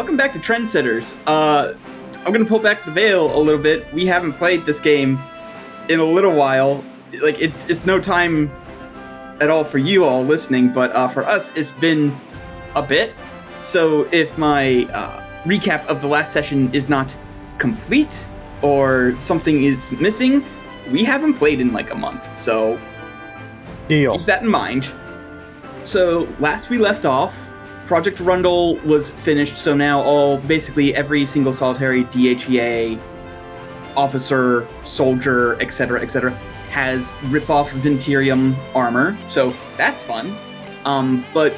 welcome back to Trendsetters. Uh, I'm gonna pull back the veil a little bit. We haven't played this game in a little while. Like it's it's no time at all for you all listening, but uh, for us, it's been a bit. So if my uh, recap of the last session is not complete or something is missing, we haven't played in like a month. So Deal. keep that in mind. So last we left off, Project Rundle was finished. So now all basically every single solitary DHEA officer, soldier, etc., etc., has rip-off Ventirium armor. So that's fun. Um, but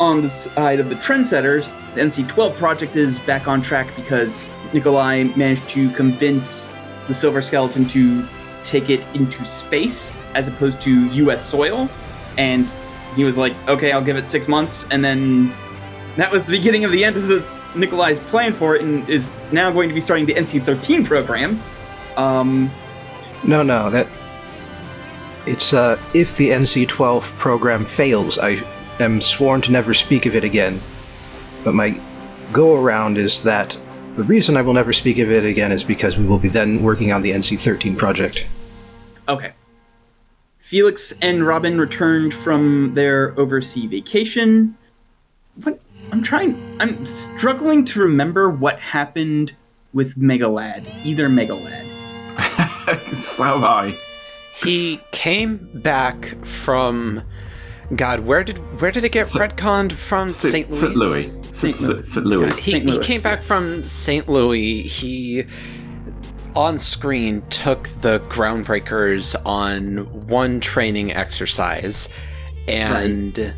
on the side of the trendsetters, the NC12 project is back on track because Nikolai managed to convince the Silver Skeleton to take it into space as opposed to U.S. soil, and he was like, "Okay, I'll give it six months," and then that was the beginning of the end of the Nikolai's plan for it, and is now going to be starting the NC13 program. Um, No, no, that. It's, uh, if the NC 12 program fails, I am sworn to never speak of it again. But my go around is that the reason I will never speak of it again is because we will be then working on the NC 13 project. Okay. Felix and Robin returned from their overseas vacation. What? I'm trying. I'm struggling to remember what happened with Megalad. Either Megalad. so am I. He came back from God, where did where did it get St- retconned from? St. Louis. St. Louis. St. St. Louis. St. Louis. He, St. he came back from St. Louis. He on screen took the groundbreakers on one training exercise and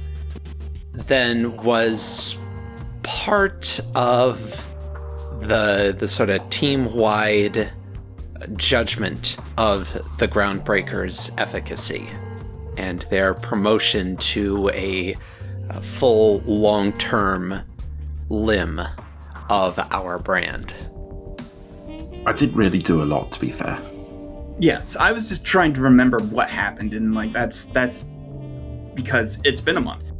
then was part of the the sort of team wide judgment of the groundbreakers efficacy and their promotion to a, a full long term limb of our brand. I didn't really do a lot, to be fair. Yes, I was just trying to remember what happened, and like that's that's because it's been a month.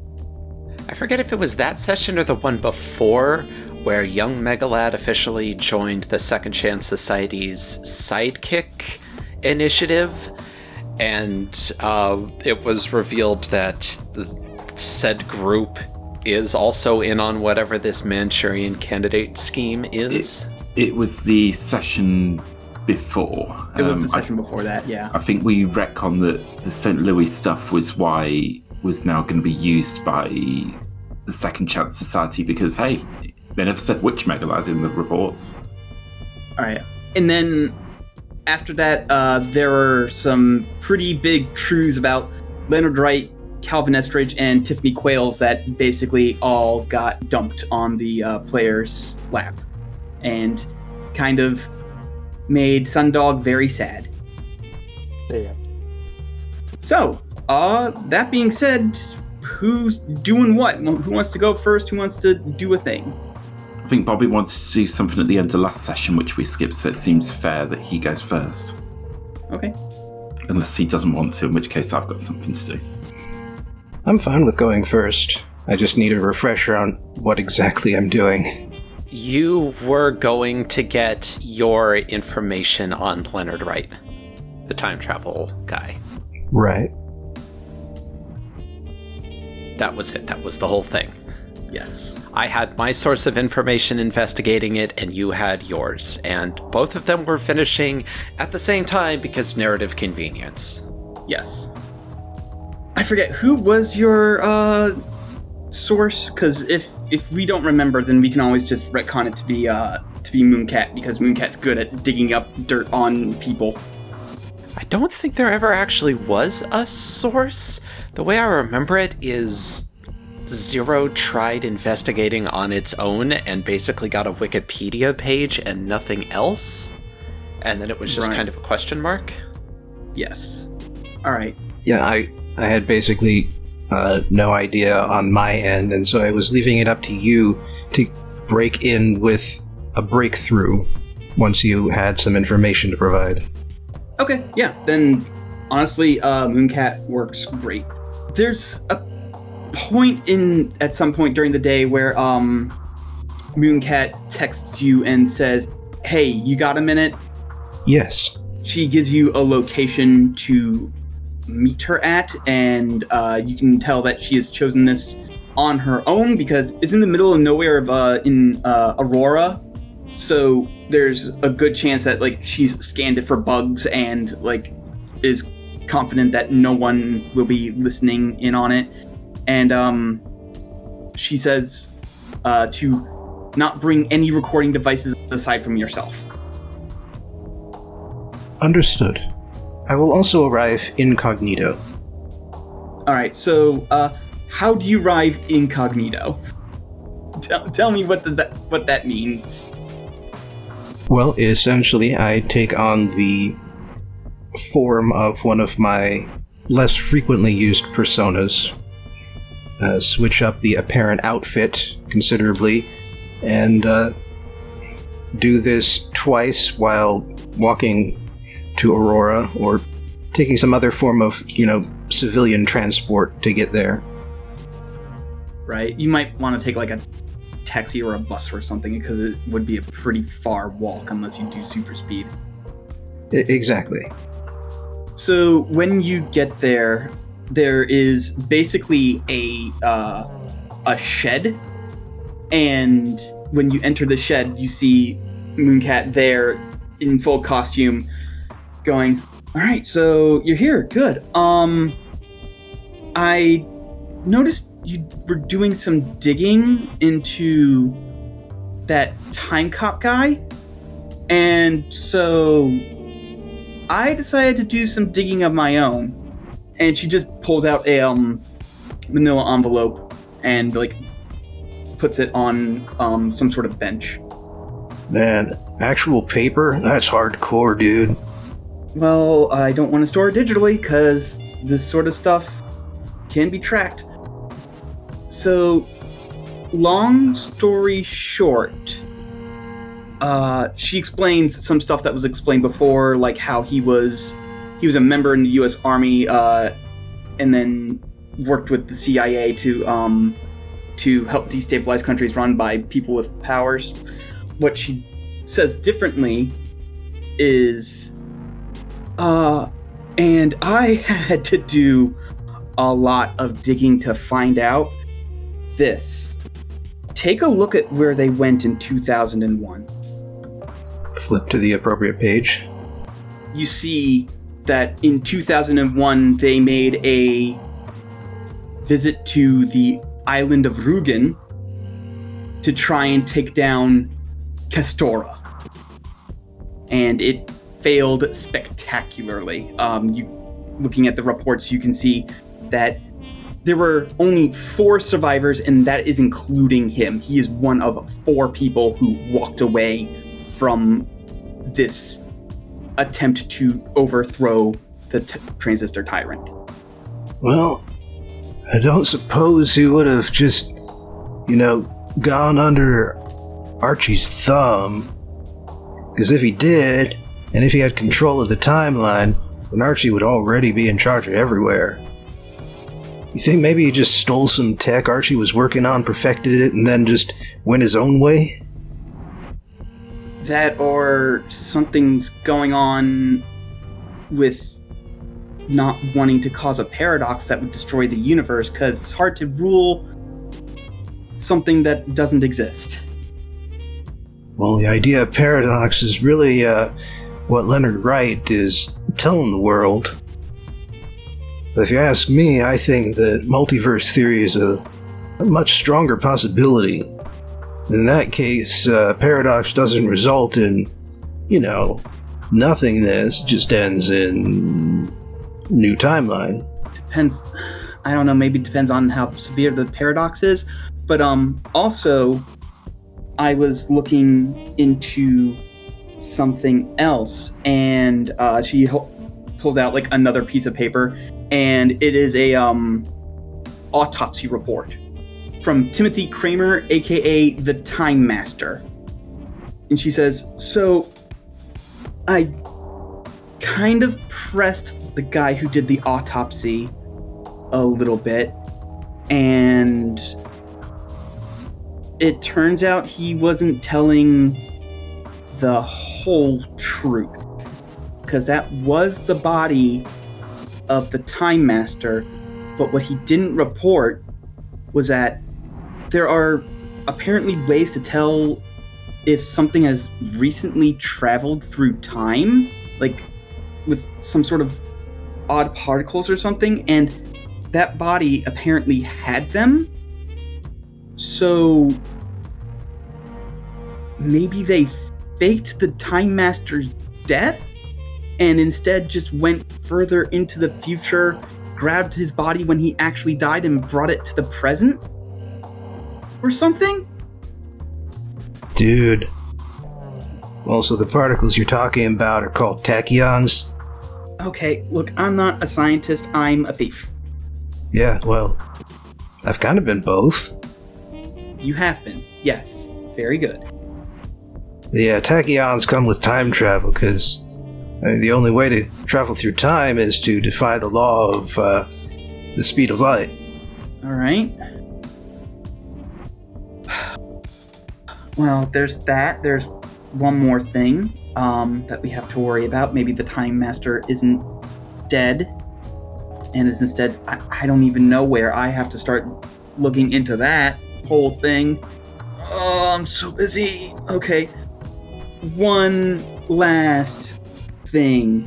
I forget if it was that session or the one before where young Megalad officially joined the Second Chance Society's sidekick initiative, and uh, it was revealed that the said group is also in on whatever this Manchurian candidate scheme is. It was the session before. It was Um, the I- session before that, yeah. I think we retcon that the St. Louis stuff was why was now going to be used by the Second Chance Society because hey, they never said which Megalad in the reports. All right. And then after that, uh, there were some pretty big truths about Leonard Wright, Calvin Estridge, and Tiffany Quails that basically all got dumped on the uh, player's lap and kind of made Sundog very sad. Yeah. So, uh, that being said, who's doing what? Who wants to go first? Who wants to do a thing? I think Bobby wants to do something at the end of last session, which we skipped, so it seems fair that he goes first. Okay. Unless he doesn't want to, in which case I've got something to do. I'm fine with going first. I just need a refresher on what exactly I'm doing. You were going to get your information on Leonard Wright, the time travel guy. Right. That was it. That was the whole thing. Yes. I had my source of information investigating it, and you had yours. And both of them were finishing at the same time because narrative convenience. Yes. I forget who was your uh source because if if we don't remember, then we can always just retcon it to be uh to be Mooncat because Mooncat's good at digging up dirt on people. I don't think there ever actually was a source. The way I remember it is Zero tried investigating on its own and basically got a Wikipedia page and nothing else. And then it was just Right. kind of a question mark. Yes. All right. Yeah, I I had basically uh, no idea on my end, and so I was leaving it up to you to break in with a breakthrough once you had some information to provide. Okay. Yeah. Then honestly, uh, Mooncat works great. There's a point in at some point during the day where um Mooncat texts you and says, "Hey, you got a minute?" Yes. She gives you a location to meet her at, and uh, you can tell that she has chosen this on her own because it's in the middle of nowhere of uh, in uh, Aurora. So there's a good chance that like she's scanned it for bugs and like is confident that no one will be listening in on it. And um, she says uh, to not bring any recording devices aside from yourself. Understood. I will also arrive incognito. All right. So uh, how do you arrive incognito? Tell, tell me what that what that means. Well, essentially, I take on the form of one of my less frequently used personas, uh, switch up the apparent outfit considerably, and uh, do this twice while walking to Aurora or taking some other form of, you know, civilian transport to get there. Right. You might want to take like a taxi or a bus or something because it would be a pretty far walk unless you do super speed. I- exactly. So when you get there, there is basically a uh, a shed, and when you enter the shed, you see Mooncat there in full costume, going, "All right, so you're here. Good. Um, I noticed you were doing some digging into that time cop guy, and so I decided to do some digging of my own. And she just pulls out a um, manila envelope and like puts it on um, some sort of bench. Man, actual paper? That's hardcore, dude. Well, I don't want to store it digitally because this sort of stuff can be tracked. So, long story short, uh, she explains some stuff that was explained before, like how he was he was a member in the U.S. Army, uh, and then worked with the CIA to um, to help destabilize countries run by people with powers. What she says differently is, uh, and I had to do a lot of digging to find out this. Take a look at where they went in 2001 Flip to the appropriate page. you see that in 2001 they made a visit to the island of Rugen to try and take down Castora. And it failed spectacularly. Um, you looking at the reports, you can see that there were only four survivors, and that is including him. He is one of four people who walked away from this attempt to overthrow the t- transistor tyrant. Well, I don't suppose he would have just, you know, gone under Archie's thumb. Because if he did, and if he had control of the timeline, then Archie would already be in charge of everywhere. You think maybe he just stole some tech Archie was working on, perfected it, and then just went his own way? That or something's going on with not wanting to cause a paradox that would destroy the universe because it's hard to rule something that doesn't exist. Well, the idea of paradox is really uh, what Leonard Wright is telling the world. But if you ask me, I think that multiverse theory is a, a much stronger possibility. In that case, uh, paradox doesn't result in, you know, nothingness, just ends in new timeline. Depends. I don't know. Maybe it depends on how severe the paradox is. But um, also, I was looking into something else, and uh, she ho- pulls out like another piece of paper, and it is a um, autopsy report from Timothy Kramer, aka the Time Master. And she says, "So, I kind of pressed the guy who did the autopsy a little bit, and it turns out he wasn't telling the whole truth. Because that was the body of the Time Master, but what he didn't report was that there are apparently ways to tell if something has recently traveled through time, like with some sort of odd particles or something, and that body apparently had them. So maybe they faked the Time Master's death and instead just went further into the future, grabbed his body when he actually died, and brought it to the present? Or something? Dude. Also, the particles you're talking about are called tachyons. Okay, look, I'm not a scientist, I'm a thief. Yeah, well, I've kind of been both. You have been. Yes. Very good. Yeah, tachyons come with time travel because I mean, the only way to travel through time is to defy the law of uh, the speed of light. All right. Well, there's that. There's one more thing um, that we have to worry about. Maybe the Time Master isn't dead and is instead, I, I don't even know where. I have to start looking into that whole thing. Oh, I'm so busy. Okay. One last thing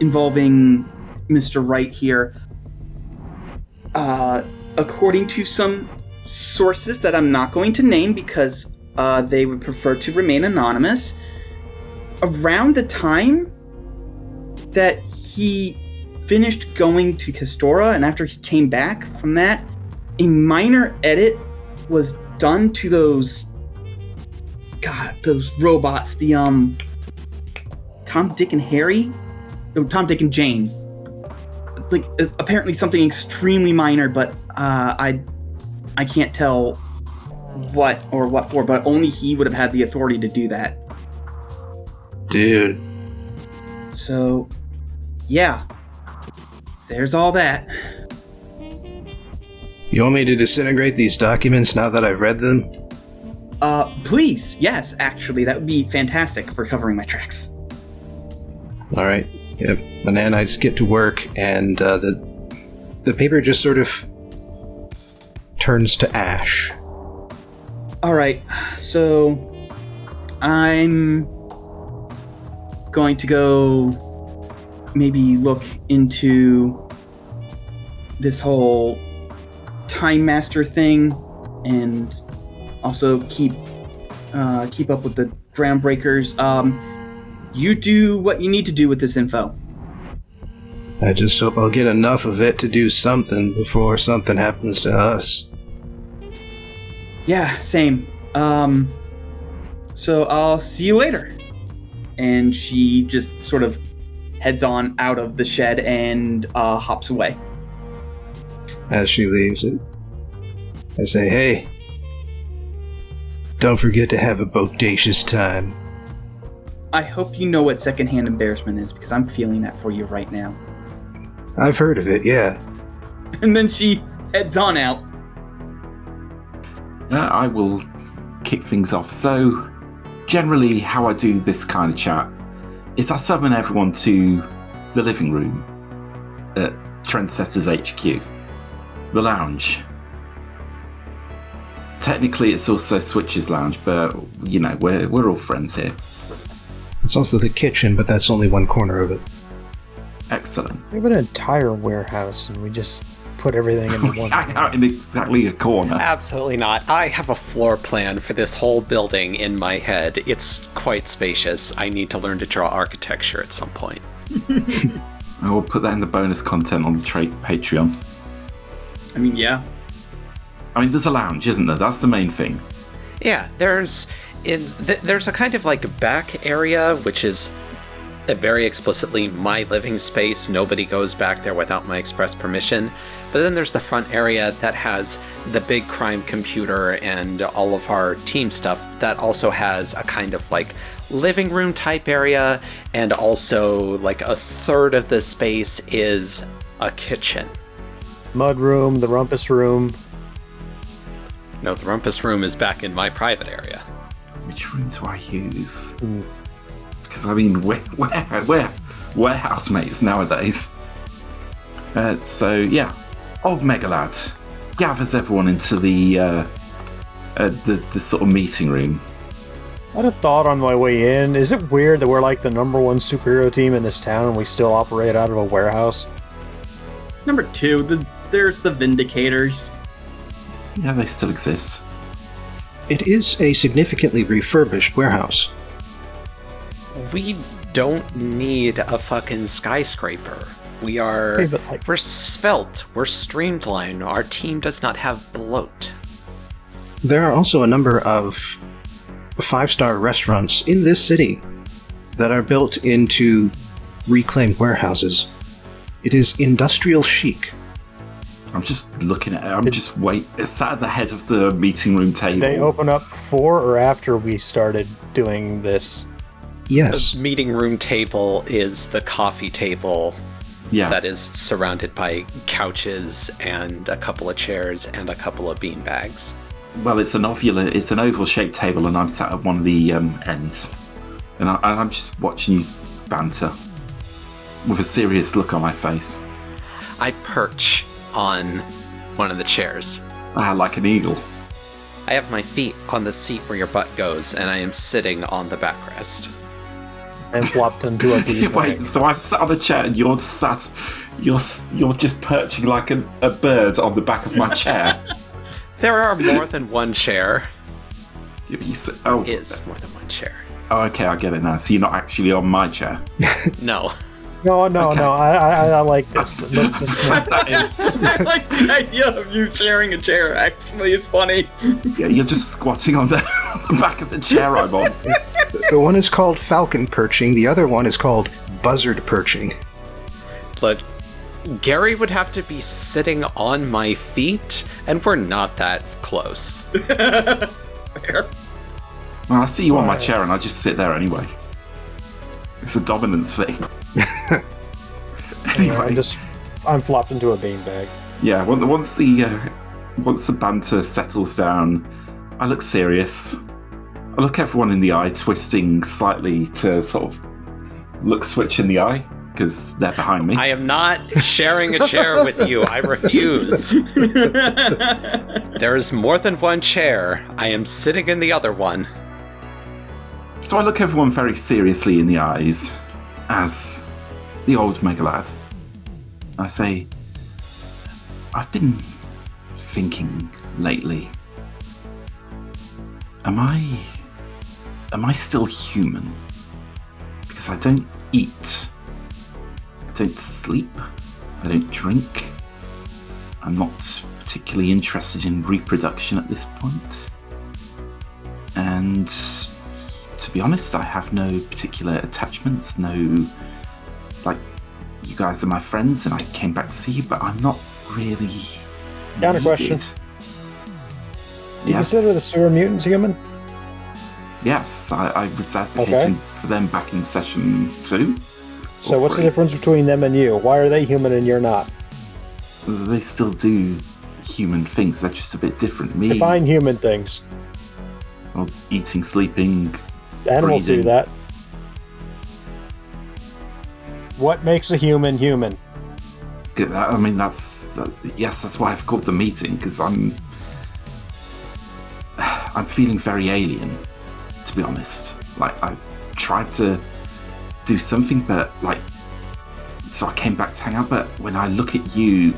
involving Mr. Wright here. Uh, according to some sources that I'm not going to name because uh, they would prefer to remain anonymous, around the time that he finished going to Castora and after he came back from that, a minor edit was done to those God, those robots, the um Tom, Dick, and Harry? No, Tom, Dick, and Jane. Like apparently something extremely minor, but uh, I I can't tell what or what for, but only he would have had the authority to do that. Dude. So, yeah. There's all that. You want me to disintegrate these documents now that I've read them? Uh, please, yes, actually, that would be fantastic for covering my tracks. All right. Yep. And then I just get to work, and uh, the the paper just sort of turns to ash. All right, so I'm going to go maybe look into this whole time master thing and also keep uh, keep up with the groundbreakers. Um, you do what you need to do with this info. I just hope I'll get enough of it to do something before something happens to us. Yeah, same. Um, so I'll see you later. And she just sort of heads on out of the shed and uh, hops away. As she leaves it, I say, hey, don't forget to have a bodacious time. I hope you know what secondhand embarrassment is because I'm feeling that for you right now. I've heard of it, yeah. And then she heads on out. Uh, I will kick things off. So, generally, how I do this kind of chat is I summon everyone to the living room at Trendsetters HQ, the lounge. Technically, it's also Switch's lounge, but you know, we're, we're all friends here. It's also the kitchen, but that's only one corner of it. Excellent. We have an entire warehouse and we just put everything into one. Hang out in exactly a corner. Absolutely not. I have a floor plan for this whole building in my head. It's quite spacious. I need to learn to draw architecture at some point. I will put that in the bonus content on the tra- Patreon. I mean, yeah. I mean, there's a lounge, isn't there? That's the main thing. Yeah, there's in th- there's a kind of like back area which is a very explicitly my living space. Nobody goes back there without my express permission. But then there's the front area that has the big crime computer and all of our team stuff that also has a kind of like living room type area and also like a third of the space is a kitchen. Mud room, the rumpus room. No, the rumpus room is back in my private area. Which room do I use? Because I mean, we're, we're, we're warehouse mates nowadays. Uh, so yeah, old Megalad gathers everyone into the uh, uh, the the sort of meeting room. I had a thought on my way in. Is it weird that we're like the number one superhero team in this town and we still operate out of a warehouse? Number two, the, there's the Vindicators. Yeah, they still exist. It is a significantly refurbished warehouse. We don't need a fucking skyscraper. We are. Hey, but, like- we're svelte. We're streamlined. Our team does not have bloat. There are also a number of five star restaurants in this city that are built into reclaimed warehouses. It is industrial chic. I'm just looking at it. I'm just wait. It's sat at the head of the meeting room table. They open up before or after we started doing this? Yes, The meeting room table is the coffee table yeah, that is surrounded by couches and a couple of chairs and a couple of bean bags. Well, it's an ovular, it's an oval-shaped table, and I'm sat at one of the um, ends, and, I, and I'm just watching you banter with a serious look on my face, I perch on one of the chairs. ah, like an eagle. I have my feet on the seat where your butt goes, and I am sitting on the backrest. And flopped into a bean Wait, so I'm sat on the chair, and you're sat, you're you're just perching like a, a bird on the back of my chair. There are more than one chair. You- you s- oh, Is more than one chair. oh, okay, I get it now. So you're not actually on my chair. No. No, no, Okay. no. I, I, I like this. Let's just I like the idea of you sharing a chair, actually. It's funny. yeah, you're just squatting on the, on the back of the chair I'm on. the one is called falcon perching, the other one is called buzzard perching. Look, Gary would have to be sitting on my feet, and we're not that close. Fair. Well, I see you on my chair, and I just sit there anyway. It's a dominance thing. anyway, I'm just I'm flopped into a bean bag. yeah. Once the uh, once the banter settles down, I look serious. I look everyone in the eye, twisting slightly to sort of look Switch in the eye because they're behind me. I am not sharing a chair with you. I refuse. There is more than one chair. I am sitting in the other one. So I look everyone very seriously in the eyes as the old Megalad. I say, I've been thinking lately. Am I. Am I still human? Because I don't eat. I don't sleep. I don't drink. I'm not particularly interested in reproduction at this point. And to be honest, I have no particular attachments, no. Like, you guys are my friends and I came back to see you, but I'm not really. Counter question. Do you Yes. consider the sewer mutants human? Yes, I, I was advocating for them back in session two. So what's the difference between them and you? Why are they human and you're not? They still do human things, they're just a bit different. Me, Define human things. well, eating, sleeping, Animals do that. What makes a human human? I mean, that's that, yes, that's why I've called the meeting because I'm I'm feeling very alien, to be honest. Like I've tried to do something, but like, so I came back to hang out. But when I look at you,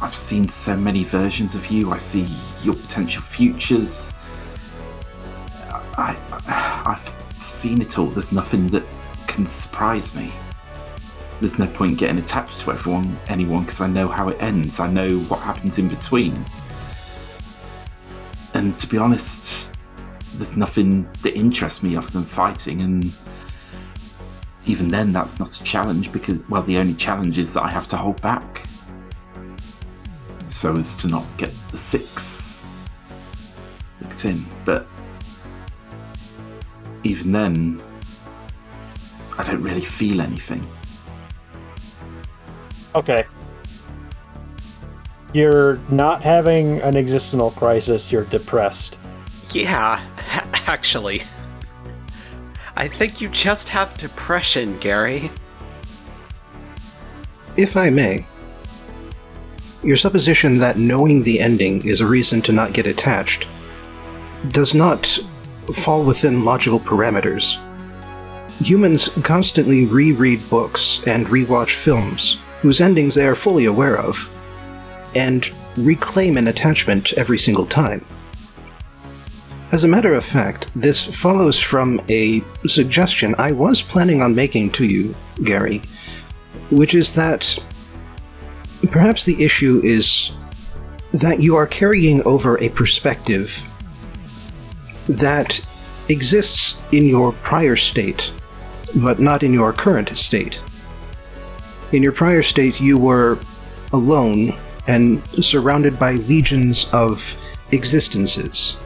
I've seen so many versions of you. I see your potential futures. I I've seen it all. There's nothing that can surprise me there's no point getting attached to everyone, anyone, because I know how it ends. I know what happens in between. And to be honest, there's nothing that interests me other than fighting. And even then, that's not a challenge because, well, the only challenge is that I have to hold back so as to not get the six looked in. But even then, I don't really feel anything. Okay. You're not having an existential crisis, you're depressed. Yeah, actually. I think you just have depression, Gary. If I may, your supposition that knowing the ending is a reason to not get attached does not fall within logical parameters. Humans constantly reread books and rewatch films whose endings they are fully aware of, and reclaim an attachment every single time. As a matter of fact, this follows from a suggestion I was planning on making to you, Gary, which is that perhaps the issue is that you are carrying over a perspective that exists in your prior state, but not in your current state. In your prior state, you were alone and surrounded by legions of existences.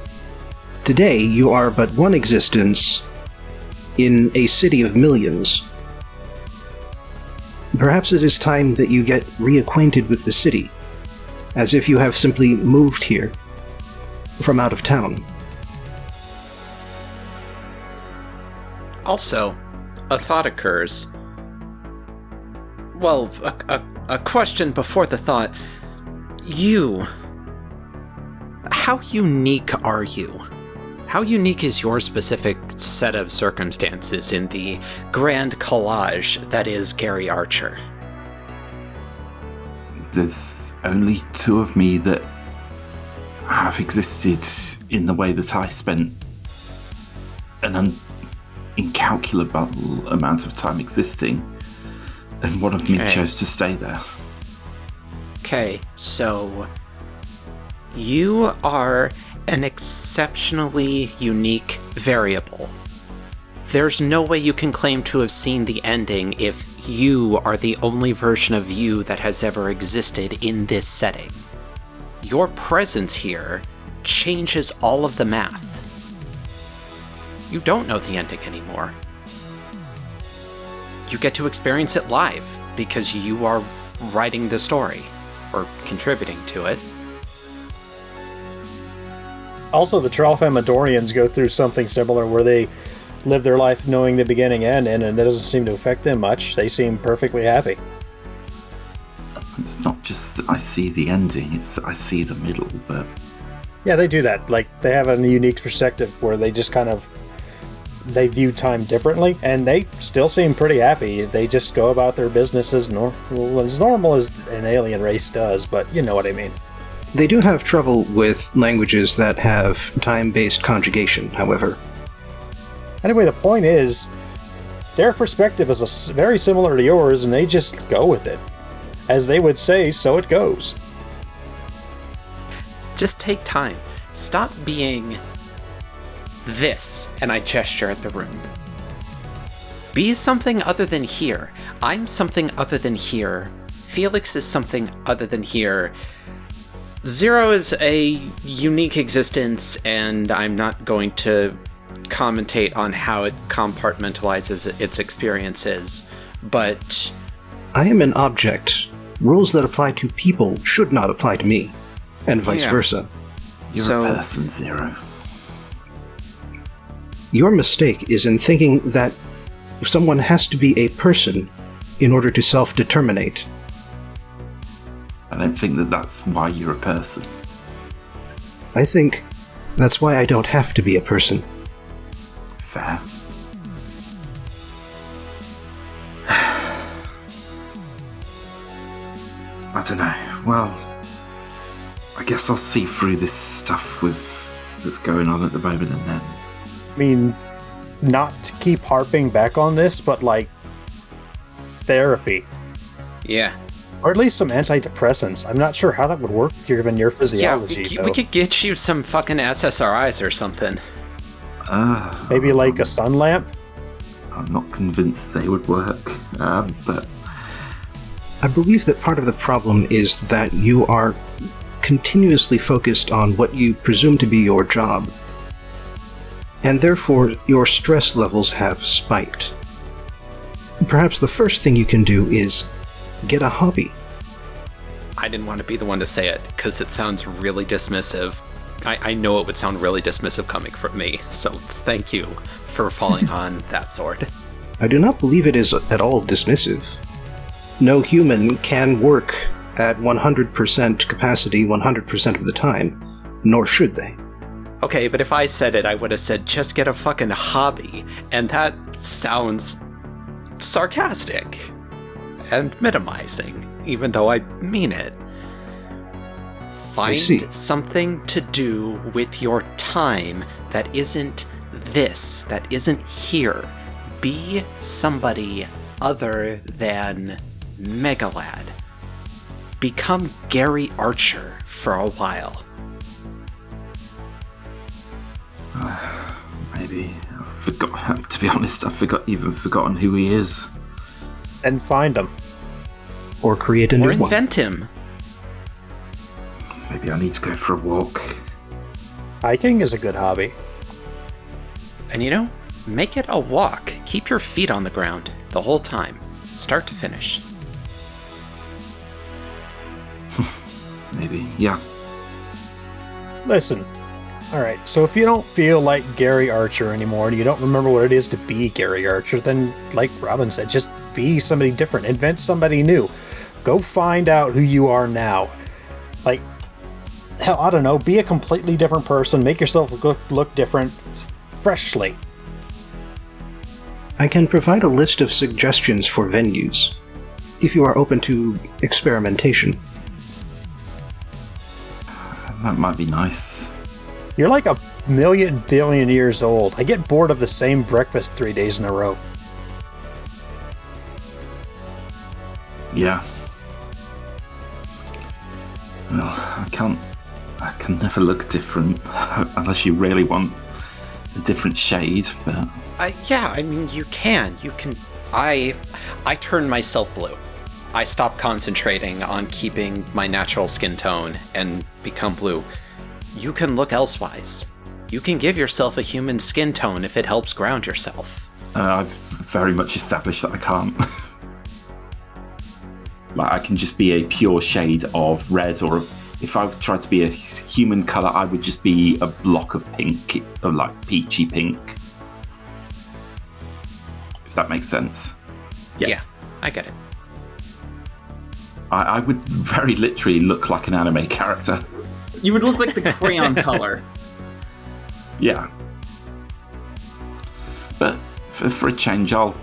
Today, you are but one existence in a city of millions. Perhaps it is time that you get reacquainted with the city, as if you have simply moved here from out of town. Also, a thought occurs. Well, a, a, a question before the thought. You. How unique are you? How unique is your specific set of circumstances in the grand collage that is Gary Archer? There's only two of me that have existed in the way that I spent an un- incalculable amount of time existing, and one of me chose to stay there. Okay, so you are an exceptionally unique variable. There's no way you can claim to have seen the ending if you are the only version of you that has ever existed in this setting. Your presence here changes all of the math. You don't know the ending anymore. You get to experience it live because you are writing the story or contributing to it. Also, the Tralfamadorians go through something similar where they live their life knowing the beginning and end, and that doesn't seem to affect them much. They seem perfectly happy. It's not just that I see the ending; it's that I see the middle. But Yeah, they do that. Like they have a unique perspective where they just kind of they view time differently, and they still seem pretty happy. They just go about their business as, nor- as normal as an alien race does, but you know what I mean. They do have trouble with languages that have time based conjugation, however. Anyway, the point is, their perspective is a s very similar to yours, and they just go with it. As they would say, so it goes. Just take time. Stop being this, and I gesture at the room. Be something other than here. I'm something other than here. Felix is something other than here. Zero is a unique existence, and I'm not going to commentate on how it compartmentalizes its experiences, but I am an object. Rules that apply to people should not apply to me, and vice Yeah. versa. you're So- a person, Zero. Your mistake is in thinking that someone has to be a person in order to self determinate. I don't think that that's why you're a person. I think that's why I don't have to be a person. Fair. I don't know. Well, I guess I'll see through this stuff with that's going on at the moment, and then mean, not to keep harping back on this, but like therapy, yeah. or at least some antidepressants. I'm not sure how that would work given your Yeah, physiology. we, we could get you some fucking SSRIs or something. uh, Maybe like a sun lamp. I'm not convinced they would work. Um, but I believe that part of the problem is that you are continuously focused on what you presume to be your job, and therefore your stress levels have spiked. Perhaps the first thing you can do is get a hobby. I didn't want to be the one to say it because it sounds really dismissive. I, I know it would sound really dismissive coming from me, so thank you for falling on that sword. I do not believe it is at all dismissive. No human can work at 100% capacity 100% of the time, nor should they. Okay, but if I said it, I would have said just get a fucking hobby, and that sounds sarcastic and minimizing, even though I mean it. Find something to do with your time that isn't this, that isn't here. Be somebody other than Megalad. Become Gary Archer for a while. Maybe I forgot. To be honest, I forgot even forgotten who he is. And find him. Or create a Or new one. Or invent him. Maybe I need to go for a walk. Hiking is a good hobby. And you know, make it a walk. Keep your feet on the ground the whole time, start to finish. Maybe, yeah. Listen. Alright, so if you don't feel like Gary Archer anymore and you don't remember what it is to be Gary Archer, then, like Robin said, just be somebody different. Invent somebody new. Go find out who you are now. Like, hell, I don't know, be a completely different person, make yourself look, look different, freshly. I can provide a list of suggestions for venues, if you are open to experimentation. That might be nice. You're like a million billion years old. I get bored of the same breakfast three days in a row. Yeah. Well, I can't. I can never look different unless you really want a different shade. But I, yeah, I mean, you can. You can. I, I turn myself blue. I stop concentrating on keeping my natural skin tone and become blue. You can look elsewise. You can give yourself a human skin tone if it helps ground yourself. uh, I've very much established that I can't. like I can just be a pure shade of red, or if I tried to be a human color, I would just be a block of pink, or like peachy pink. If that makes sense. Yeah, I get it. I, I would very literally look like an anime character. You would look like the crayon color. Yeah. But for, for a change, I'll,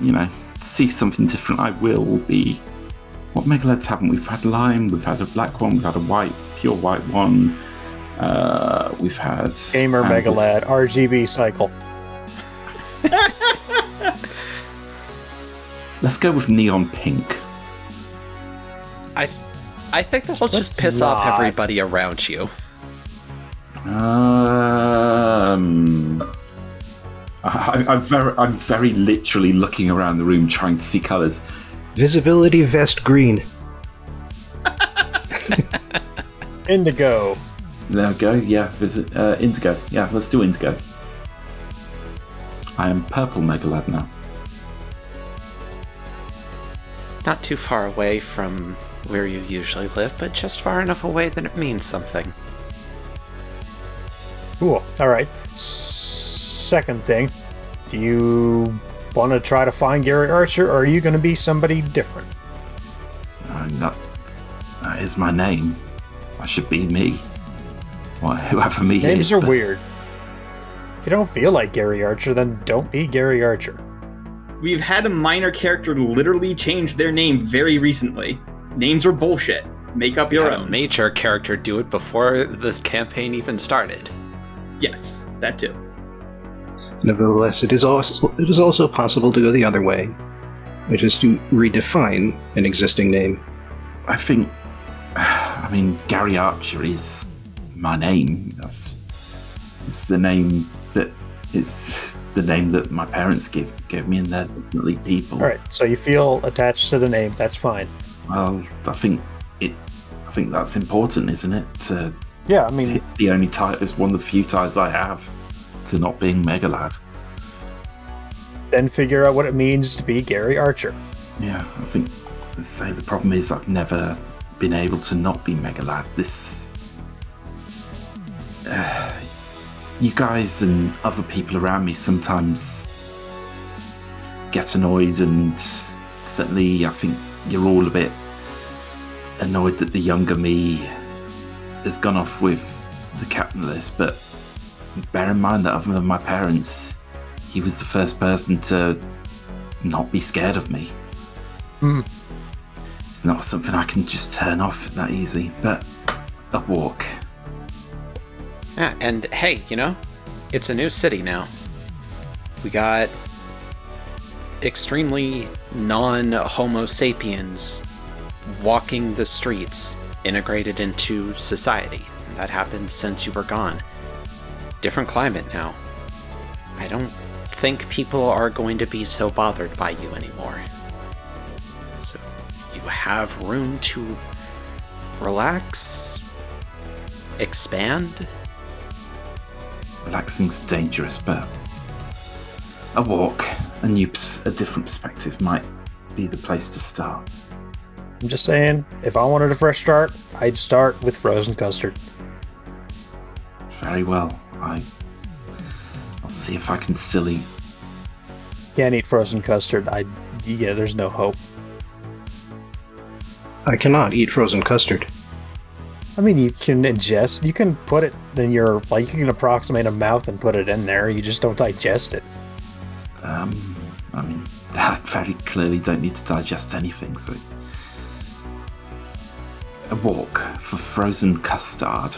you know, see something different. I will be. What megalads haven't we? We've had lime, we've had a black one, we've had a white, pure white one. Uh, we've had. Gamer and we've- Megalad, RGB cycle. Let's go with neon pink. I, I think that'll just Let's piss off everybody around you. Um. I, I'm very, I'm very literally looking around the room trying to see colors. Visibility vest green. Indigo. There we go. Yeah, visit uh, indigo. Yeah, let's do indigo. I am purple megalad now. Not too far away from where you usually live, but just far enough away that it means something. Cool. Alright. Second thing. Do you want to try to find Gary Archer, or are you going to be somebody different? I mean, that, that is my name. I should be me. Well, whoever me Names is. are but- weird. If you don't feel like Gary Archer, then don't be Gary Archer. We've had a minor character literally change their name very recently. Names are bullshit. Make up your Had a own. major character do it before this campaign even started. yes, that too. Nevertheless, it is also it is also possible to go the other way, which is to redefine an existing name. I think. I mean, Gary Archer is my name. That's it's the name that is the name that my parents gave gave me, and they're definitely people. Alright, so you feel attached to the name, that's fine. Well, I think it. I think that's important, isn't it? To, Yeah, I mean, it's the only tie. It's one of the few ties I have to not being Megalad. then figure out what it means to be Gary Archer. Yeah, I think. Let's say the problem is I've never been able to not be Megalad. This. Uh, you guys and other people around me sometimes get annoyed, and certainly I think you're all a bit annoyed that the younger me has gone off with the capitalist, but bear in mind that other than my parents, he was the first person to not be scared of me. Hmm. It's not something I can just turn off that easy, but a walk. Yeah, and hey, you know, it's a new city now. We got extremely non Homo sapiens walking the streets, integrated into society. That happened since you were gone. Different climate now. I don't think people are going to be so bothered by you anymore. So you have room to relax, expand. Relaxing's dangerous, but a walk, a new, a different perspective might be the place to start. I'm just saying, if I wanted a fresh start, I'd start with frozen custard. Very well. I. I'll see if I can still eat. Can't eat frozen custard. I yeah, there's no hope. I cannot eat frozen custard. I mean, you can ingest. You can put it in your like. You can approximate a mouth and put it in there. You just don't digest it. Um, I mean, I very clearly don't need to digest anything, so. A walk for frozen custard.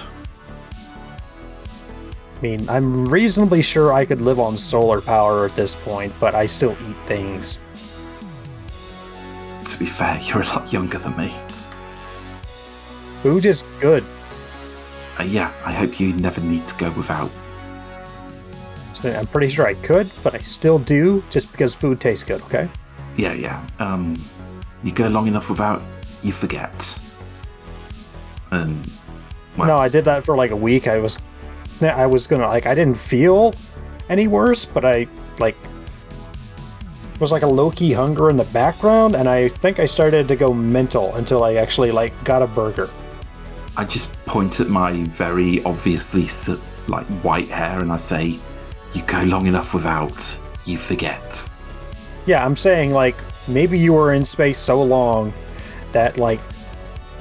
I mean, I'm reasonably sure I could live on solar power at this point, but I still eat things. To be fair, you're a lot younger than me. Food is good. Uh, yeah, I hope you never need to go without. I'm pretty sure I could, but I still do just because food tastes good, okay? Yeah, yeah. Um, you go long enough without, you forget. And well, No, I did that for like a week. I was I was gonna like I didn't feel any worse, but I like was like a low key hunger in the background, and I think I started to go mental until I actually like got a burger. I just point at my very obviously like white hair and I say, "You go long enough without, you forget." Yeah, I'm saying like maybe you were in space so long that like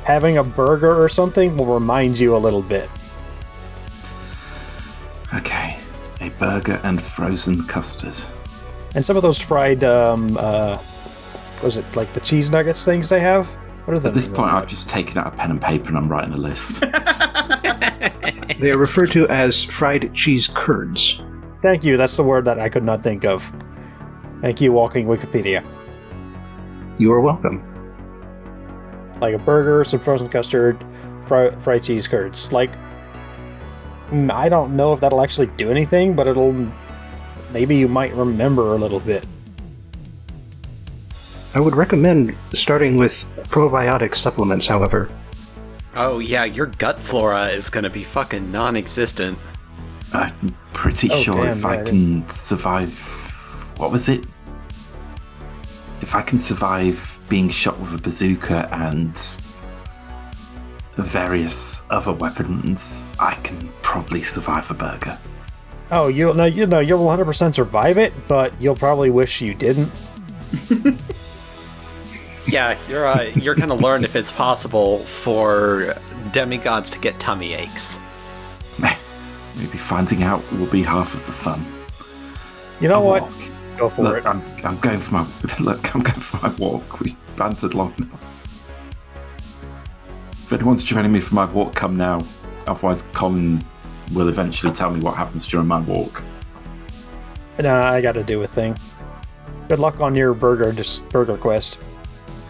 having a burger or something will remind you a little bit. Okay, a burger and frozen custard. And some of those fried um uh what was it like the cheese nuggets things they have? What are the At this point, I've just taken out a pen and paper and I'm writing a list. They are referred to as fried cheese curds. Thank you. That's the word that I could not think of. Thank you, Walking Wikipedia. You are welcome. Like a burger, some frozen custard, fri- fried cheese curds. Like, mm, I don't know if that'll actually do anything, but it'll. Maybe you might remember a little bit. I would recommend starting with probiotic supplements, however. Oh, yeah, your gut flora is gonna be fucking non existent. I'm pretty Oh, sure damn, if I yeah, I can survive. What was it? If I can survive being shot with a bazooka and various other weapons, I can probably survive a burger. Oh, you'll no, you know, you'll 100% survive it, but you'll probably wish you didn't. Yeah, you're uh, you're gonna learn if it's possible for demigods to get tummy aches. Maybe finding out will be half of the fun. You know A what? walk. Go for Look, it. I'm, I'm going for my look. I'm going for my walk. We bantered long enough. If anyone's joining me for my walk, come now. Otherwise, Colin will eventually tell me what happens during my walk. Nah, I gotta do a thing. Good luck on your burger, just burger quest.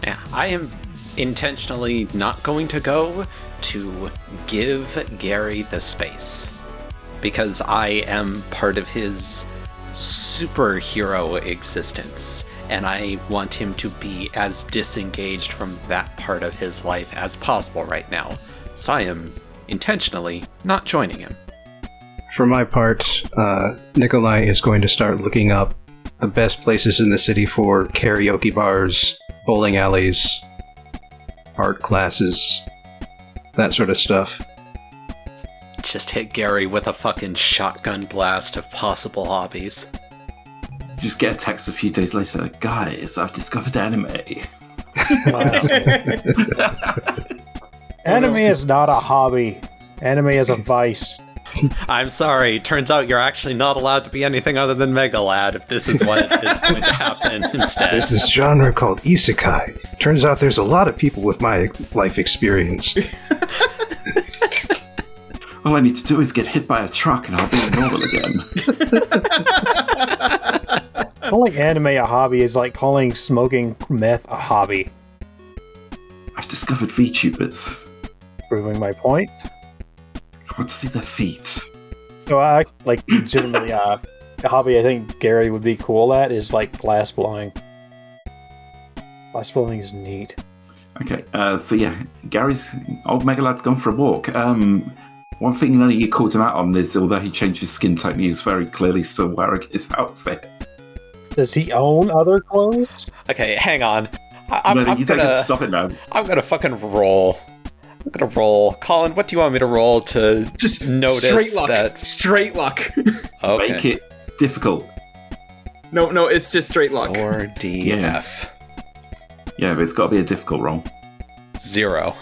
Yeah, I am intentionally not going to go to give Gary the space because I am part of his superhero existence and I want him to be as disengaged from that part of his life as possible right now. So I am intentionally not joining him. For my part, uh, Nikolai is going to start looking up the best places in the city for karaoke bars, bowling alleys, art classes, that sort of stuff. Just hit Gary with a fucking shotgun blast of possible hobbies. Just get a text a few days later. Guys, I've discovered anime. Anime is not a hobby. Anime is a vice. I'm sorry. Turns out you're actually not allowed to be anything other than Mega Lad if this is what is going to happen instead. There's this genre called isekai. Turns out there's a lot of people with my life experience. All I need to do is get hit by a truck and I'll be normal again. Calling anime a hobby is like calling smoking meth a hobby. I've discovered VTubers. Proving my point. I want to see their feet. So I like legitimately uh, a hobby I think Gary would be cool at is like glass blowing. Glass blowing is neat. Okay, uh, so yeah, Gary's old Megalad's gone for a walk. Um, one thing none of you called him out on is although he changed his skin tone, he is very clearly still wearing his outfit. Does he own other clothes? Okay, hang on. I- I'm, no, I'm you don't gonna, to stop it now. I'm gonna fucking roll. I'm gonna roll. Colin, what do you want me to roll to Just notice straight luck. that? Straight luck. Okay. Make it difficult. no, no, it's just straight luck. Or DF. Yeah, but it's got to be a difficult roll. Zero.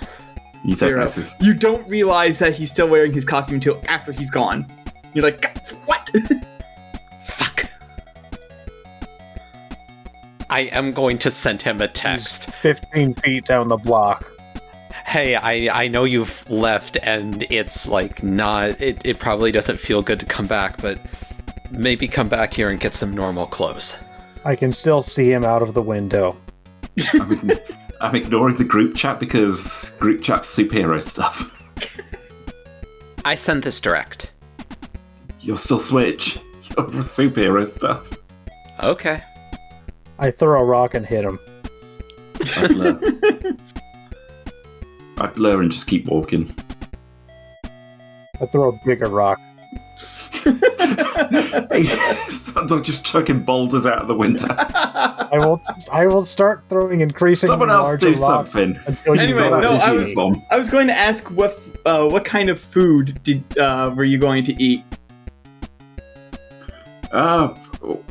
You don't Zero. notice. You don't realize that he's still wearing his costume until after he's gone. You're like, what? Fuck. I am going to send him a text. 15 feet down the block. Hey, I I know you've left and it's like not it, it probably doesn't feel good to come back, but maybe come back here and get some normal clothes. I can still see him out of the window. I'm, ign- I'm ignoring the group chat because group chat's superhero stuff. I send this direct. You're still Switch. You're superhero stuff. Okay. I throw a rock and hit him. I blur. I blur and just keep walking. I throw a bigger rock. Hey, Sundog just chucking boulders out of the window. I will I will start throwing increasingly Someone else larger do rocks something. until Anyway, no, I was- I was going to ask what uh, what kind of food did uh, were you going to eat? Uh,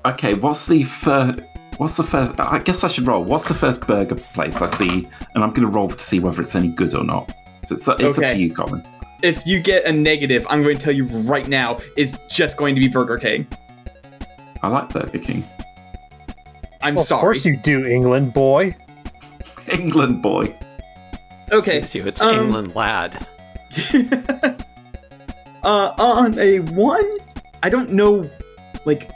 okay. What's the first? What's the first? I guess I should roll. What's the first burger place I see? And I'm going to roll to see whether it's any good or not. So it's, it's up to you, Colin. If you get a negative, I'm going to tell you right now, it's just going to be Burger King. I like Burger King. I'm Well, of course you do, England boy. England boy. okay. Seems you, it's um, England lad. uh, on a one, I don't know, like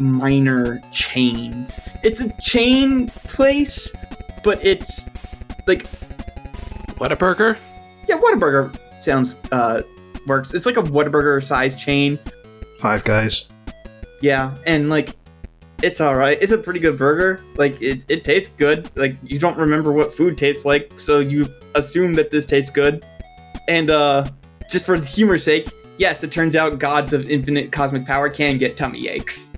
minor chains. It's a chain place, but it's like What a burger? yeah, Whataburger sounds uh works. It's like a Whataburger size chain. Five guys. Yeah, and like it's all right. It's a pretty good burger. Like it, it tastes good. Like you don't remember what food tastes like, so you assume that this tastes good. And uh just for the humor's sake, yes, it turns out gods of infinite cosmic power can get tummy aches.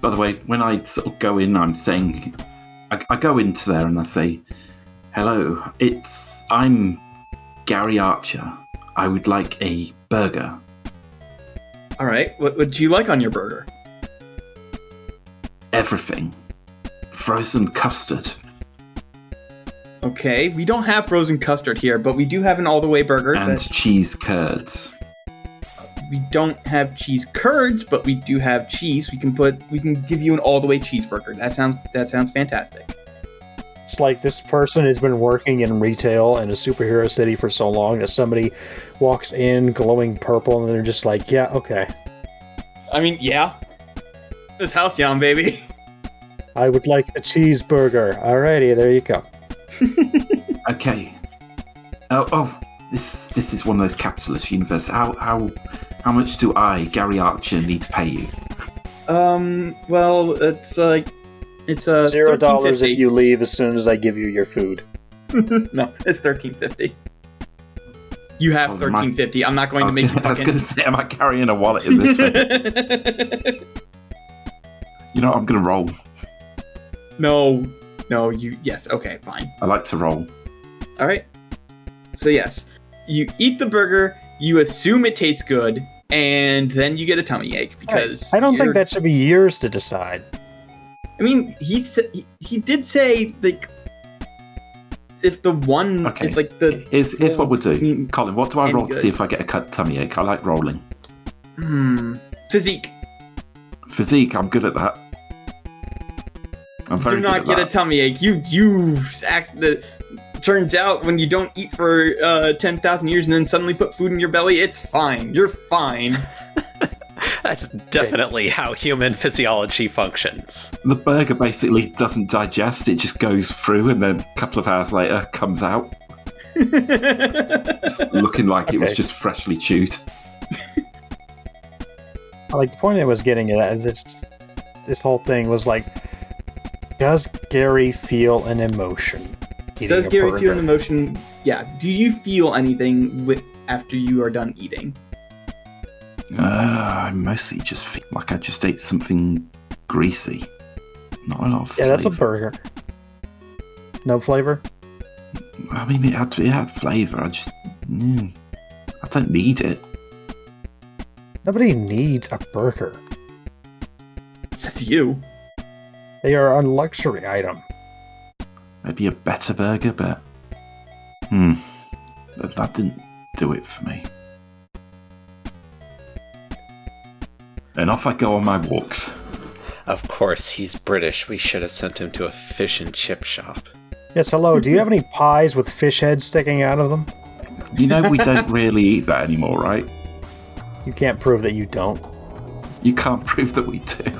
By the way, when I sort of go in, I'm saying, I, I go into there and I say, "Hello, it's I'm Gary Archer. I would like a burger." All right, what would you like on your burger? Everything, frozen custard. Okay, we don't have frozen custard here, but we do have an all the way burger. and that cheese curds. we don't have cheese curds, but we do have cheese. We can put we can give you an all the way cheeseburger. That sounds that sounds fantastic. It's like this person has been working in retail in a superhero city for so long that somebody walks in glowing purple and they're just like, yeah, okay. I mean, yeah. This house yum, baby. I would like the cheeseburger. Alrighty, there you go. Okay. Oh, oh, this this is one of those capitalist universe. How how how much do I, Gary Archer, need to pay you? Um, well, it's like it's uh Zero dollars if you leave as soon as I give you your food. no, it's thirteen fifty. You have Oh, my- thirteen fifty. I'm not going to was, make gonna, I was going to say, am I carrying a wallet in this thing? You know, I'm gonna roll. no, No, you. Yes. Okay. Fine. I like to roll. All right. So yes, you eat the burger. You assume it tastes good, and then you get a tummy ache because I don't think you're- that should be yours to decide. I mean, he he, he did say like if the one Okay. if like the Here's, here's what we'll do. Colin, what do I roll to see if I get a cut tummy ache? I like rolling. hmm physique Physique, I'm good at that. I'm very do good not get a tummy ache. You you act the. Turns out when you don't eat for uh, ten thousand years and then suddenly put food in your belly, it's fine. You're fine. That's definitely how human physiology functions. the burger basically doesn't digest, it just goes through and then a couple of hours later comes out, just looking like it was just freshly chewed. I like the point I was getting at is this this whole thing was like does Gary feel an emotion? Does Gary burger? feel an emotion? Yeah. Do you feel anything with after you are done eating? Uh, I mostly just feel like I just ate something greasy. Not a lot of Yeah, that's a burger. No flavor? I mean, it had, it had flavour. I just. Mm, I don't need it. Nobody needs a burger. Says you. They are a luxury item. Maybe a better burger, but. Hmm. That, that didn't do it for me. And off I go on my walks. Of course, he's British. We should have sent him to a fish and chip shop. Yes, hello. Do you have any pies with fish heads sticking out of them? You know, we don't really eat that anymore, right? You can't prove that you don't. You can't prove that we do.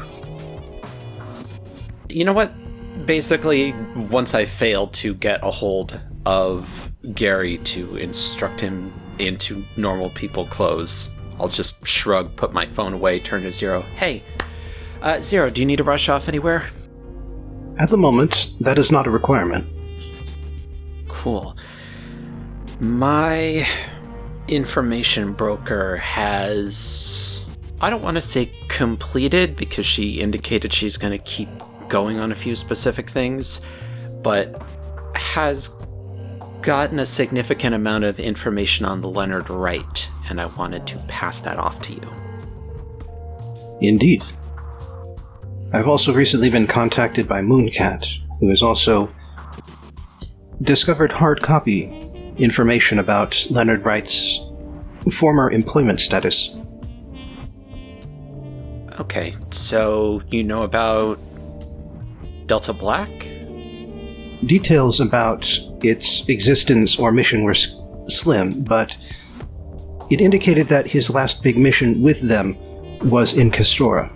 You know what? Basically, once I failed to get a hold of Gary to instruct him into normal people clothes, I'll just shrug, put my phone away, turn to Zero. Hey, uh, Zero, do you need to rush off anywhere? At the moment, that is not a requirement. Cool. My information broker has. I don't want to say completed because she indicated she's going to keep going on a few specific things, but has gotten a significant amount of information on Leonard Wright, and I wanted to pass that off to you. Indeed. I've also recently been contacted by Mooncat, who has also discovered hard copy information about Leonard Wright's former employment status. Okay, so you know about Delta Black? Details about its existence or mission were s- slim, but it indicated that his last big mission with them was in Castora.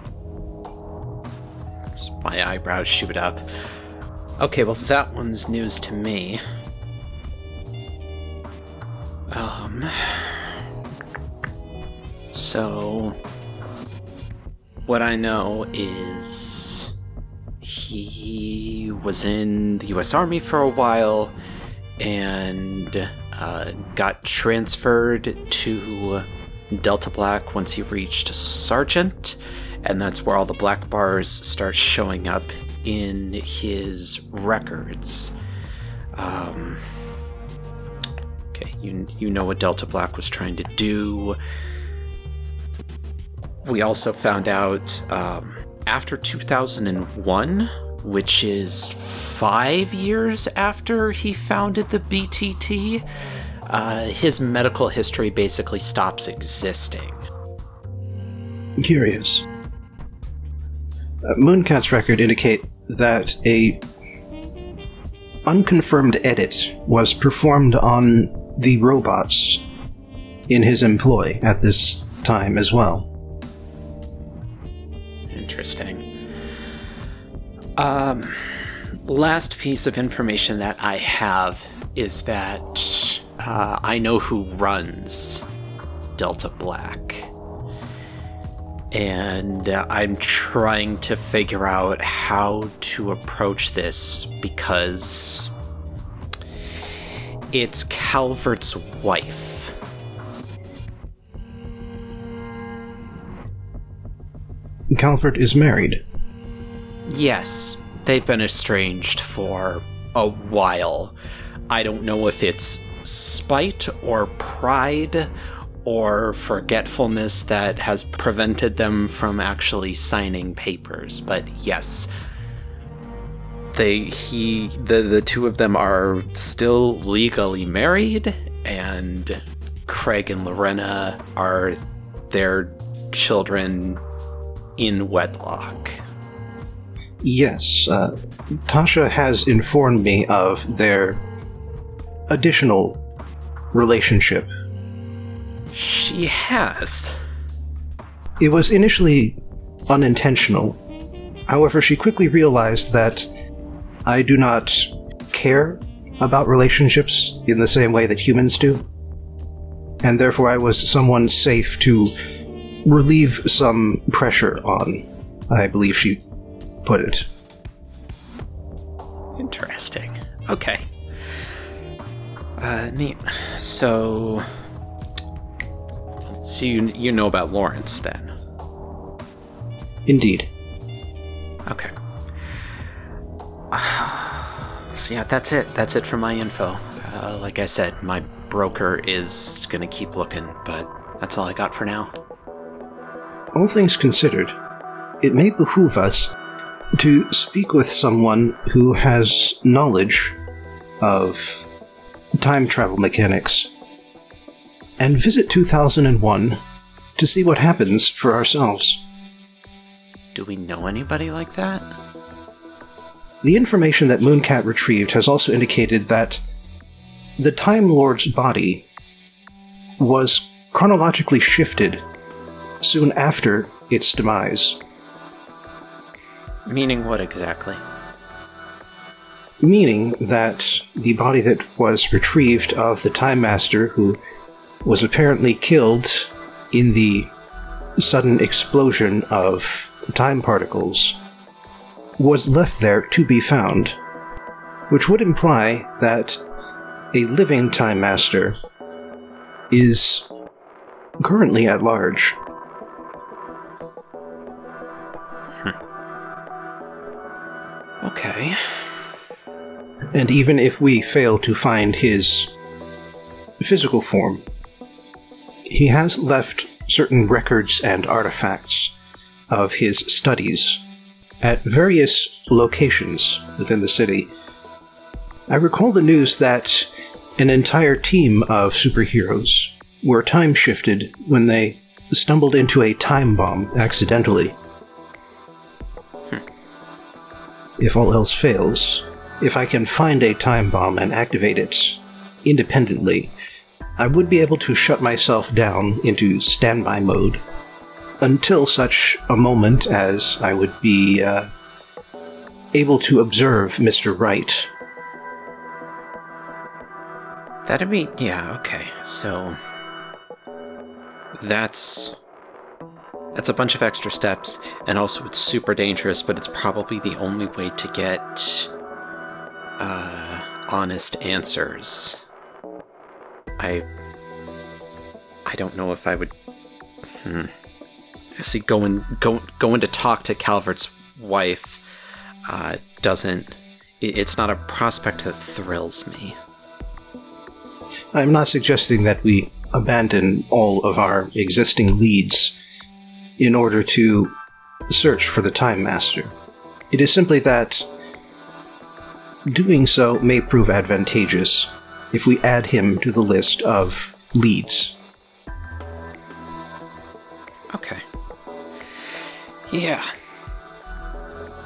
My eyebrows shoot up. Okay, well, that one's news to me. Um. So. What I know is. He was in the US Army for a while and uh, got transferred to Delta Black once he reached Sergeant and that's where all the black bars start showing up in his records. Um, okay, you you know what Delta Black was trying to do. We also found out um, after 2001, which is five years after he founded the BTT, uh, his medical history basically stops existing. Curious. Uh, Mooncat's record indicate that a unconfirmed edit was performed on the robots in his employ at this time as well. Interesting. Um, last piece of information that I have is that uh, I know who runs Delta Black. And uh, I'm trying to figure out how to approach this because it's Calvert's wife. Calvert is married. Yes, they've been estranged for a while. I don't know if it's spite or pride or forgetfulness that has prevented them from actually signing papers, but yes. They he the the two of them are still legally married and Craig and Lorena are their children in wedlock. Yes, uh, Tasha has informed me of their additional relationship. She has. It was initially unintentional. However, she quickly realized that I do not care about relationships in the same way that humans do. And therefore, I was someone safe to relieve some pressure on, I believe she put it. Interesting. Okay. Uh, neat. So, so you you know about Lawrence then? Indeed. Okay. So yeah, that's it. That's it for my info. Uh, like I said, my broker is gonna keep looking, but that's all I got for now. All things considered, it may behoove us to speak with someone who has knowledge of time travel mechanics and visit 2001 to see what happens for ourselves. Do we know anybody like that? The information that Mooncat retrieved has also indicated that the Time Lord's body was chronologically shifted soon after its demise, Meaning what exactly? meaning that the body that was retrieved of the Time Master, who was apparently killed in the sudden explosion of time particles, was left there to be found, which would imply that a living Time Master is currently at large. Okay. And even if we fail to find his physical form, he has left certain records and artifacts of his studies at various locations within the city. I recall the news that an entire team of superheroes were time shifted when they stumbled into a time bomb accidentally. If all else fails, if I can find a time bomb and activate it independently, I would be able to shut myself down into standby mode until such a moment as I would be uh, able to observe Mr. Wright. That'd be yeah, okay. So that's that's a bunch of extra steps and also it's super dangerous, but it's probably the only way to get uh honest answers. I I don't know if I would hmm. See going go, going to talk to Calvert's wife uh doesn't it- it's not a prospect that thrills me. I'm not suggesting that we abandon all of our existing leads in order to search for the Time Master. It is simply that doing so may prove advantageous if we add him to the list of leads. Okay. Yeah.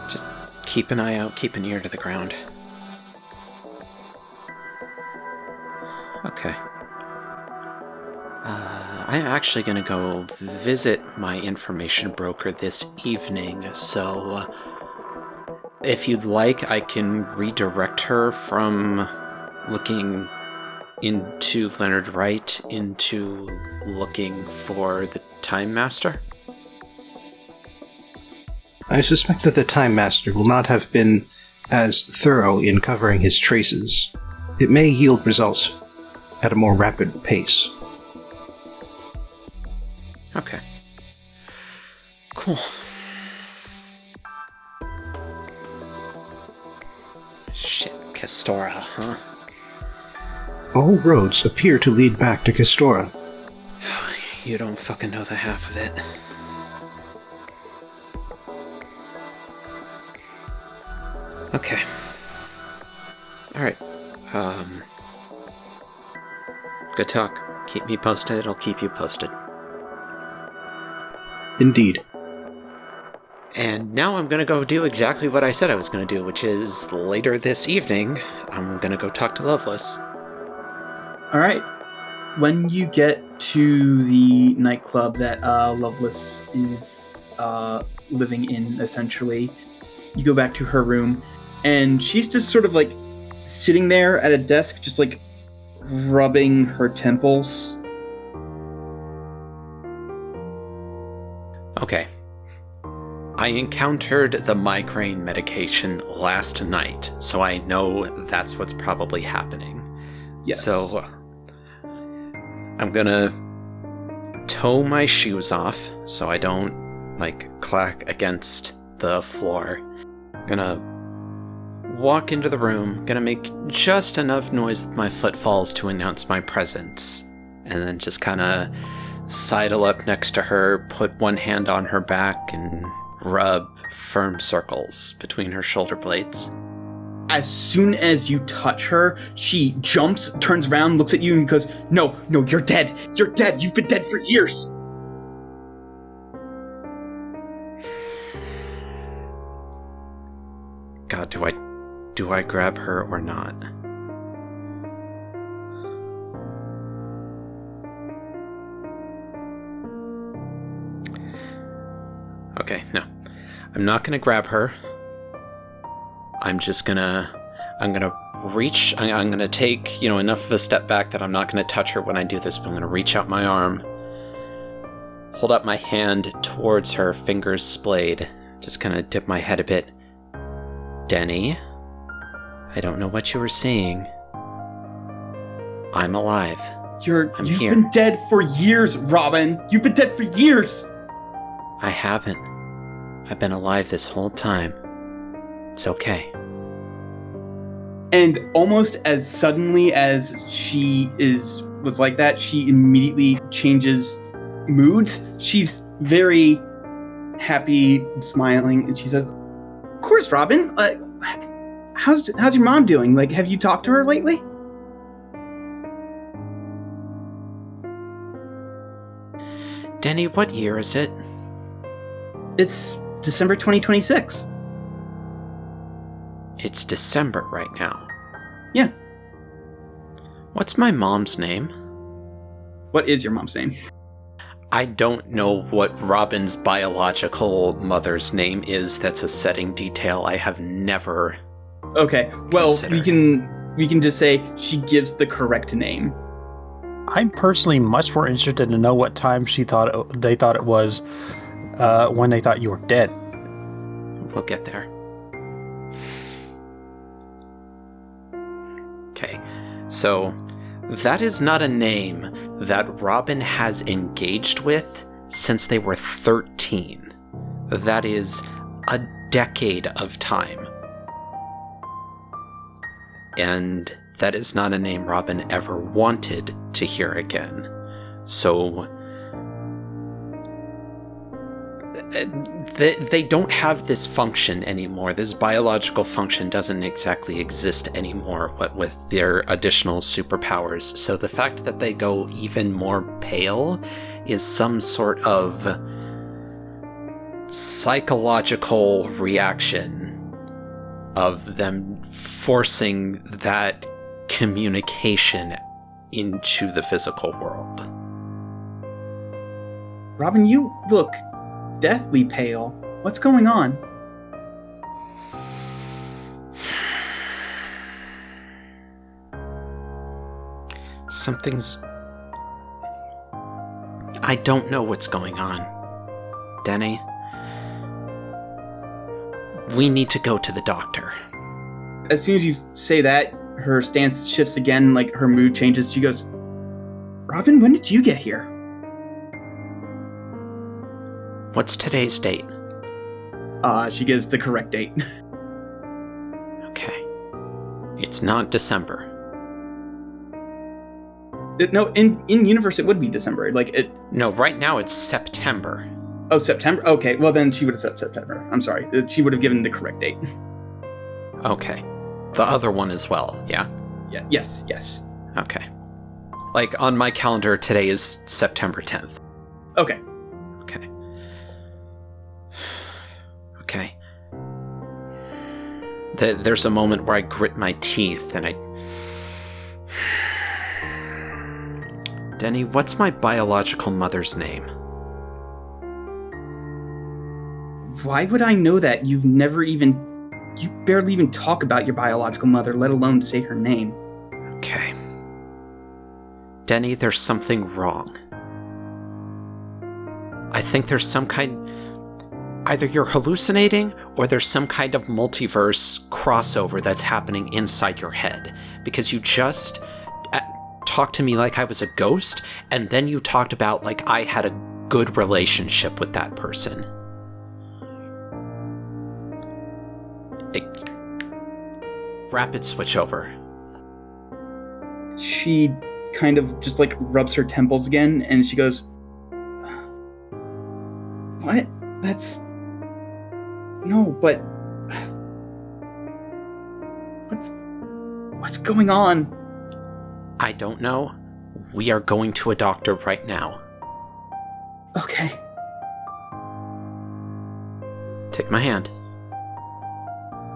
Just keep an eye out, keep an ear to the ground. Okay. Uh, I'm actually gonna go visit my information broker this evening, so uh, if you'd like, I can redirect her from looking into Leonard Wright into looking for the Time Master. I suspect that the Time Master will not have been as thorough in covering his traces. It may yield results at a more rapid pace. Okay. Cool. Shit, Kestora, huh? All roads appear to lead back to Kestora. You don't fucking know the half of it. Okay. Alright. Um. Good talk. Keep me posted, I'll keep you posted. Indeed. And now I'm gonna go do exactly what I said I was gonna do, which is later this evening, I'm gonna go talk to Loveless. All right. When you get to the nightclub that uh, Lovelace is uh, living in, essentially, you go back to her room, and she's just sort of like sitting there at a desk, just like rubbing her temples. Okay. I encountered the migraine medication last night, so I know that's what's probably happening. Yes. So I'm gonna toe my shoes off so I don't like clack against the floor. I'm gonna walk into the room, gonna make just enough noise with my footfalls to announce my presence, and then just kind of sidle up next to her, put one hand on her back, and rub firm circles between her shoulder blades. as soon as you touch her, she jumps, turns around, looks at you, and goes, No, no, you're dead. You're dead. You've been dead for years. God, do I do I grab her or not? Okay, no. I'm not gonna grab her. I'm just gonna I'm gonna reach I- I'm gonna take, you know, enough of a step back that I'm not gonna touch her when I do this, but I'm gonna reach out my arm, hold up my hand towards her, fingers splayed, just kinda dip my head a bit. Denny, I don't know what you were seeing. I'm alive. You're I'm you've here. been dead for years, Robin. You've been dead for years. I haven't. I've been alive this whole time. It's okay. And almost as suddenly as she is was like that, she immediately changes moods. She's very happy, smiling, and she says, "Of course, Robin. Uh, how's how's your mom doing? Like, have you talked to her lately?" Denny, what year is it? It's December 2026. It's December right now. Yeah. What's my mom's name? What is your mom's name? I don't know what Robin's biological mother's name is. That's a setting detail I have never. Okay. Well, we can we can just say she gives the correct name. I'm personally much more interested to know what time she thought it, they thought it was uh, when they thought you were dead. We'll get there. Okay, so that is not a name that Robin has engaged with since they were 13. That is a decade of time. And that is not a name Robin ever wanted to hear again. So they, they don't have this function anymore. This biological function doesn't exactly exist anymore what with their additional superpowers. So the fact that they go even more pale is some sort of psychological reaction of them forcing that communication into the physical world. Robin, you look deathly pale. What's going on? Something's. I don't know what's going on. Denny. We need to go to the doctor. As soon as you say that, her stance shifts again, like her mood changes. She goes, Robin, when did you get here? What's today's date? Uh, she gives the correct date. Okay. It's not December. It- no, in in universe it would be December. Like it. No, right now it's September. Oh, September. Okay, well then she would have said September. I'm sorry. Uh, She would have given the correct date. Okay. The other one as well, yeah? Yeah. Yes. Yes. Okay. Like on my calendar, today is September 10th. Okay. Okay. Th- There's a moment where I grit my teeth and I. Denny, what's my biological mother's name? Why would I know that? You've never even. You barely even talk about your biological mother, let alone say her name. Okay. Denny, there's something wrong. I think there's some kind. Either you're hallucinating or there's some kind of multiverse crossover that's happening inside your head. Because you just uh, talked to me like I was a ghost, and then you talked about like I had a good relationship with that person. It- rapid switch over. She kind of just like rubs her temples again, and she goes, "What? That's no, but what's what's going on?" I don't know. We are going to a doctor right now. Okay. Take my hand.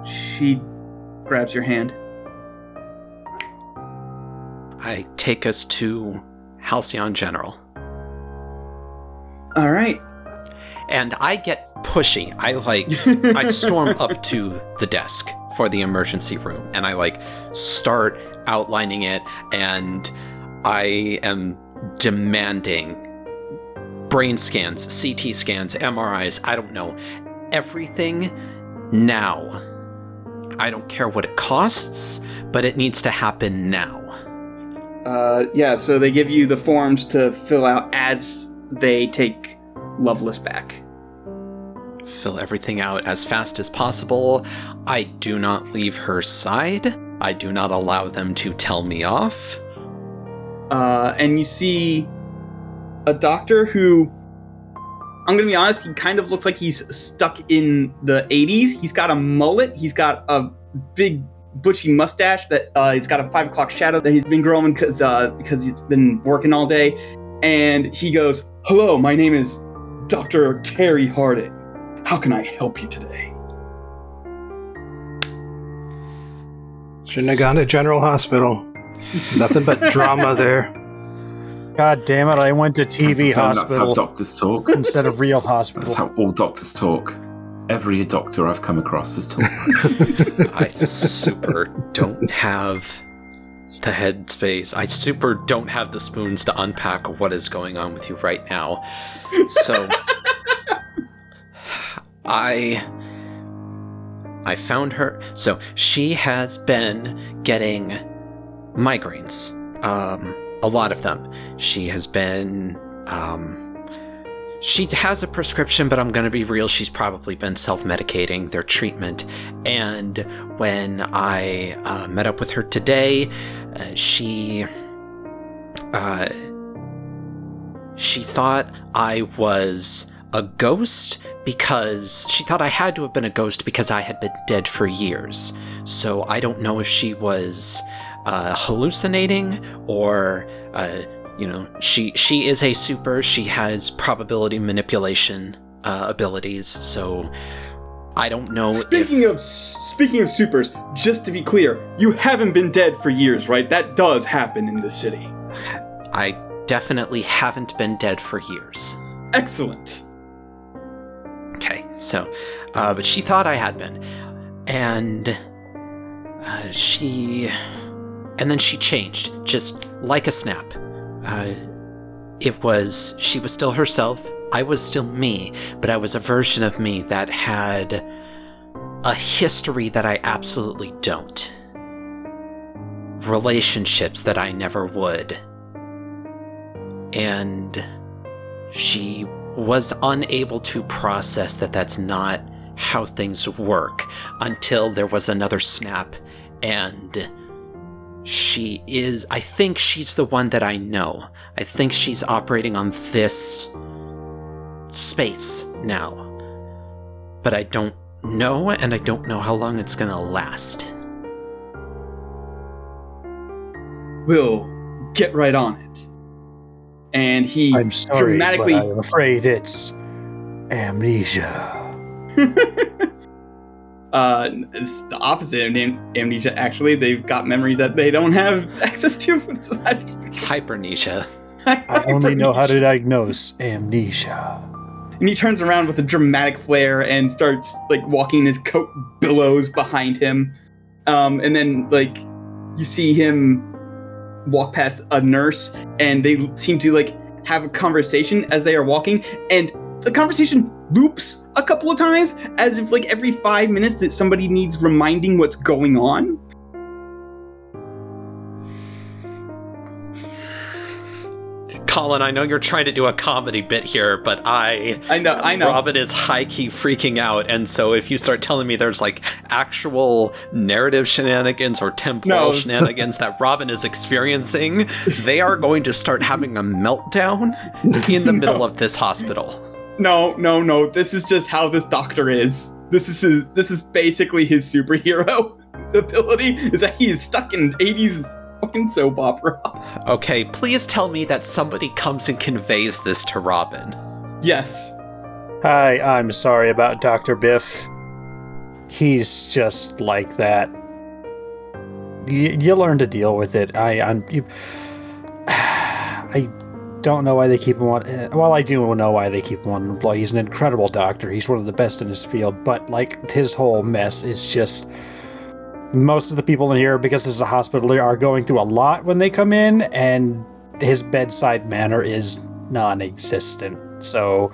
She grabs your hand. I take us to Halcyon General. All right. And I get pushy. I like, I storm up to the desk for the emergency room and I like start outlining it and I am demanding brain scans, CT scans, MRIs, I don't know, everything now. I don't care what it costs, but it needs to happen now. Uh, yeah. So they give you the forms to fill out as they take Loveless back. fill everything out as fast as possible. I do not leave her side. I do not allow them to tell me off. uh, and you see a doctor who I'm gonna be honest, he kind of looks like he's stuck in the 80s. He's got a mullet, he's got a big bushy mustache that uh, he's got a five o'clock shadow that he's been growing because uh, because he's been working all day, and he goes, "Hello, my name is Doctor Terry Harding. How can I help you today?" Shouldn't have gone to General Hospital. Nothing but drama there. God damn it! I went to TV hospital. That's how doctors talk. instead of real hospital. That's hospital. how all doctors talk. Every doctor I've come across has talked. I super don't have the headspace. I super don't have the spoons to unpack what is going on with you right now. So I I found her. So she has been getting migraines. Um a lot of them. She has been um she has a prescription, but I'm going to be real. She's probably been self medicating their treatment. And when I uh, met up with her today, uh, she. Uh, she thought I was a ghost because she thought I had to have been a ghost because I had been dead for years. So I don't know if she was uh, hallucinating or. Uh, you know she she is a super she has probability manipulation uh, abilities so i don't know Speaking if, of speaking of supers, just to be clear, you haven't been dead for years, right? That does happen in this city. i definitely haven't been dead for years Excellent. okay so uh, but she thought i had been and uh, she and then she changed just like a snap uh, it was she was still herself i was still me but i was a version of me that had a history that i absolutely don't relationships that i never would and she was unable to process that that's not how things work until there was another snap and she is. I think she's the one that I know. I think she's operating on this space now. But I don't know, and I don't know how long it's gonna last. We'll get right on it. And he I'm sorry, dramatically but I'm afraid it's amnesia. uh it's the opposite of am- amnesia actually they've got memories that they don't have access to Hypernesia. I only know how to diagnose amnesia. And he turns around with a dramatic flair and starts like walking his coat billows behind him. Um and then like you see him walk past a nurse and they seem to like have a conversation as they are walking. And the conversation loops a couple of times as if like every five minutes that somebody needs reminding what's going on Colin, I know you're trying to do a comedy bit here, but I i know i know Robin is high key freaking out, and so if you start telling me there's like actual narrative shenanigans or temporal No. shenanigans that Robin is experiencing, they are going to start having a meltdown in the middle of this hospital. No, no, no. This is just how this doctor is. This is his, this is basically his superhero ability. Is that he is stuck in 80s fucking soap opera. Okay, please tell me that somebody comes and conveys this to Robin. Yes. Hi, I'm sorry about Dr. Biff. He's just like that. Y- you learn to deal with it. I, I'm. You, I don't know why they keep him on. eh, Well, I do know why they keep him on employee. He's an incredible doctor. He's one of the best in his field. But like his whole mess is just. Most of the people in here, because this is a hospital, are going through a lot when they come in, and his bedside manner is non-existent. So.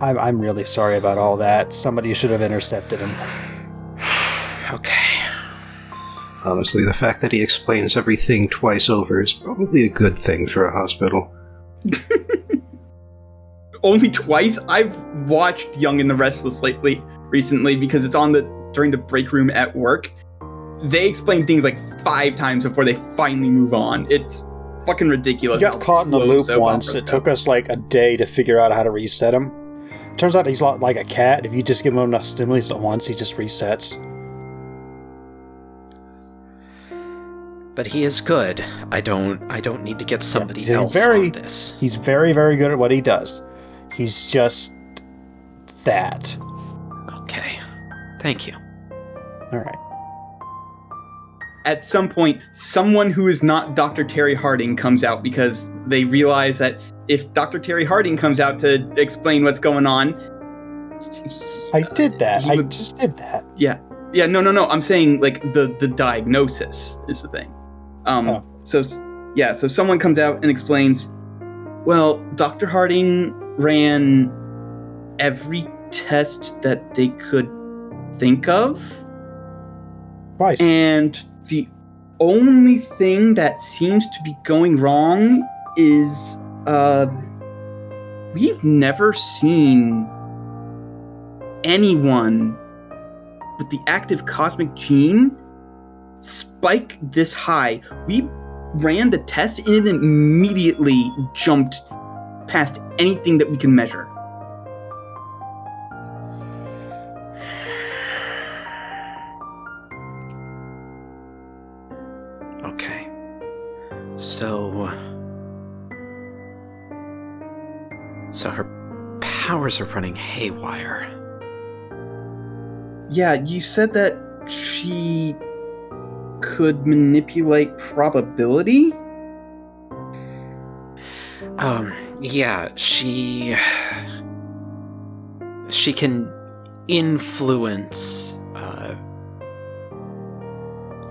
I'm, I'm really sorry about all that. Somebody should have intercepted him. Okay. Honestly, the fact that he explains everything twice over is probably a good thing for a hospital. Only twice. I've watched Young and the Restless lately, recently, because it's on the during the break room at work. They explain things like five times before they finally move on. It's fucking ridiculous. He got caught in the loop once. It go. took us like a day to figure out how to reset him. Turns out he's lot like a cat. If you just give him enough stimulus at once, he just resets. But he is good. I don't I don't need to get somebody he's a else very- on this. He's very, very good at what he does. He's just that. Okay. Thank you. All right. at some point, someone who is not Dr. Terry Harding comes out because they realize that if Dr. Terry Harding comes out to explain what's going on, I did that. he I would- just did that. yeah, yeah, no, no, no. I'm saying like the the diagnosis is the thing. Um, Oh. so yeah, so someone comes out and explains. Well, Dr. Harding ran every test that they could think of. Twice. And the only thing that seems to be going wrong is uh we've never seen anyone with the active cosmic gene spike this high. We ran the test and it immediately jumped past anything that we can measure. So. So her powers are running haywire. Yeah, you said that she could manipulate probability? Um, yeah, she. She can influence uh,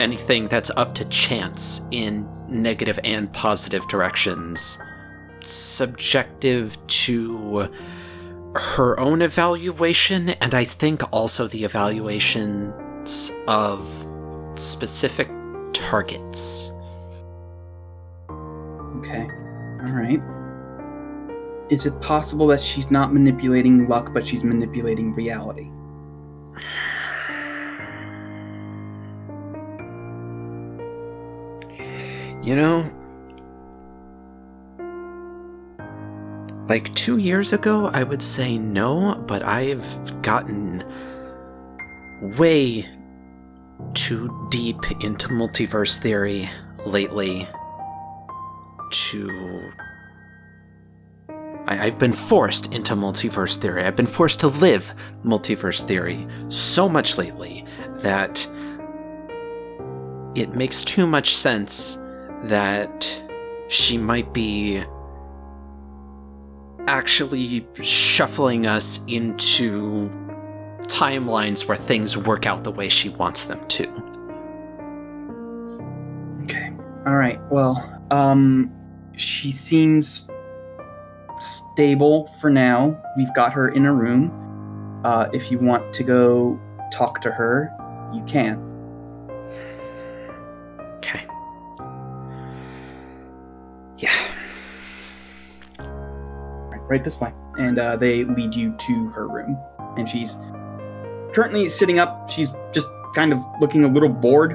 anything that's up to chance in negative and positive directions, subjective to her own evaluation, and I think also the evaluations of specific targets. Okay. All right. Is it possible that she's not manipulating luck, but she's manipulating reality? You know, like two years ago, I would say no, but I've gotten way too deep into multiverse theory lately to. I, I've been forced into multiverse theory. I've been forced to live multiverse theory so much lately that it makes too much sense that she might be actually shuffling us into timelines where things work out the way she wants them to. Okay. All right. Well, um, she seems stable for now. We've got her in a room. Uh, if you want to go talk to her, you can. Okay. Yeah. Right, right this way. And uh, they lead you to her room. And she's currently sitting up. She's just kind of looking a little bored.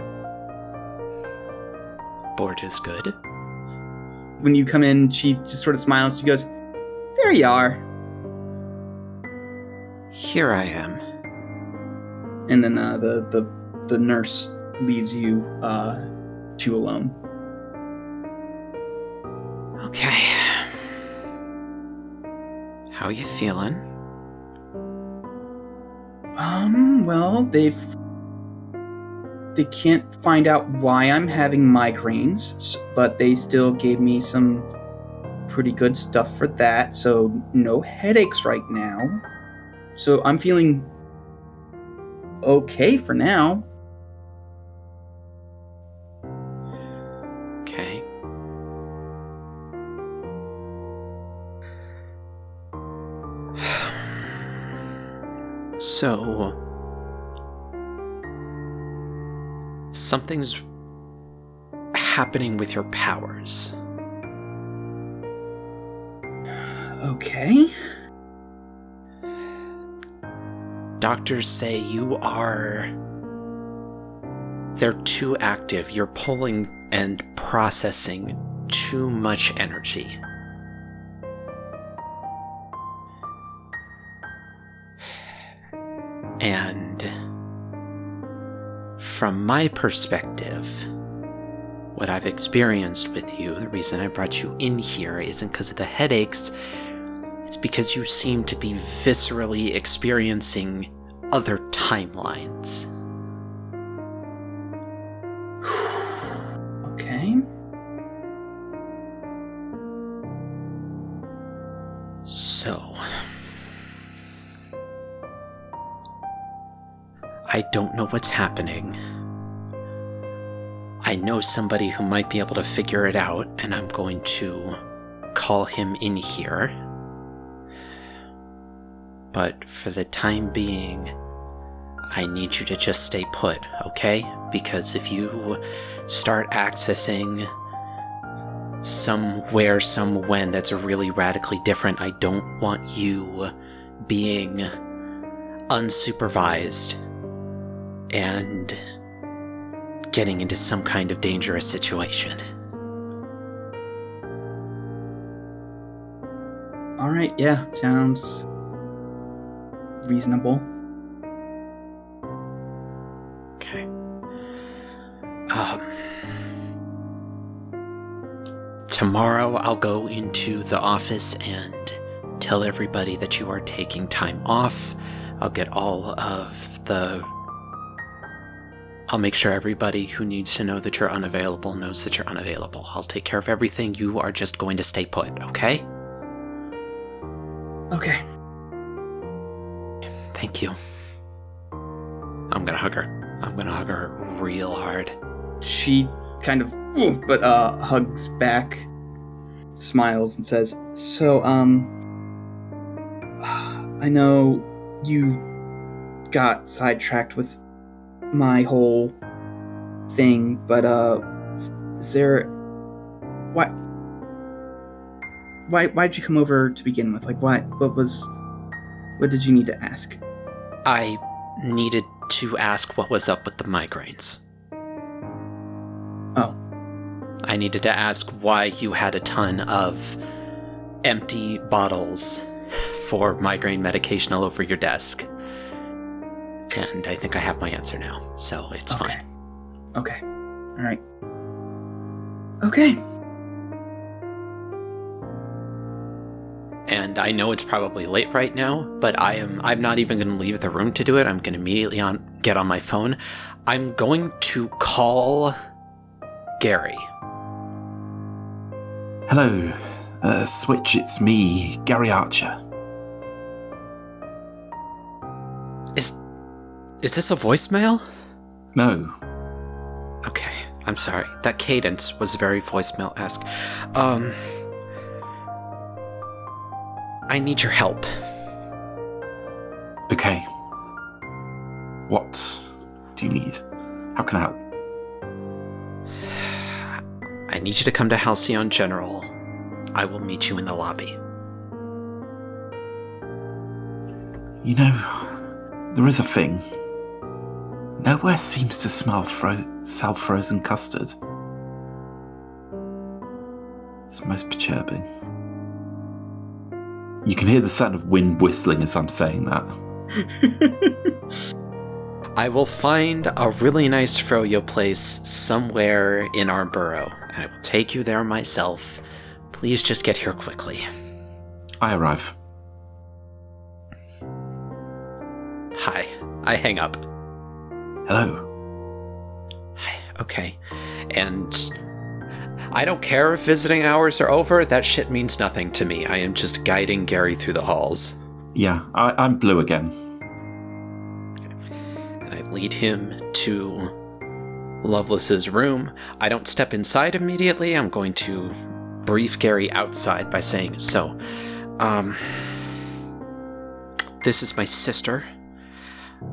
Bored is good. When you come in, she just sort of smiles. She goes, There you are. Here I am. And then uh, the, the, the nurse leaves you uh, two alone. Okay. How you feeling? Um, well, they've they can't find out why I'm having migraines, but they still gave me some pretty good stuff for that. So no headaches right now. So I'm feeling okay for now. So. Something's happening with your powers. Okay. Doctors say you are. They're too active. You're pulling and processing too much energy. And from my perspective, what I've experienced with you, the reason I brought you in here isn't because of the headaches, it's because you seem to be viscerally experiencing other timelines. Okay. I don't know what's happening. I know somebody who might be able to figure it out, and I'm going to call him in here. But for the time being, I need you to just stay put, okay? Because if you start accessing somewhere, some when that's really radically different, I don't want you being unsupervised and getting into some kind of dangerous situation. All right. Yeah. Sounds reasonable. Okay. Um. Tomorrow I'll go into the office and tell everybody that you are taking time off. I'll get all of the. I'll make sure everybody who needs to know that you're unavailable knows that you're unavailable. I'll take care of everything. You are just going to stay put, okay? Okay. Thank you. I'm gonna hug her. I'm gonna hug her real hard. She kind of, ooh, but uh, hugs back, smiles, and says, "So, um, I know you got sidetracked with my whole thing, but uh, is- there why?" Why, why did you come over to begin with? Like, why? What was? What did you need to ask? I needed to ask what was up with the migraines. Oh. I needed to ask why you had a ton of empty bottles for migraine medication all over your desk. And I think I have my answer now, so it's Okay. fine. Okay. All right. Okay. And I know it's probably late right now, but I am I'm not even going to leave the room to do it. I'm going to immediately on get on my phone. I'm going to call Gary. Hello, uh, Switch, it's me, Gary Archer. Is is this a voicemail? No, Okay, I'm sorry. That cadence was very voicemail-esque. Um I need your help. okay. What do you need? How can I help? I need you to come to Halcyon General. I will meet you in the lobby. You know, there is a thing. Nowhere seems to smell fro- sell frozen custard. It's most perturbing. You can hear the sound of wind whistling as I'm saying that. I will find a really nice froyo place somewhere in our borough, and I will take you there myself. Please just get here quickly. I arrive. Hi. I hang up. Hello. Hi. Okay. And I don't care if visiting hours are over, that shit means nothing to me. I am just guiding Gary through the halls. Yeah, I- I'm blue again. and I lead him to Lovelace's room. I don't step inside immediately. I'm going to brief Gary outside by saying, "So, um, this is my sister.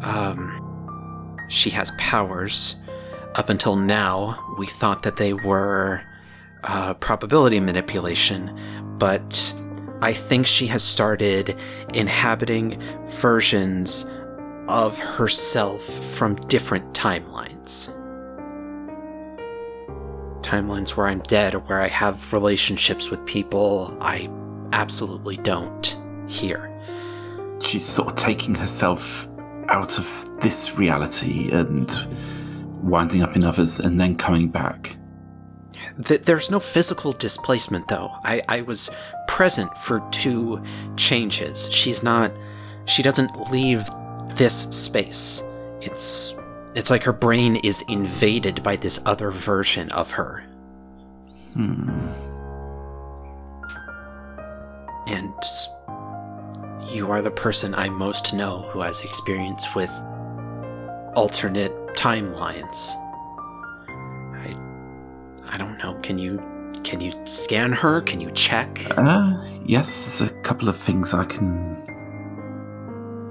Um, she has powers. Up until now, we thought that they were uh, probability manipulation, but." I think she has started inhabiting versions of herself from different timelines. Timelines where I'm dead or where I have relationships with people I absolutely don't here. She's sort of taking herself out of this reality and winding up in others and then coming back. Th- there's no physical displacement, though. I-, I was present for two changes. She's not. She doesn't leave this space. It's. It's like her brain is invaded by this other version of her. Hmm. And you are the person I most know who has experience with alternate timelines. I I don't know. Can you can you scan her? Can you check? Uh, yes, there's a couple of things I can.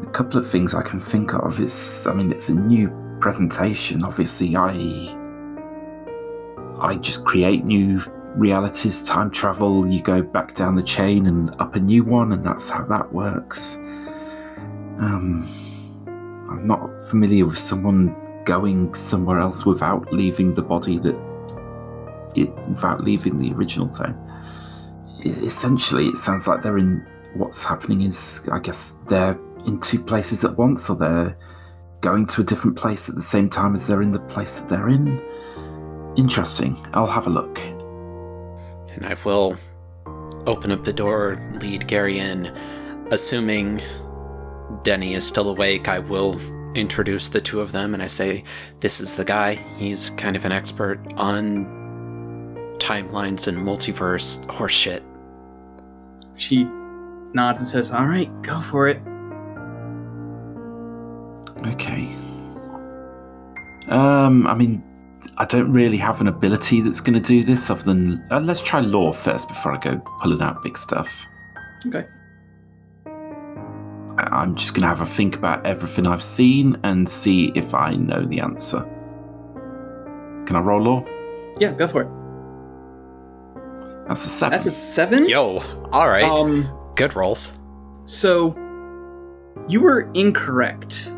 A couple of things I can think of. It's, I mean, it's a new presentation. Obviously, I. I just create new realities, time travel. You go back down the chain and up a new one, and that's how that works. Um, I'm not familiar with someone going somewhere else without leaving the body that it, without leaving the original time. E- Essentially, it sounds like they're in. What's happening is, I guess, they're in two places at once, or they're going to a different place at the same time as they're in the place that they're in. Interesting. I'll have a look. And I will open up the door, lead Gary in. Assuming Denny is still awake, I will introduce the two of them and I say, This is the guy. He's kind of an expert on timelines and multiverse horseshit. She nods and says, "All right, go for it." Okay. Um, I mean, I don't really have an ability that's going to do this other than. Uh, let's try lore first before I go pulling out big stuff. Okay. I- I'm just going to have a think about everything I've seen and see if I know the answer. Can I roll lore? Yeah, go for it. That's a seven. That's a seven. Yo, alright. Um. Good rolls. So, you were incorrect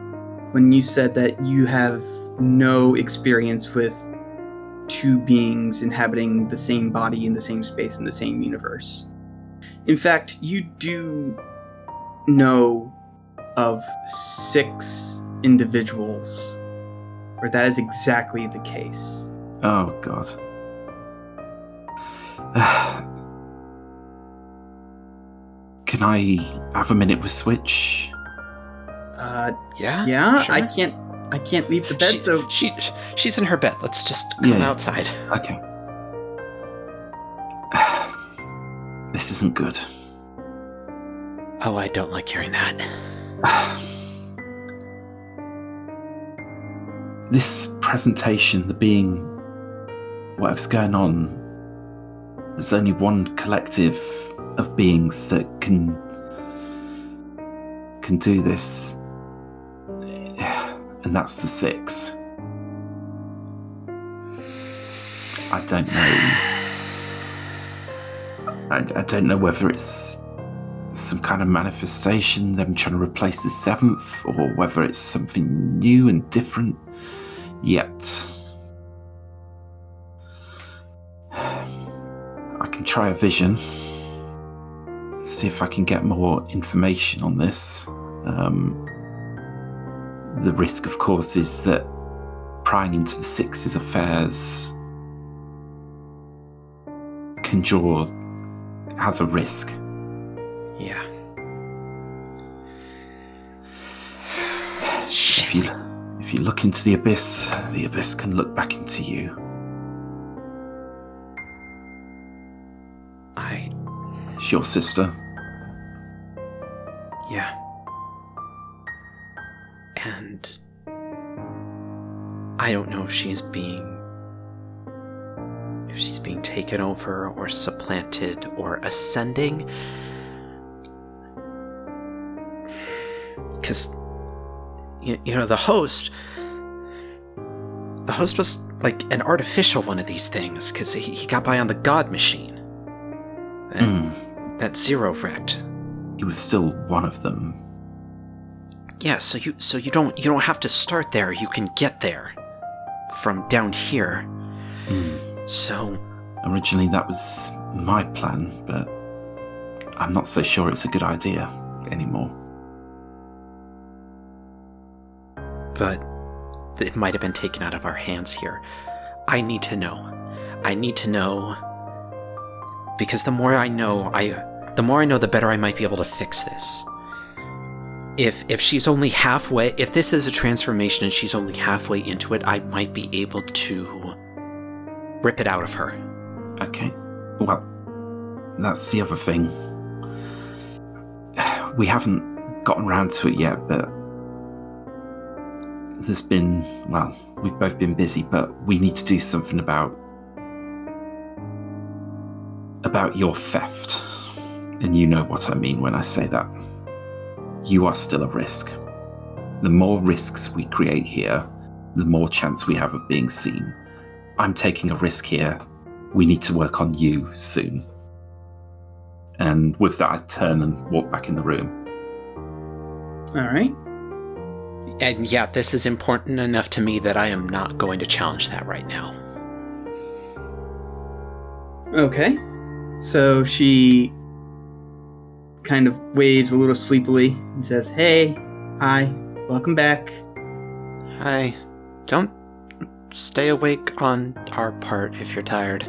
when you said that you have no experience with two beings inhabiting the same body in the same space in the same universe. In fact, you do know of six individuals where that is exactly the case. Oh god. Can I have a minute with Switch? Uh, Yeah. yeah, sure. I can't. I can't leave the bed, she, so she she's in her bed. Let's just come Yeah. outside. Okay. this isn't good. Oh, I don't like hearing that. this presentation, the being, whatever's going on, there's only one collective of beings that can can do this, and that's the six. I don't know. I, I don't know whether it's some kind of manifestation, them trying to replace the seventh, or whether it's something new and different yet. I can try a vision, see if I can get more information on this. Um, the risk, of course, is that prying into the Six's affairs can draw, has a risk. Yeah. If you, if you look into the abyss, the abyss can look back into you. I It's your sister. yeah. I don't know if she's being if she's being taken over or supplanted or ascending. Cuz you, you know the host the host was like an artificial one of these things cuz he, he got by on the god machine. That, Mm, that zero wrecked. he was still one of them. Yeah, so you so you don't you don't have to start there. You can get there from down here. Mm. So Originally, that was my plan, but I'm not so sure it's a good idea anymore. but it might have been taken out of our hands here. I need to know. I need to know because the more I know, I the more I know the better I might be able to fix this. If if she's only halfway, if this is a transformation and she's only halfway into it, I might be able to rip it out of her. Okay. Well, that's the other thing. We haven't gotten around to it yet, but there's been, well, we've both been busy, but we need to do something about about your theft. And you know what I mean when I say that. You are still a risk. The more risks we create here, the more chance we have of being seen. I'm taking a risk here we need to work on you soon. And with that, I turn and walk back in the room. all right. And yeah, this is important enough to me that I am not going to challenge that right now. Okay. So she kind of waves a little sleepily and says, Hey, hi, welcome back. Hi. Don't stay awake on our part if you're tired.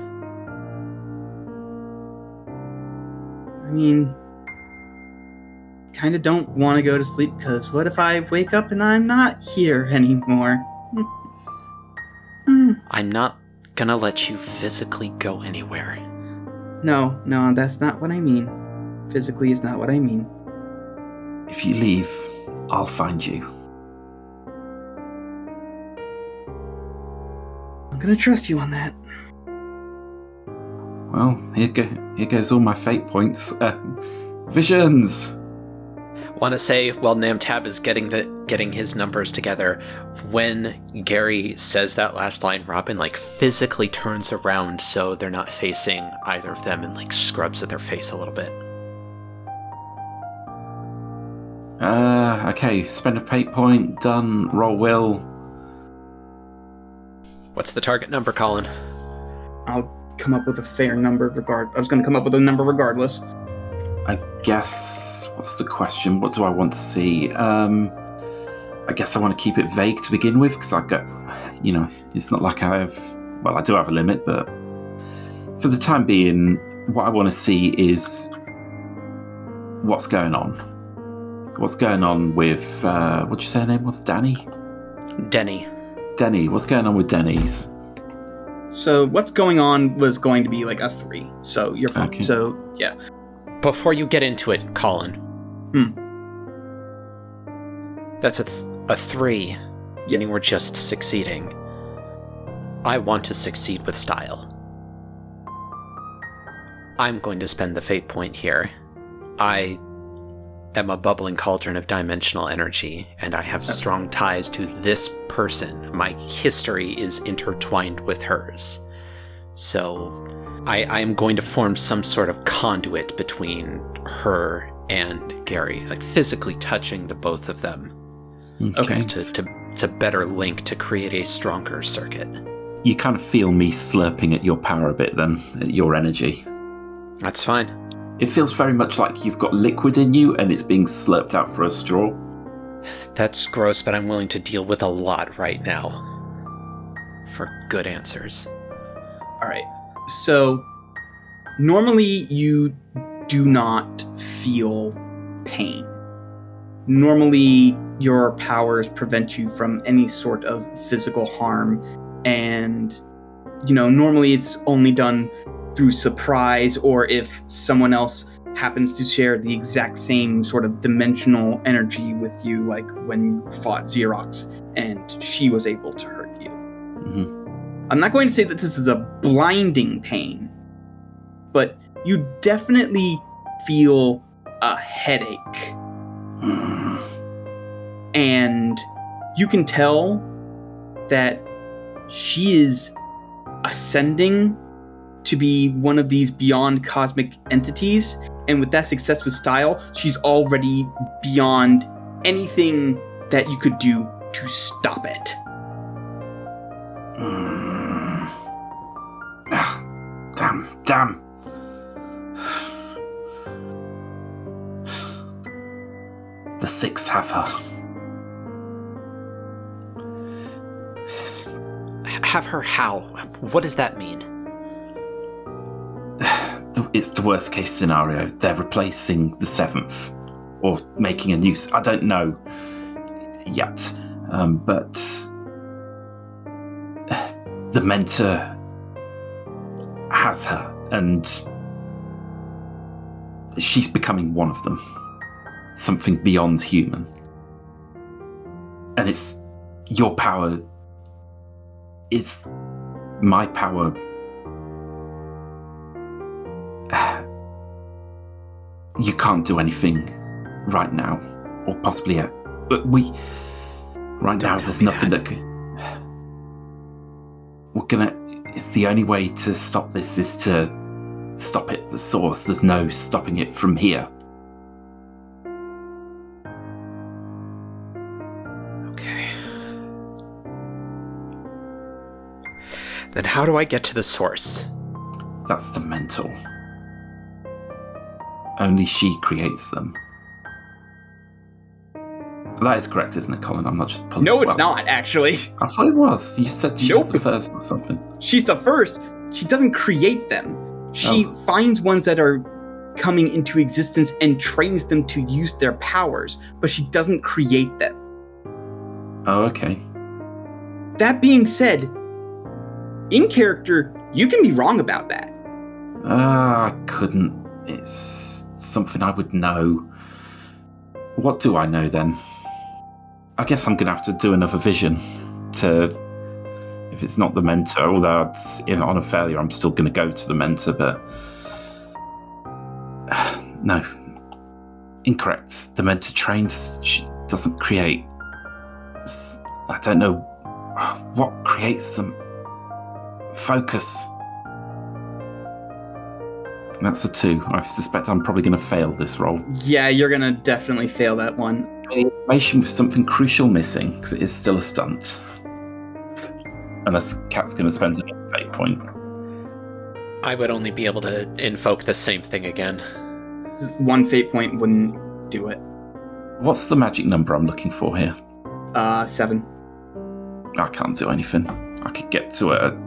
I mean, kind of don't want to go to sleep because what if I wake up and I'm not here anymore? I'm not gonna let you physically go anywhere. No, no, that's not what I mean. Physically is not what I mean. If you leave, I'll find you. I'm gonna trust you on that. Well, here, go, here goes all my fate points. Uh, visions! Want to say while Namtab is getting the getting his numbers together, when Gary says that last line, Robin like physically turns around so they're not facing either of them and like scrubs at their face a little bit. Uh, okay, spend a fate point, done, roll will. What's the target number, Colin? I'll come up with a fair number regard. I was going to come up with a number regardless. I guess what's the question? What do I want to see? Um, I guess I want to keep it vague to begin with because I go, you know, it's not like I have. Well, I do have a limit, but for the time being, what I want to see is what's going on. What's going on with uh, what'd you say her name was? Danny. Denny. Denny. What's going on with Denny's? So what's going on was going to be like a three. So you're fine. Okay. So yeah. Before you get into it, Colin. Hmm. That's a, th- a three, meaning we're just succeeding. I want to succeed with style. I'm going to spend the fate point here. I am a bubbling cauldron of dimensional energy, and I have strong ties to this person. My history is intertwined with hers. So I, I am going to form some sort of conduit between her and Gary, like physically touching the both of them hmm. Okay. to, to, to better link to create a stronger circuit. You kind of feel me slurping at your power a bit, then at your energy. That's fine. It feels very much like you've got liquid in you and it's being slurped out for a straw. That's gross, but I'm willing to deal with a lot right now. For good answers. All right. So normally you do not feel pain. Normally your powers prevent you from any sort of physical harm and you know normally it's only done through surprise or if someone else happens to share the exact same sort of dimensional energy with you like when you fought Xerox and she was able to hurt you. hmm I'm not going to say that this is a blinding pain, but you definitely feel a headache. And you can tell that she is ascending to be one of these beyond cosmic entities. And with that success with style, she's already beyond anything that you could do to stop it. Mm. Ah, damn, damn. The six have her. Have her how? What does that mean? The- It's the worst case scenario. They're replacing the seventh or making a new. I don't know yet. Um, but the mentor has her and she's becoming one of them. Something beyond human. And it's your power is my power you can't do anything right now, or possibly yet. But we, right now, there's nothing that. could We're gonna. The only way to stop this is to stop it at the source. There's no stopping it from here. Okay. Then how do I get to the source? That's the mental. Only she creates them. That is correct, isn't it, Colin? I'm not just pulling. No, it's well, not, actually. I thought it was. You said she was the first or something. She's the first. She doesn't create them. She Oh. finds ones that are coming into existence and trains them to use their powers, but she doesn't create them. Oh, okay. That being said, in character, you can be wrong about that. Ah, I couldn't. It's something I would know. What do I know then? I guess I'm gonna have to do another vision to. If it's not the mentor, although it's, you know, on a failure, I'm still gonna go to the mentor, but. No. Incorrect. The mentor trains, she doesn't create. I don't know what creates them. Focus. That's a two. I suspect I'm probably going to fail this roll. Yeah, you're gonna definitely fail that one. The information with something crucial missing, because it is still a stunt. Unless Cat's going to spend a fate point. I would only be able to invoke the same thing again. One fate point wouldn't do it. What's the magic number I'm looking for here? Uh, seven. I can't do anything. I could get to a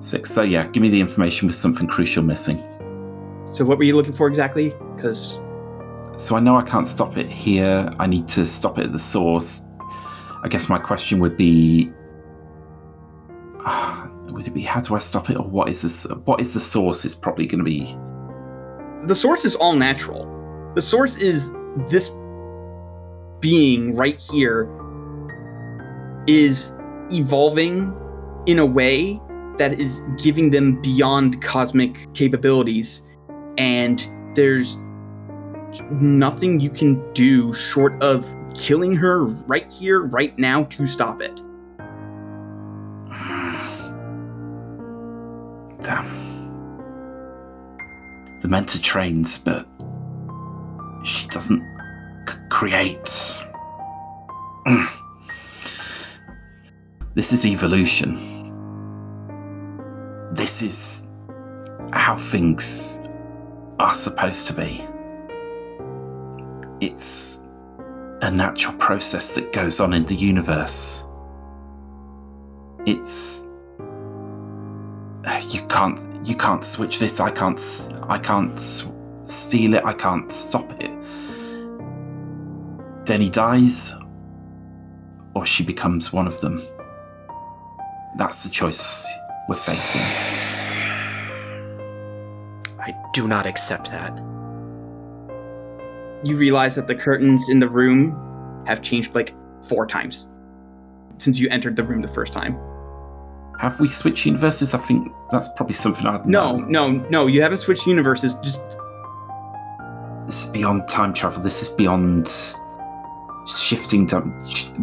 six. So yeah, give me the information with something crucial missing. So what were you looking for exactly? Because So I know I can't stop it here. I need to stop it at the source. I guess my question would be, uh, would it be how do I stop it, or what is this? What is the source? Is probably going to be the source is all natural. The source is this being right here is evolving in a way that is giving them beyond cosmic capabilities and there's nothing you can do short of killing her right here right now to stop it damn. The mentor trains, but she doesn't c- create. this is evolution. This is how things are supposed to be. It's a natural process that goes on in the universe. It's uh, you can't you can't switch this. I can't i can't steal it. I can't stop it. Denny dies or she becomes one of them. That's the choice we're facing do not accept that. you realize that the curtains in the room have changed like four times since you entered the room the first time have we switched universes i think that's probably something i'd no know. no no you haven't switched universes just this is beyond time travel this is beyond shifting time.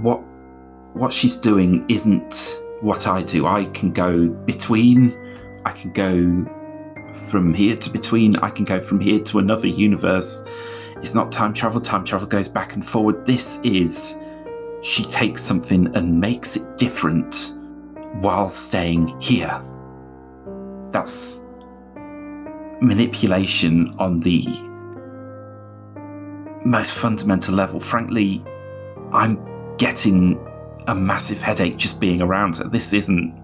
what what she's doing isn't what i do i can go between i can go from here to between i can go from here to another universe it's not time travel time travel goes back and forward this is she takes something and makes it different while staying here that's manipulation on the most fundamental level. Frankly, I'm getting a massive headache just being around her. This isn't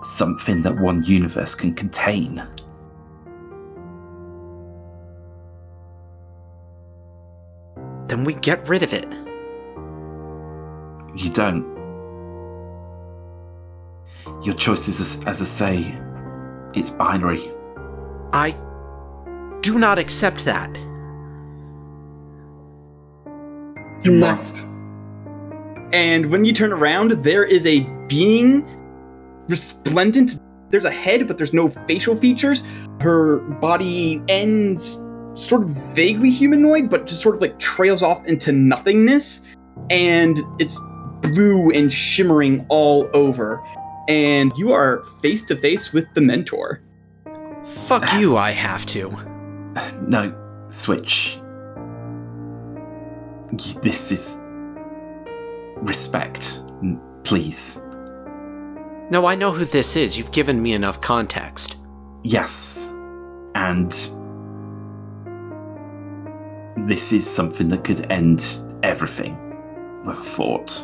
something that one universe can contain. Then we get rid of it. You don't. Your choice is, as, as I say, it's binary. I do not accept that. You must. And when you turn around, there is a being resplendent. There's a head, but there's no facial features. Her body ends sort of vaguely humanoid, but just sort of like trails off into nothingness. And it's blue and shimmering all over. And you are face to face with the mentor. Fuck you, I have to. No, switch. This is respect, please. No, I know who this is. You've given me enough context. Yes, and this is something that could end everything with a thought.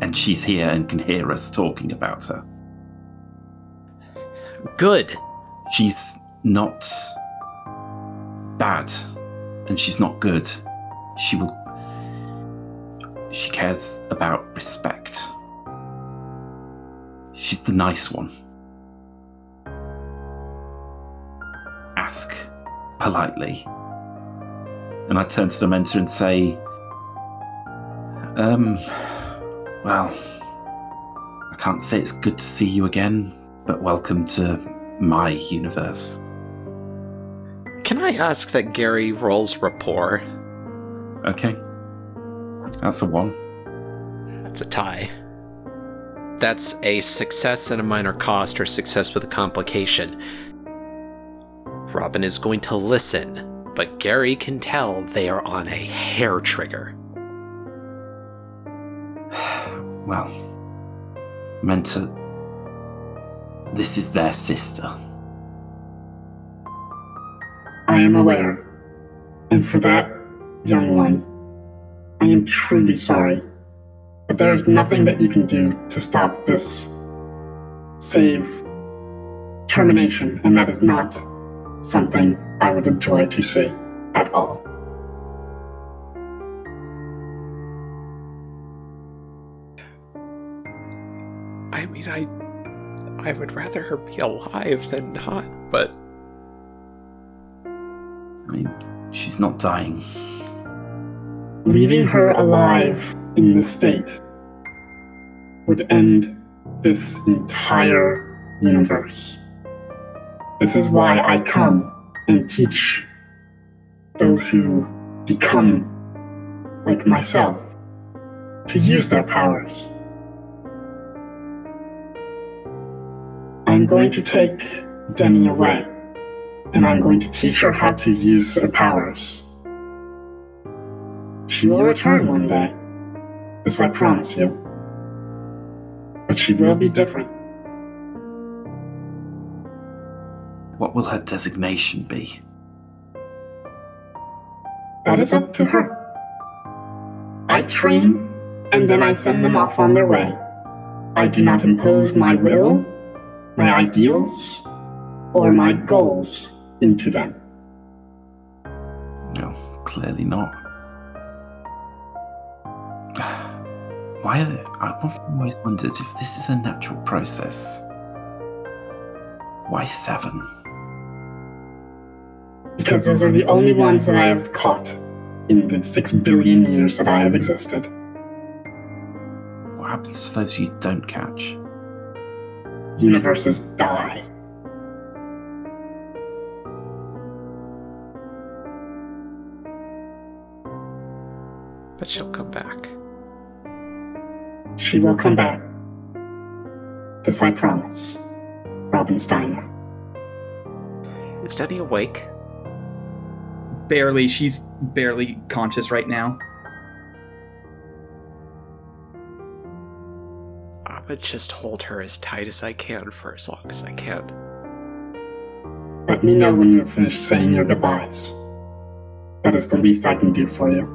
And she's here and can hear us talking about her. Good. She's not bad, and she's not good. She will. She cares about respect. She's the nice one. Ask politely. And I turn to the mentor and say, Um, well, I can't say it's good to see you again, but welcome to my universe. Can I ask that Gary rolls rapport? Okay. That's a one. That's a tie. That's a success at a minor cost or success with a complication. Robin is going to listen, but Gary can tell they are on a hair trigger. Well, meant to. This is their sister. I am aware. And for that, young one, I am truly sorry. But there is nothing that you can do to stop this save termination, and that is not something I would enjoy to see at all. I mean, I. I would rather her be alive than not, but. I mean, she's not dying. Leaving her alive in this state would end this entire universe. This is why I come and teach those who become like myself to use their powers. I'm going to take Demi away, and I'm going to teach her how to use her powers. She will return one day. This I promise you. But she will be different. What will her designation be? That is up to her. I train, and then I send them off on their way. I do not impose my will, my ideals, or my goals into them. No, clearly not. Why? Are they, I've always wondered if this is a natural process. Why seven? Because those are the only ones that I have caught in the six billion years that I have existed. What happens to those you don't catch? Universes die. But she'll come back. She will come back. This I promise. Robin Steiner. Is Denny awake? Barely. She's barely conscious right now. I would just hold her as tight as I can for as long as I can. Let me know when you have finished saying your goodbyes. That is the least I can do for you.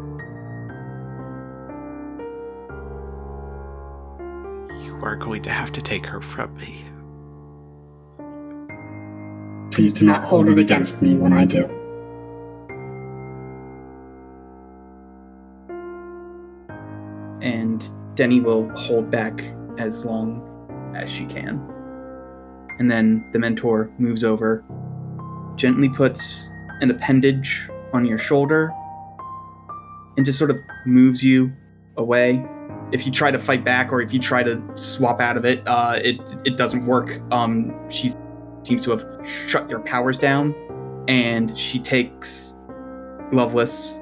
You are going to have to take her from me. Please do not hold it against me when I do. And Denny will hold back as long as she can. And then the mentor moves over, gently puts an appendage on your shoulder, and just sort of moves you away. If you try to fight back or if you try to swap out of it, uh, it it doesn't work. Um, she seems to have shut your powers down, and she takes Loveless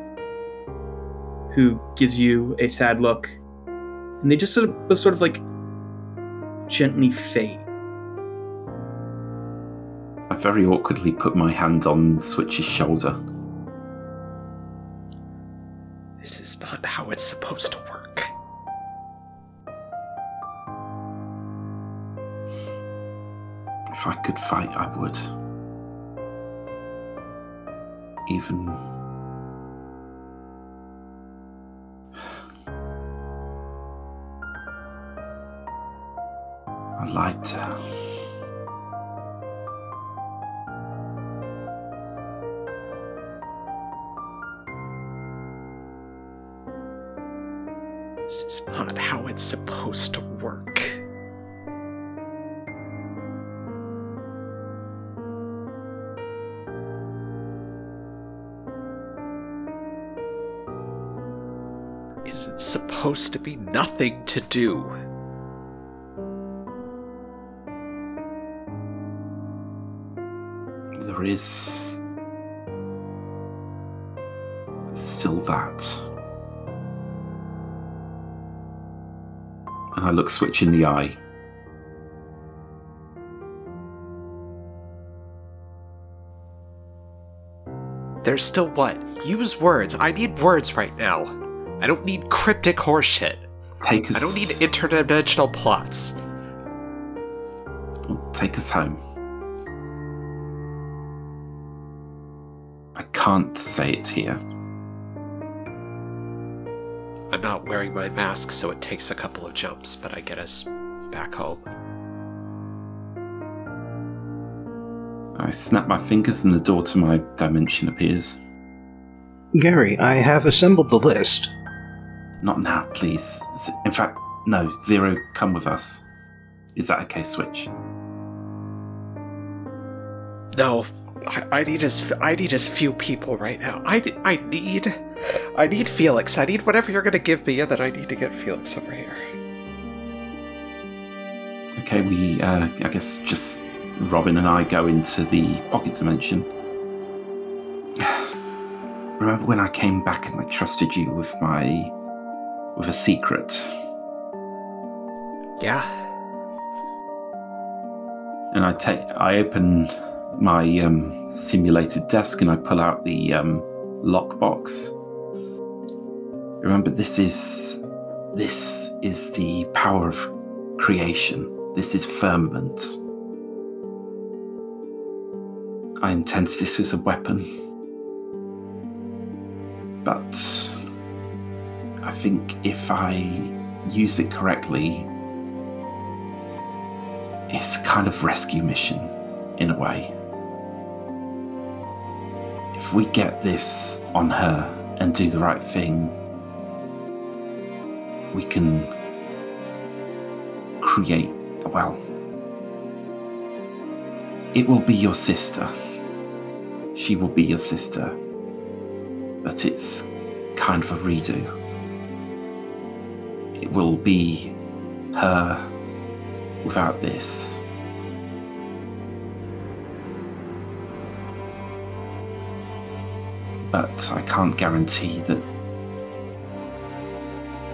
who gives you a sad look, and they just sort of sort of like gently fade. I very awkwardly put my hand on Switch's shoulder. This is not how it's supposed to work. If I could fight, I would. Even. Her. This is not how it's supposed to work. Is it supposed to be nothing to do? Is. still that. And I look Switch in the eye. There's still what? Use words. I need words right now. I don't need cryptic horseshit. Take us. I don't need interdimensional plots. Take us home. Can't say it here. I'm not wearing my mask, so it takes a couple of jumps, but I get us back home. I snap my fingers and the door to my dimension appears. Gary, I have assembled the list. Not now, please. In fact, no, Zero, come with us. Is that okay, Switch? No, I, I need as I need as few people right now. I I need I need Felix. I need whatever you're gonna give me, and then I need to get Felix over here. Okay, we, uh, I guess just Robin and I go into the pocket dimension. Remember when I came back and I trusted you with my. with a secret? Yeah. And I take, I open my um, simulated desk and I pull out the um, lockbox. Remember, this is this is the power of creation. This is firmament. I intended this as a weapon, but I think if I use it correctly, it's kind of rescue mission in a way. If we get this on her and do the right thing, we can create, well, it will be your sister. She will be your sister. But it's kind of a redo. It will be her without this. But I can't guarantee that.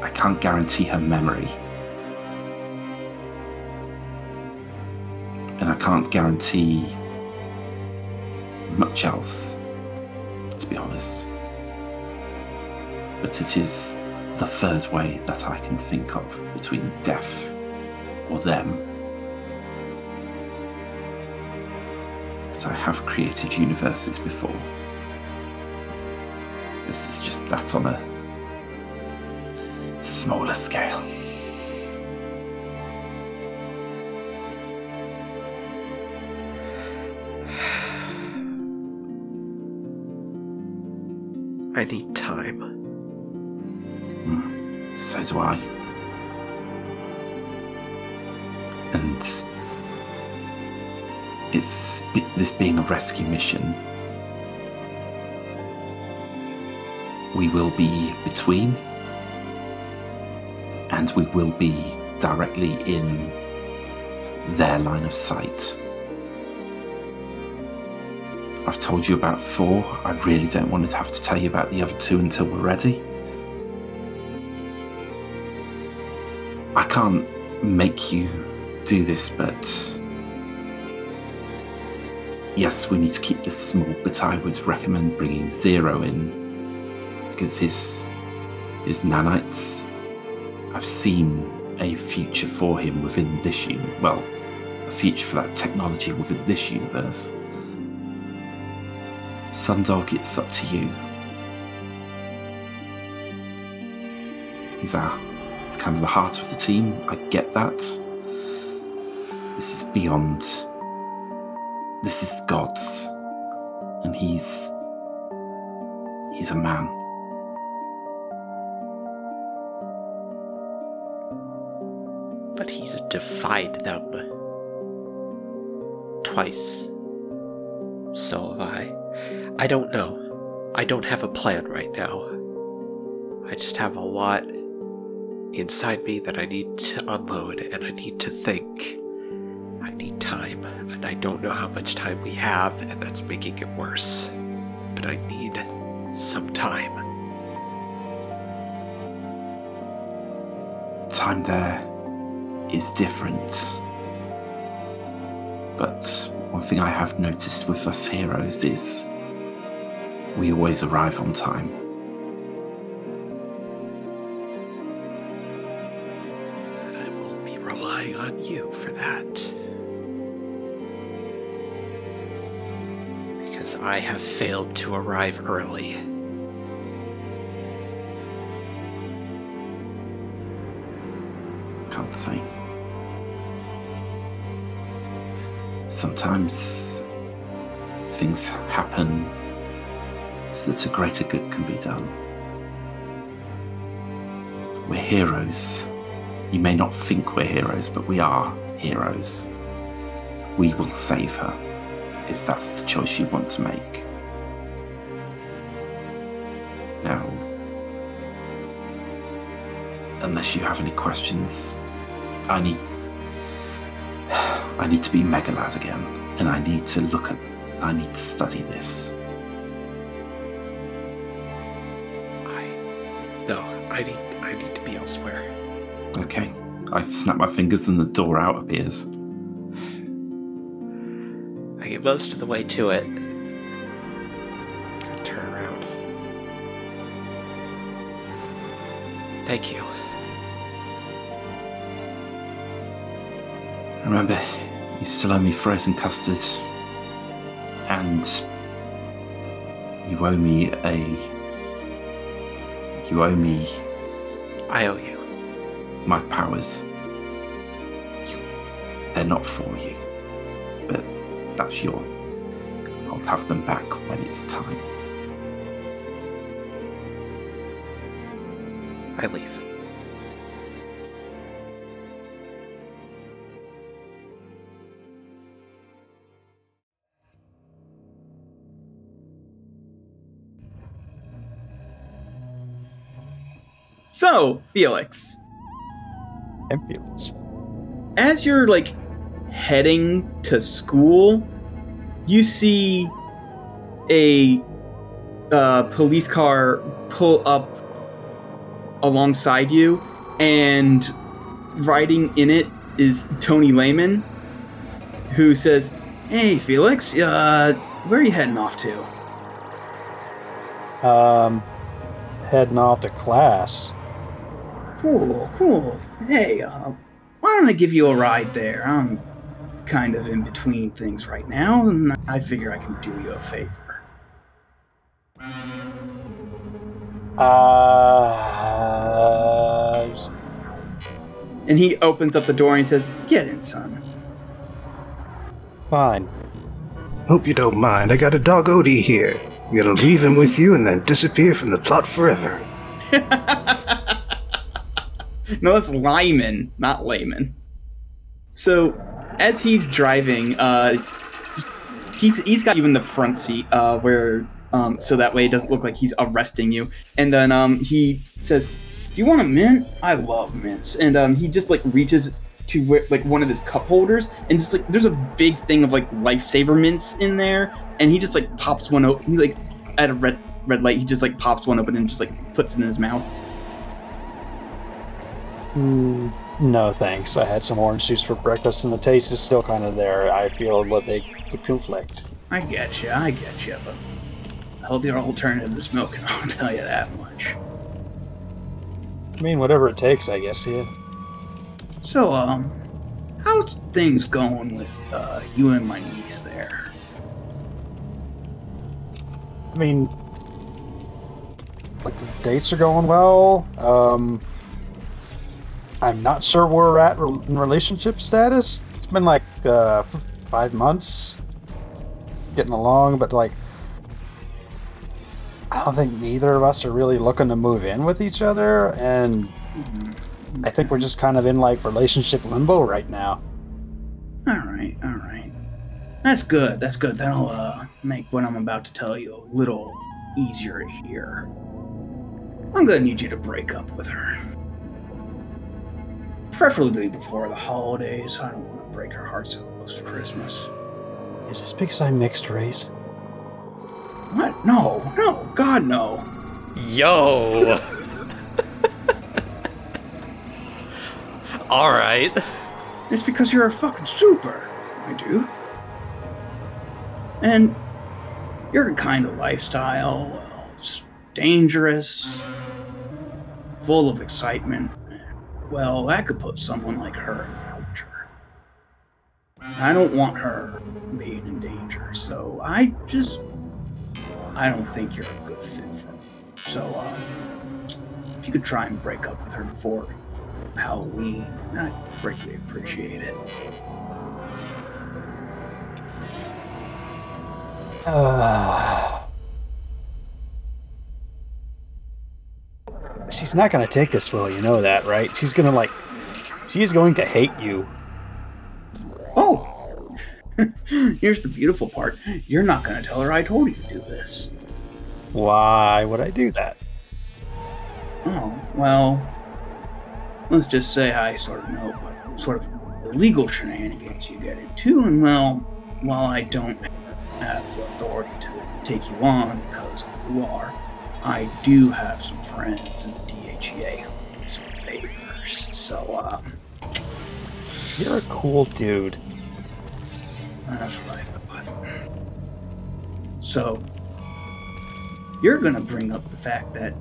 I can't guarantee her memory. And I can't guarantee much else, to be honest. But it is the third way that I can think of between death or them. But I have created universes before. This is just that on a smaller scale. I need time. Hmm. So do I. And it's this being a rescue mission. We will be between, and we will be directly in their line of sight. I've told you about four. I really don't want to have to tell you about the other two until we're ready. I can't make you do this, but yes, we need to keep this small. But I would recommend bringing Zero in because his his nanites. I've seen a future for him within this unit. Well, a future for that technology within this universe. Sundog, it's up to you. He's our He's kind of the heart of the team. I get that. This is beyond. This is God's. And he's. He's a man. Defied them. Twice. So have I. I don't know. I don't have a plan right now. I just have a lot inside me that I need to unload and I need to think. I need time, and I don't know how much time we have, and that's making it worse. But I need some time. Time there is different. But one thing I have noticed with us heroes is we always arrive on time. And I will be relying on you for that. Because I have failed to arrive early. Can't say. Sometimes things happen so that a greater good can be done. We're heroes. You may not think we're heroes, but we are heroes. We will save her if that's the choice you want to make. Now, unless you have any questions, I need I need to be Megalad again, and I need to look at I need to study this. I no, I need I need to be elsewhere. Okay. I snap my fingers and the door out appears. I get most of the way to it. Turn around. Thank you. Remember, you still owe me frozen custard. And you owe me a. You owe me I owe you. my powers. You, they're not for you. But that's your. I'll have them back when it's time. I leave. So, Felix, Ambulance. as you're like heading to school, you see a uh, police car pull up alongside you, and riding in it is Tony Lehman, who says, "Hey, Felix, uh, where are you heading off to?" Um, heading off to class. Cool, cool. Hey, uh, why don't I give you a ride there? I'm kind of in between things right now, and I figure I can do you a favor. Uh, And he opens up the door and he says, Get in, son. fine. Hope you don't mind. I got a dog Odie here. I'm gonna leave him with you and then disappear from the plot forever. No, that's Lyman, not Layman. So, as he's driving, uh, he's he's got in the front seat, uh, where um, so that way it doesn't look like he's arresting you. And then um, he says, "Do you want a mint? I love mints." And um, he just like reaches to where, like one of his cup holders, and just like there's a big thing of like lifesaver mints in there, and he just like pops one open. He like at a red red light, he just like pops one open and just like puts it in his mouth. Mm, no, thanks. I had some orange juice for breakfast, and the taste is still kind of there. I feel that they could conflict. I get you, I get you, but healthier alternative is milk, and I'll tell you that much. I mean, whatever it takes, I guess. Yeah. So, um, how's things going with uh, you and my niece there? I mean, like the dates are going well. Um, I'm not sure where we're at in relationship status. It's been like uh, five months, getting along, but like, I don't think neither of us are really looking to move in with each other, and I think we're just kind of in like relationship limbo right now. All right, all right. That's good. That's good. That'll uh, make what I'm about to tell you a little easier to hear. I'm gonna need you to break up with her. Preferably before the holidays. I don't want to break her heart so close to Christmas. Is this because I'm mixed race? What? No, no, God, no. Yo! Alright. It's because you're a fucking super, I do. And your kind of lifestyle, well, it's dangerous, full of excitement. Well, that could put someone like her in danger. I don't want her being in danger, so I just I don't think you're a good fit for her. So, uh, if you could try and break up with her before Halloween, I'd greatly appreciate it. Uh, she's not gonna take this well, you know that, right? She's gonna like, she's going to hate you. Oh, here's the beautiful part. You're not going to tell her I told you to do this. Why would I do that? Oh, well, let's just say I sort of know what sort of illegal shenanigans you get into, and well, while I don't have the authority to take you on because of who you are, I do have some friends in the DHEA who need some favors. So, um, You're a cool dude. That's what I thought. So, you're gonna bring up the fact that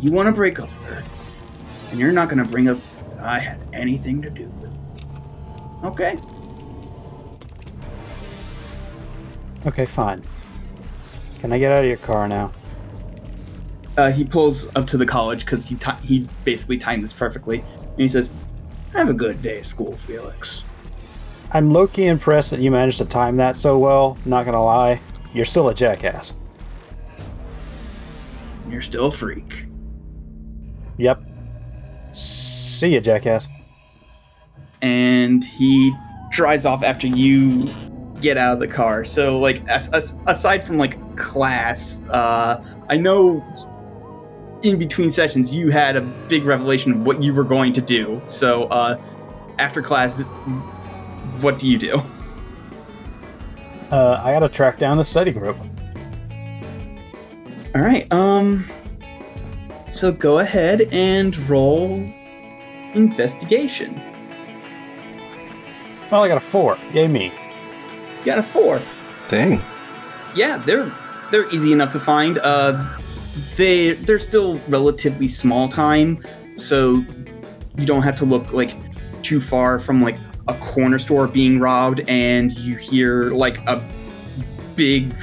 you want to break up with her, and you're not gonna bring up that I had anything to do with it. Okay? Okay, fine. Can I get out of your car now? Uh, he pulls up to the college because he ti he basically timed this perfectly, and he says, "Have a good day at school, Felix." I'm low key impressed that you managed to time that so well. Not gonna lie, you're still a jackass. You're still a freak. Yep. See ya, jackass. and he drives off after you get out of the car. So, like, as, as, aside from like class, uh, I know in between sessions you had a big revelation of what you were going to do. So, uh, after class, what do you do? Uh, I gotta track down the study group. All right. Um. So go ahead and roll investigation. Well, I got a four. Yay me. You got a four. Dang. Yeah, they're they're easy enough to find. Uh, they they're still relatively small time, so you don't have to look like too far from like a corner store being robbed, and you hear like a big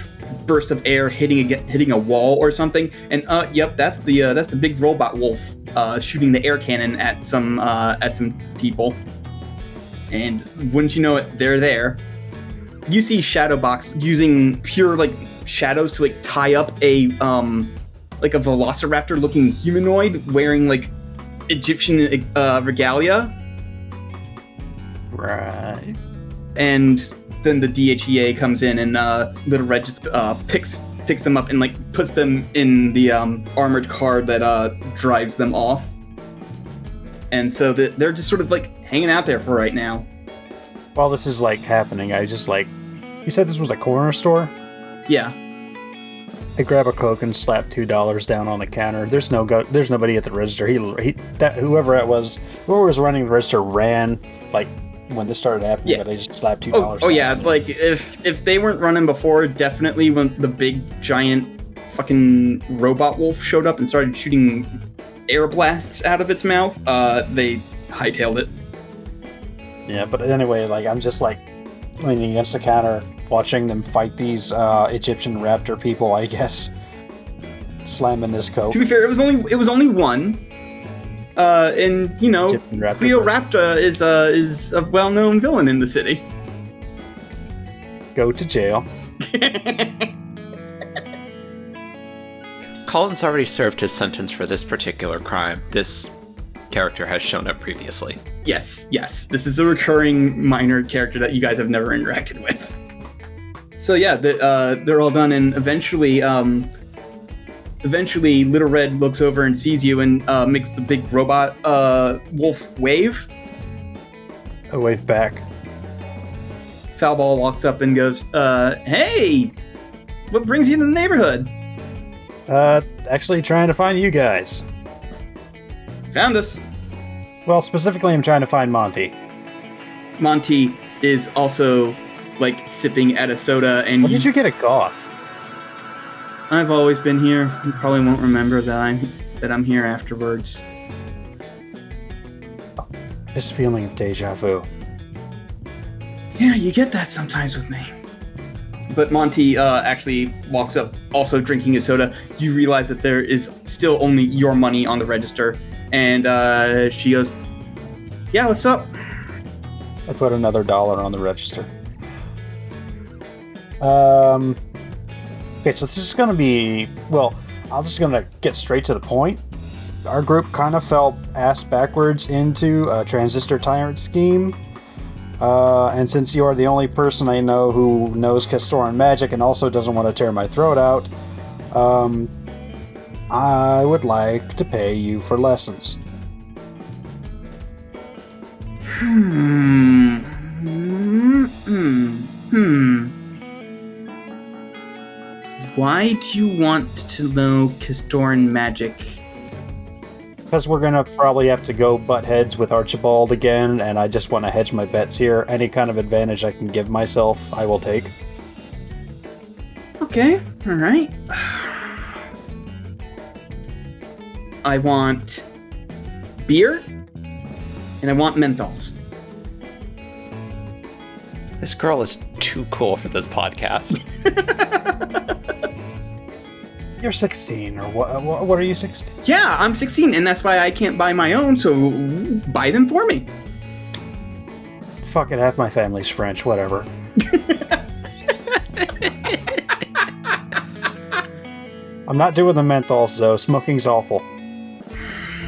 burst of air hitting a, hitting a wall or something. And uh, yep, that's the uh, that's the big robot wolf uh, shooting the air cannon at some uh, at some people. And wouldn't you know it, they're there you see Shadowbox using pure like shadows to like tie up a um like a velociraptor looking humanoid wearing like Egyptian uh, regalia Right. and then the DHEA comes in and uh Little Red just uh picks picks them up and like puts them in the um armored car that uh drives them off. And so the, they're just sort of like hanging out there for right now. While this is like happening, I just like. You said this was a corner store? Yeah. I grab a coke and slap two dollars down on the counter. There's no go. There's nobody at the register. He, he that whoever it was, whoever was running the register ran like when this started happening. Yeah. But I just slapped two dollars. Oh, oh yeah, like if if they weren't running before, definitely when the big giant fucking robot wolf showed up and started shooting air blasts out of its mouth, uh, they hightailed it. Yeah, but anyway, like I'm just like leaning against the counter, watching them fight these uh, Egyptian raptor people. I guess slamming this coat. To be fair, it was only it was only one, uh, and you know, Egyptian raptor Cleo. Raptor is uh is a well known villain in the city. Go to jail. Collins already served his sentence for this particular crime. This character has shown up previously. Yes, yes. This is a recurring minor character that you guys have never interacted with. So yeah, the, uh, they're all done, and eventually, um, eventually, Little Red looks over and sees you and uh, makes the big robot uh, wolf wave. I wave back. Foulball walks up and goes, uh, "Hey, what brings you to the neighborhood? Uh, actually trying to find you guys. Found us." Well, specifically, I'm trying to find Monty. Monty is also like sipping at a soda, and When did you get a goth? I've always been here. You probably won't remember that I'm that I'm here afterwards. This feeling of deja vu. Yeah, you get that sometimes with me. but Monty uh, actually walks up, also drinking his soda. You realize that there is still only your money on the register, and uh, she goes, "Yeah, what's up?" I put another dollar on the register. Um. Okay, so this is gonna be well. I'm just gonna get straight to the point. Our group kind of fell ass backwards into a transistor tyrant scheme. Uh, and since you are the only person I know who knows Castoran magic and also doesn't want to tear my throat out, um, I would like to pay you for lessons. Hmm. Hmm. Hmm. Why do you want to know Castoran magic? Because we're gonna probably have to go butt heads with Archibald again, and I just want to hedge my bets here. Any kind of advantage I can give myself, I will take. Okay, all right. I want beer, and I want menthols. This girl is too cool for this podcast. You're 16, or what? What, what are you 16? Yeah, I'm 16, and that's why I can't buy my own. So buy them for me. Fuck it, half my family's French. Whatever. I'm not doing the menthols though. Smoking's awful.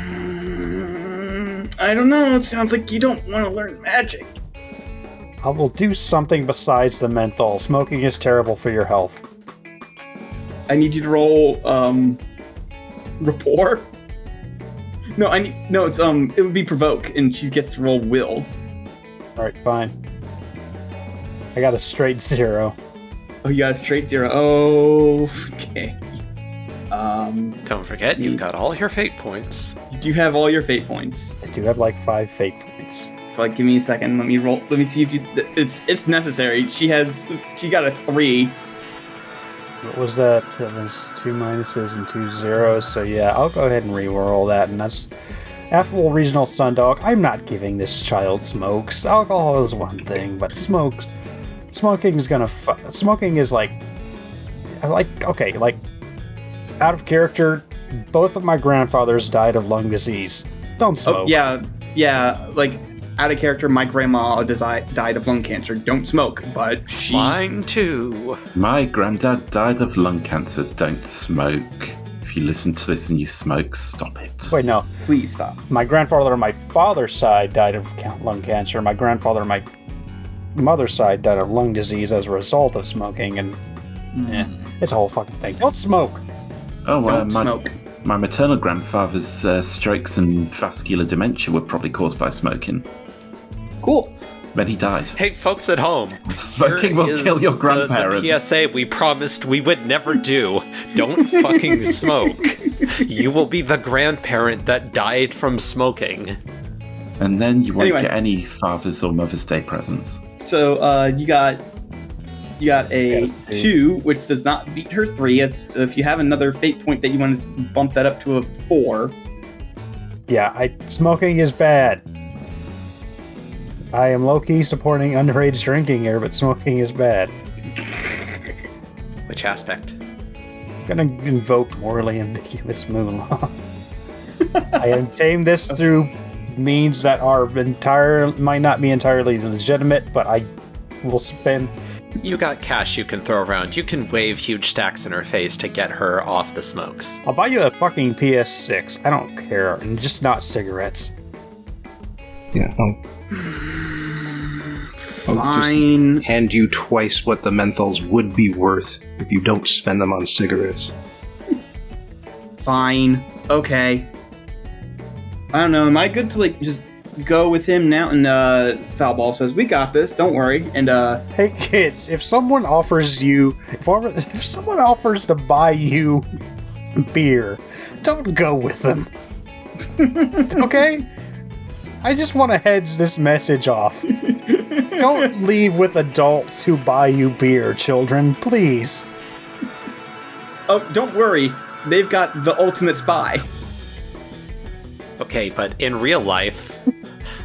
Mm, I don't know. It sounds like you don't want to learn magic. I will do something besides the menthol. Smoking is terrible for your health. I need you to roll um rapport. No, I need no. It's um. It would be provoke, and she gets to roll will. All right, fine. I got a straight zero. Oh, you got a straight zero. Oh, okay. Um, Don't forget, you've got all your fate points. you do have all your fate points. I do have like five fate points. Like, give me a second. Let me roll. Let me see if you. It's it's necessary. She has. She got a three. What was that? That was two minuses and two zeros. So yeah, I'll go ahead and re-roll that, and that's affable regional sundog. I'm not giving this child smokes. Alcohol is one thing, but smokes, smoking is gonna. Fu- smoking is like, like okay, like out of character. Both of my grandfathers died of lung disease. Don't oh, smoke. Oh yeah, yeah. Like out of character. My grandma desi- died of lung cancer. Don't smoke, but she. Mine too. My granddad died of lung cancer. Don't smoke. If you listen to this and you smoke, stop it. Wait, no. Please stop. My grandfather on my father's side died of lung cancer. My grandfather on my mother's side died of lung disease as a result of smoking, and yeah, it's a whole fucking thing. Don't smoke. Oh, uh, Don't my, smoke. my maternal grandfather's uh, strokes and vascular dementia were probably caused by smoking. Cool. Then he died. Hey, folks at home. Smoking will kill your the- grandparents. The, PSA we promised we would never do. Don't fucking smoke. You will be the grandparent that died from smoking. And then you won't Anyway. get any Father's or Mother's Day presents. So uh, you got you got a Yeah, two. two, which does not beat her three. If, so if you have another fate point that you want to bump that up to a four, Yeah, I smoking is bad. I am low key supporting underage drinking here, but smoking is bad. Which aspect? I'm gonna invoke morally ambiguous Moolah. I have tamed this through means that are entire might not be entirely legitimate, but I will spend You got cash you can throw around. You can wave huge stacks in her face to get her off the smokes. I'll buy you a fucking PS6. I don't care, and just not cigarettes. Yeah, I'll just- fine. hand you twice what the menthols would be worth if you don't spend them on cigarettes. Fine. Okay. I don't know. Am I good to like just go with him now? And uh, Foulball says, "We got this. Don't worry." And uh, Hey kids, if someone offers you, if, if someone offers to buy you beer, don't go with them. okay? I just want to heads this message off. don't leave with adults who buy you beer, children, please. oh, don't worry. They've got the ultimate spy. Okay, but in real life,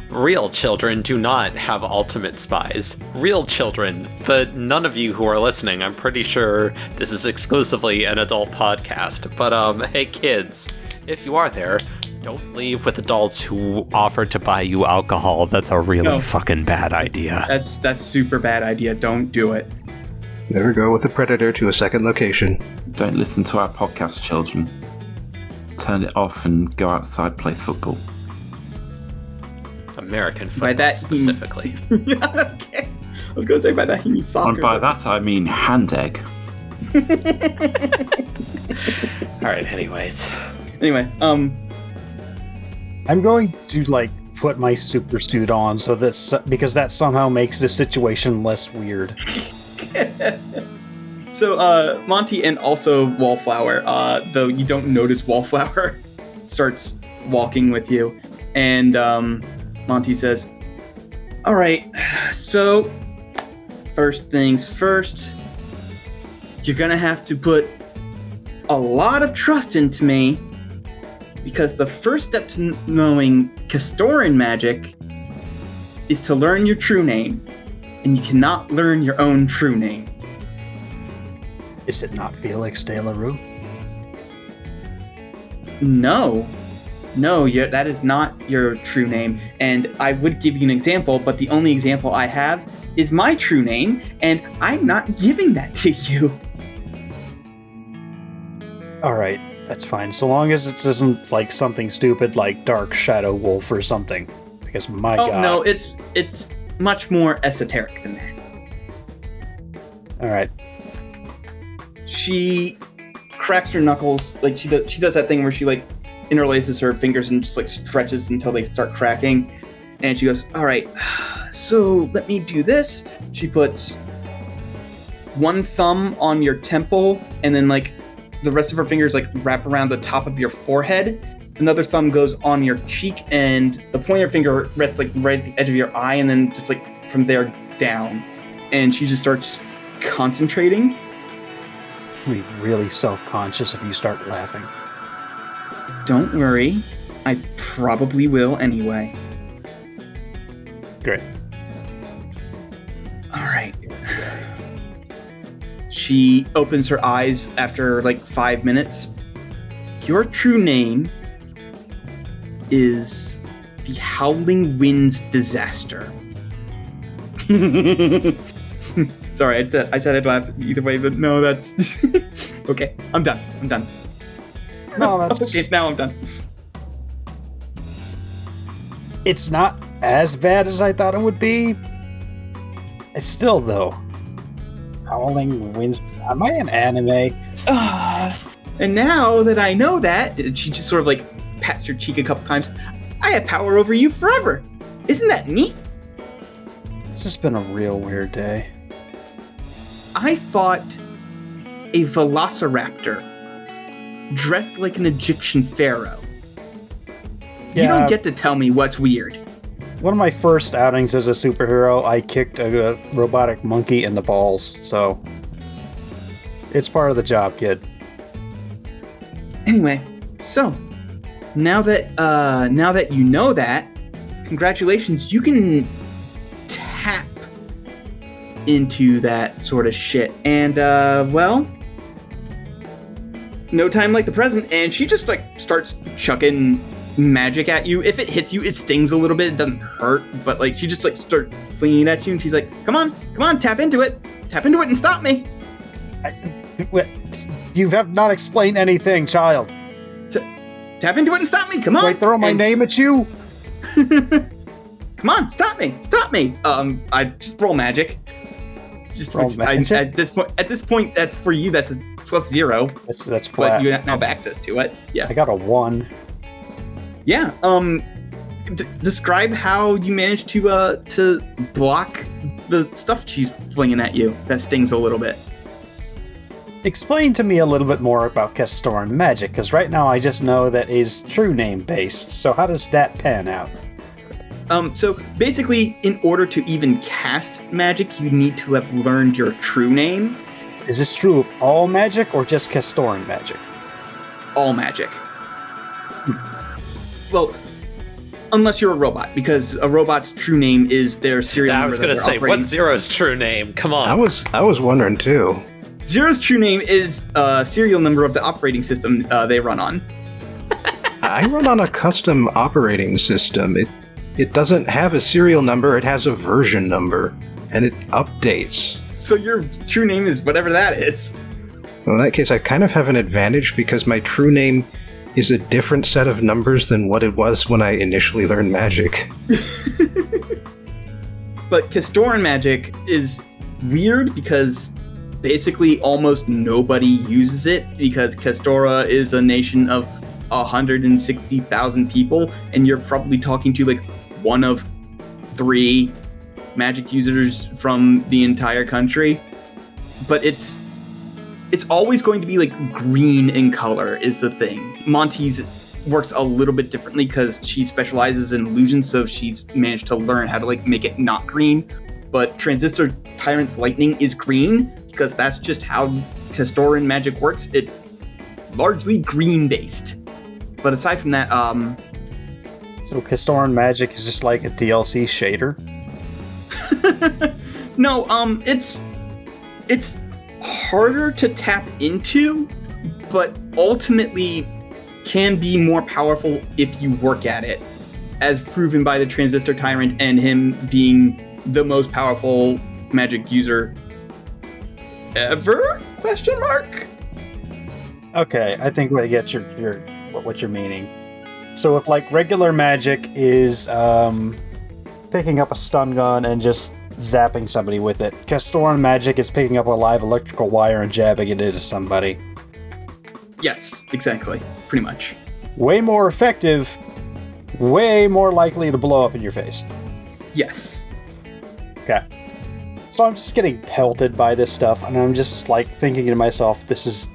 Real children do not have ultimate spies. Real children, the none of you who are listening, I'm pretty sure this is exclusively an adult podcast. But um, hey kids, if you are there, don't leave with adults who offer to buy you alcohol. That's a really No. fucking bad idea. That's that's super bad idea. Don't do it. Never go with a predator to a second location. Don't listen to our podcast, children. Turn it off and go outside play football. American football By that he means- specifically. okay. I was gonna say by that he means soccer. and by but- that I mean hand egg. All right. Anyways, Anyway, um, I'm going to like put my super suit on so this because that somehow makes the situation less weird. so uh, Monty and also Wallflower, uh, though you don't notice Wallflower, starts walking with you, and um, Monty says, "All right, so first things first, you're gonna have to put a lot of trust into me." Because the first step to knowing Castoran magic is to learn your true name and you cannot learn your own true name. Is it not Felix de la Rue? No, no, that is not your true name. And I would give you an example, but the only example I have is my true name, and I'm not giving that to you. All right, that's fine. So long as it isn't like something stupid like Dark Shadow Wolf or something. Because my oh god. no, it's it's much more esoteric than that. All right. She cracks her knuckles, like she does. She does that thing where she like interlaces her fingers and just like stretches until they start cracking. And she goes, "All right, so let me do this." She puts one thumb on your temple, and then like the rest of her fingers like wrap around the top of your forehead. Another thumb goes on your cheek, and the pointer finger rests like right at the edge of your eye, and then just like from there down. And she just starts concentrating. Be really self conscious if you start laughing. Don't worry, I probably will anyway. Great. All right. She opens her eyes after like five minutes. Your true name is the Howling Winds Disaster. Sorry, I said I said I'd laugh either way, but no, that's okay. I'm done. I'm done. No, that's Okay, now I'm done. it's not as bad as I thought it would be. It's still though. Howling winds. Am I an anime? Ah, and now that I know that, she just sort of like pats your cheek a couple times. I have power over you forever. Isn't that neat? This has been a real weird day. I fought a velociraptor dressed like an Egyptian pharaoh. You don't get to tell me what's weird. One of my first outings as a superhero, I kicked a, a robotic monkey in the balls, so it's part of the job, kid. Anyway, so now that uh now that you know that, congratulations, you can tap into that sort of shit. And uh well, no time like the present and she just like starts chucking magic at you. If it hits you, it stings a little bit. It doesn't hurt, but like she just like start flinging at you and she's like, "Come on. Come on, tap into it. Tap into it and stop me." Wait, You have not explained anything, child. Tap into it and stop me. Come on. Wait, throw my And- name at you? Come on, stop me, stop me. Um, I just roll magic. Just Roll which I- magic? at this point, at this point, that's for you. That's a plus zero, That's, that's but flat. you now have access to it. Yeah, I got a one. Yeah. Um, d- describe how you managed to uh to block the stuff she's flinging at you. That stings a little bit. Explain to me a little bit more about Castoran magic, because right now I just know that is true name based. So how does that pan out? Um, so basically, in order to even cast magic, you need to have learned your true name. Is this true of all magic or just Castoran magic? all magic. Well, Unless you're a robot, because a robot's true name is their serial I number. I was gonna say, operating- what's Zero's true name? Come on. I was I was wondering too. Zero's true name is uh, serial number of the operating system uh, they run on. I run on a custom operating system. It it doesn't have a serial number, it has a version number and it updates. So your true name is whatever that is. Well, in that case, I kind of have an advantage because my true name is a different set of numbers than what it was when I initially learned magic. But Castoran magic is weird because basically almost nobody uses it because Castora is a nation of 160,000 people, and you're probably talking to like one of three magic users from the entire country. But it's it's always going to be like green in color is the thing. Monty's works a little bit differently because she specializes in illusions, so she's managed to learn how to like make it not green. But Transistor Tyrant's lightning is green because that's just how Castoran magic works. It's largely green based. But aside from that, um, So Castoran magic is just like a DLC shader. no, um, it's it's harder to tap into, but ultimately can be more powerful if you work at it, as proven by the Transistor Tyrant and him being the most powerful magic user ever? Question mark. Okay, I think I get your your what, what you're meaning. So if like regular magic is um, picking up a stun gun and just zapping somebody with it, Castoran magic is picking up a live electrical wire and jabbing it into somebody. Yes, exactly. Pretty much. Way more effective, way more likely to blow up in your face. Yes. Okay. So I'm just getting pelted by this stuff, and I'm just like thinking to myself, this is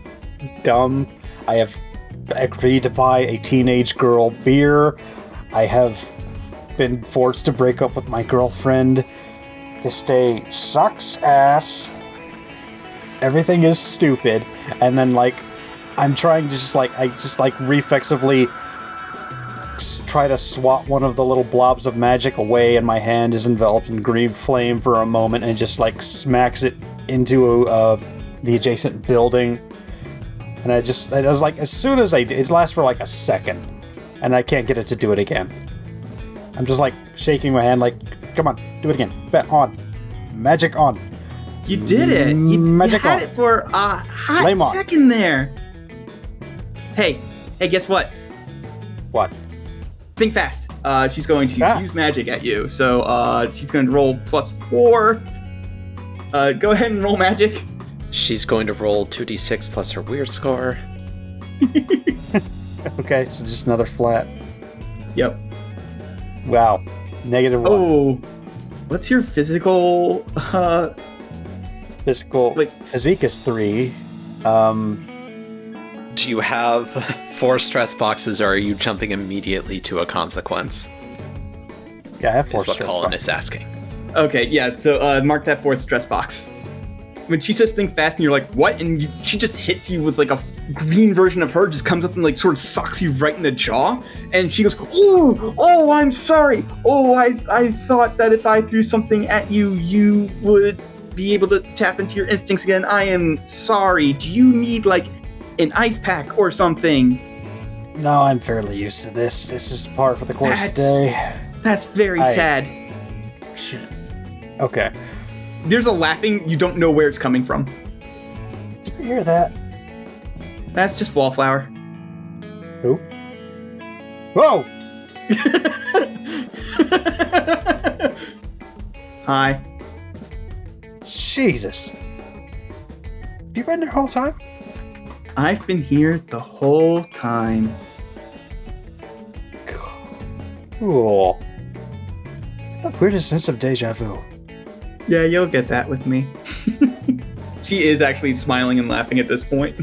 dumb. I have agreed to buy a teenage girl beer. I have been forced to break up with my girlfriend. This day sucks ass. Everything is stupid. And then, like, I'm trying to just, like, I just, like, reflexively try to swat one of the little blobs of magic away, and my hand is enveloped in green flame for a moment, and just like smacks it into uh, the adjacent building. And I just, I was like, as soon as I, d- it lasts for like a second, and I can't get it to do it again. I'm just like shaking my hand, like, come on, do it again. Bet on, magic on. You did it. You, you had on. it for a hot Flame on. second there. Hey, hey, guess what? What? Think fast. Uh, she's going to Ah. use magic at you. So uh, she's going to roll plus four. Uh, go ahead and roll magic. She's going to roll 2d6 plus her weird score. Okay, so just another flat. Yep. Wow, negative one. Oh, what's your physical? Uh, Physical like- physique is three. Um, Do you have four stress boxes or are you jumping immediately to a consequence? yeah, I have four Is what stress Colin boxes. is asking. okay, yeah. So uh, mark that fourth stress box. When she says "think fast" and you're like, "What?" and you, she just hits you with like a green version of her, just comes up and like sort of socks you right in the jaw, and she goes, "Oh, oh, I'm sorry. Oh, I, I thought that if I threw something at you, you would be able to tap into your instincts again. I am sorry. Do you need like an ice pack or something?" No, I'm fairly used to this. This is par for the course That's- today. That's very I- sad. Okay. There's a laughing. You don't know where it's coming from. Did you hear that? That's just wallflower. Who? Whoa! Hi. Jesus. Have you been there the whole time? I've been here the whole time. Cool. The weirdest sense of deja vu. Yeah, you'll get that with me. she is actually smiling and laughing at this point.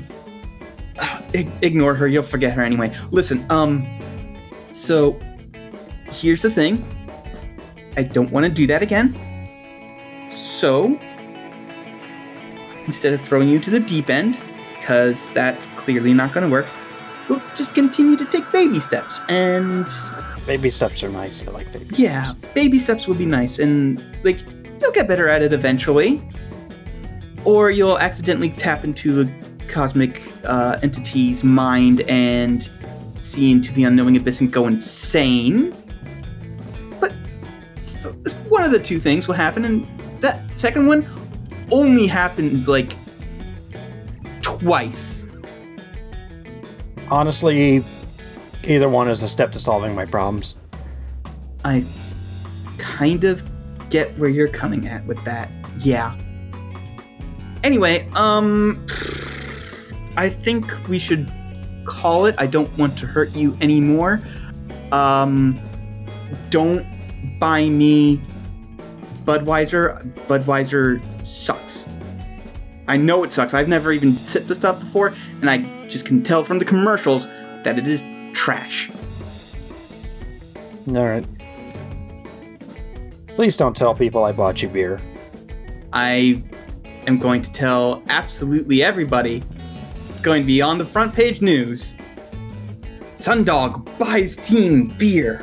Ig- ignore her, you'll forget her anyway. Listen, um, so here's the thing I don't want to do that again. So, instead of throwing you to the deep end, because that's clearly not going to work, we'll just continue to take baby steps and Baby steps are nice. I like baby Yeah, steps. baby steps would be nice, and like you'll get better at it eventually. Or you'll accidentally tap into a cosmic uh, entity's mind and see into the unknowing abyss and go insane. But so, one of the two things will happen, and that second one only happens like twice. Honestly, either one is a step to solving my problems. I kind of get where you're coming at with that. Yeah. Anyway, um I think we should call it. I don't want to hurt you anymore. Um don't buy me Budweiser. Budweiser sucks. I know it sucks. I've never even sipped the stuff before, and I just can tell from the commercials that it is trash. All right. Please don't tell people I bought you beer. I am going to tell absolutely everybody. It's going to be on the front page news. Sundog buys teen beer.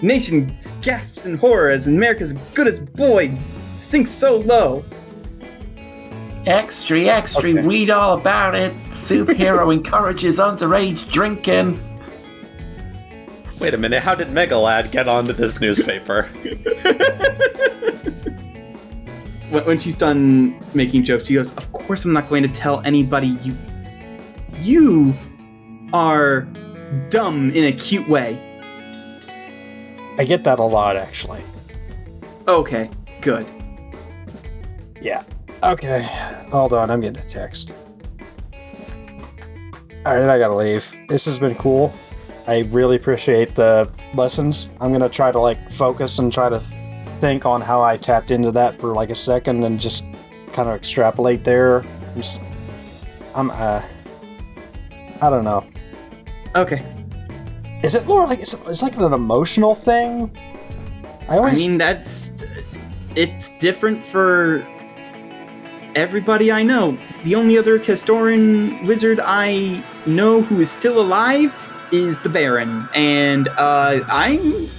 Nation gasps in horror as America's goodest boy sinks so low. Extra, extra, Okay. read all about it. Superhero encourages underage drinking. Wait a minute, how did Megalad get onto this newspaper? When, when she's done making jokes, she goes, "Of course, I'm not going to tell anybody. You, you are dumb in a cute way." I get that a lot, actually. Okay, good. Yeah. Okay. Hold on, I'm getting a text. Alright, I gotta leave. This has been cool. I really appreciate the lessons. I'm gonna try to like focus and try to think on how I tapped into that for like a second and just kind of extrapolate there. I'm Just, I'm uh I don't know. Okay. Is it more like it's, it's like an emotional thing? I always. I mean, that's it's different for everybody I know. The only other Castoran wizard I know who is still alive is the Baron, and uh, I'm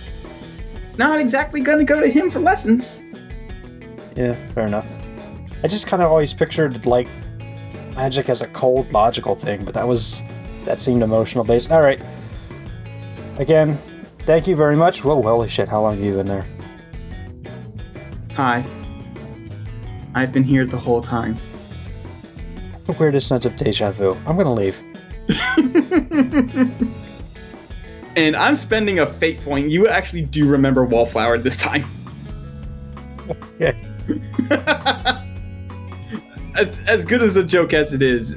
not exactly gonna go to him for lessons. Yeah, fair enough. I just kind of always pictured like magic as a cold, logical thing, but that was that seemed emotional based. All right. Again, thank you very much. Whoa, holy shit! How long have you been there? Hi. I've been here the whole time. The weirdest sense of deja vu. I'm gonna leave. and I'm spending a fate point. You actually do remember Wallflower this time. Yeah. as, as good as the joke as it is,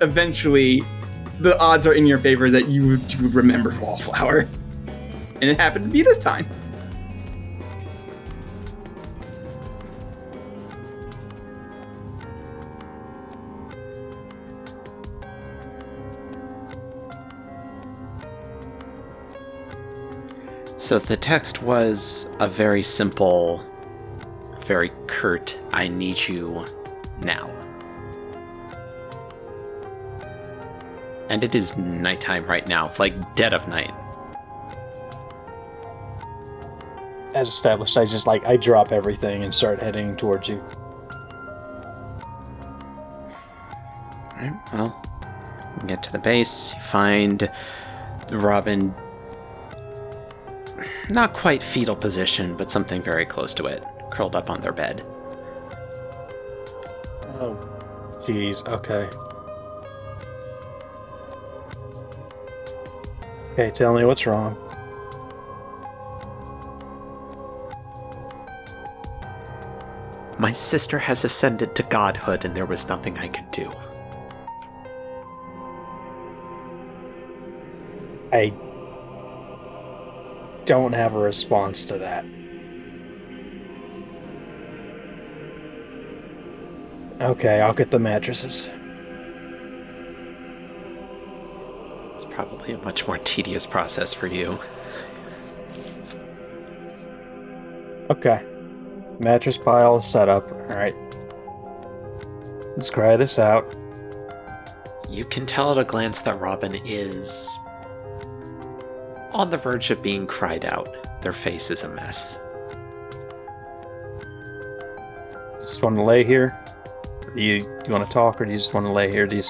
eventually the odds are in your favor that you do remember Wallflower. And it happened to be this time. So the text was a very simple, very curt, I need you now. And it is nighttime right now, like dead of night. As established, I just like I drop everything and start heading towards you. Alright, well, get to the base, find Robin not quite fetal position, but something very close to it, curled up on their bed. Oh, jeez. Okay. Okay, tell me what's wrong. My sister has ascended to godhood, and there was nothing I could do. I don't have a response to that. Okay, I'll get the mattresses. It's probably a much more tedious process for you. Okay. Mattress pile is set up. Alright. Let's try this out. You can tell at a glance that Robin is on the verge of being cried out. Their face is a mess. Just want to lay here. Do you you want to talk, or do you just want to lay here? Do you,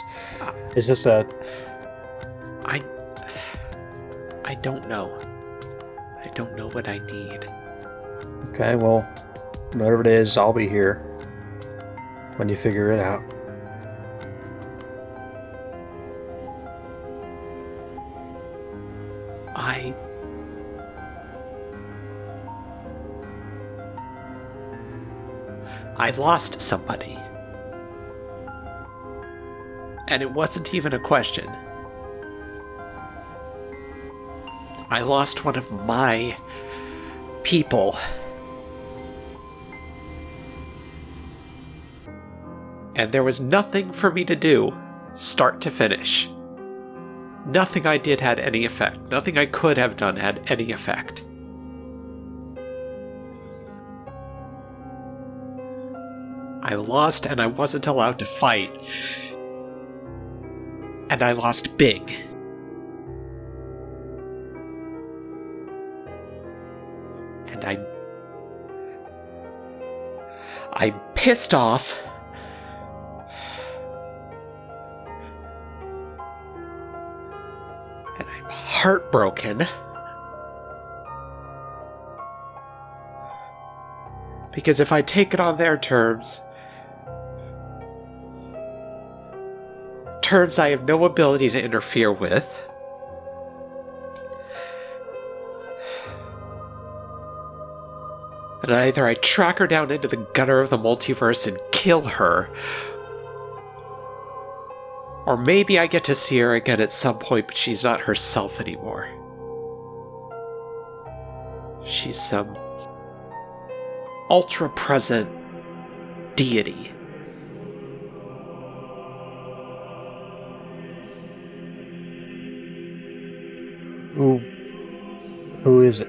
is this a I. I don't know. I don't know what I need. okay? Well, whatever it is, I'll be here when you figure it out. I. I lost somebody. And it wasn't even a question. I lost one of my people. And there was nothing for me to do, start to finish. Nothing I did had any effect. Nothing I could have done had any effect. I lost and I wasn't allowed to fight. And I lost big. And I. I'm pissed off. And I'm heartbroken. Because if I take it on their terms, terms I have no ability to interfere with, and either I track her down into the gutter of the multiverse and kill her, or maybe I get to see her again at some point, but she's not herself anymore. She's some ultra present deity. Who who is it?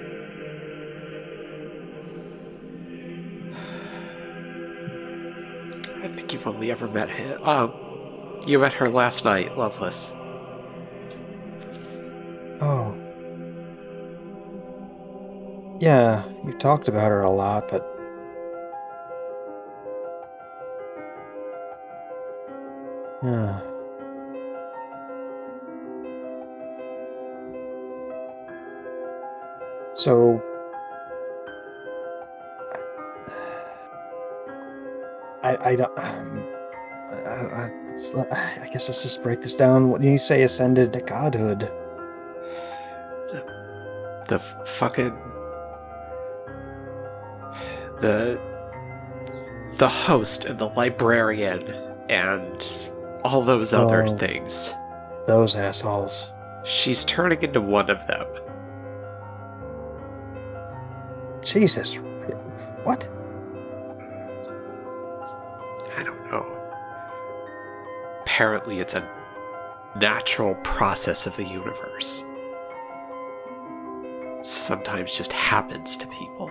I think you've only ever met him. Um, you met her last night, Loveless. Oh. Yeah, you talked about her a lot, but Yeah. So I I don't um, I, I, it's, I guess let's just break this down. What do you say ascended to godhood? The f- fucking. The. The host and the librarian and all those other Oh. things. Those assholes. She's turning into one of them. Jesus. What? Apparently, it's a natural process of the universe. Sometimes just happens to people.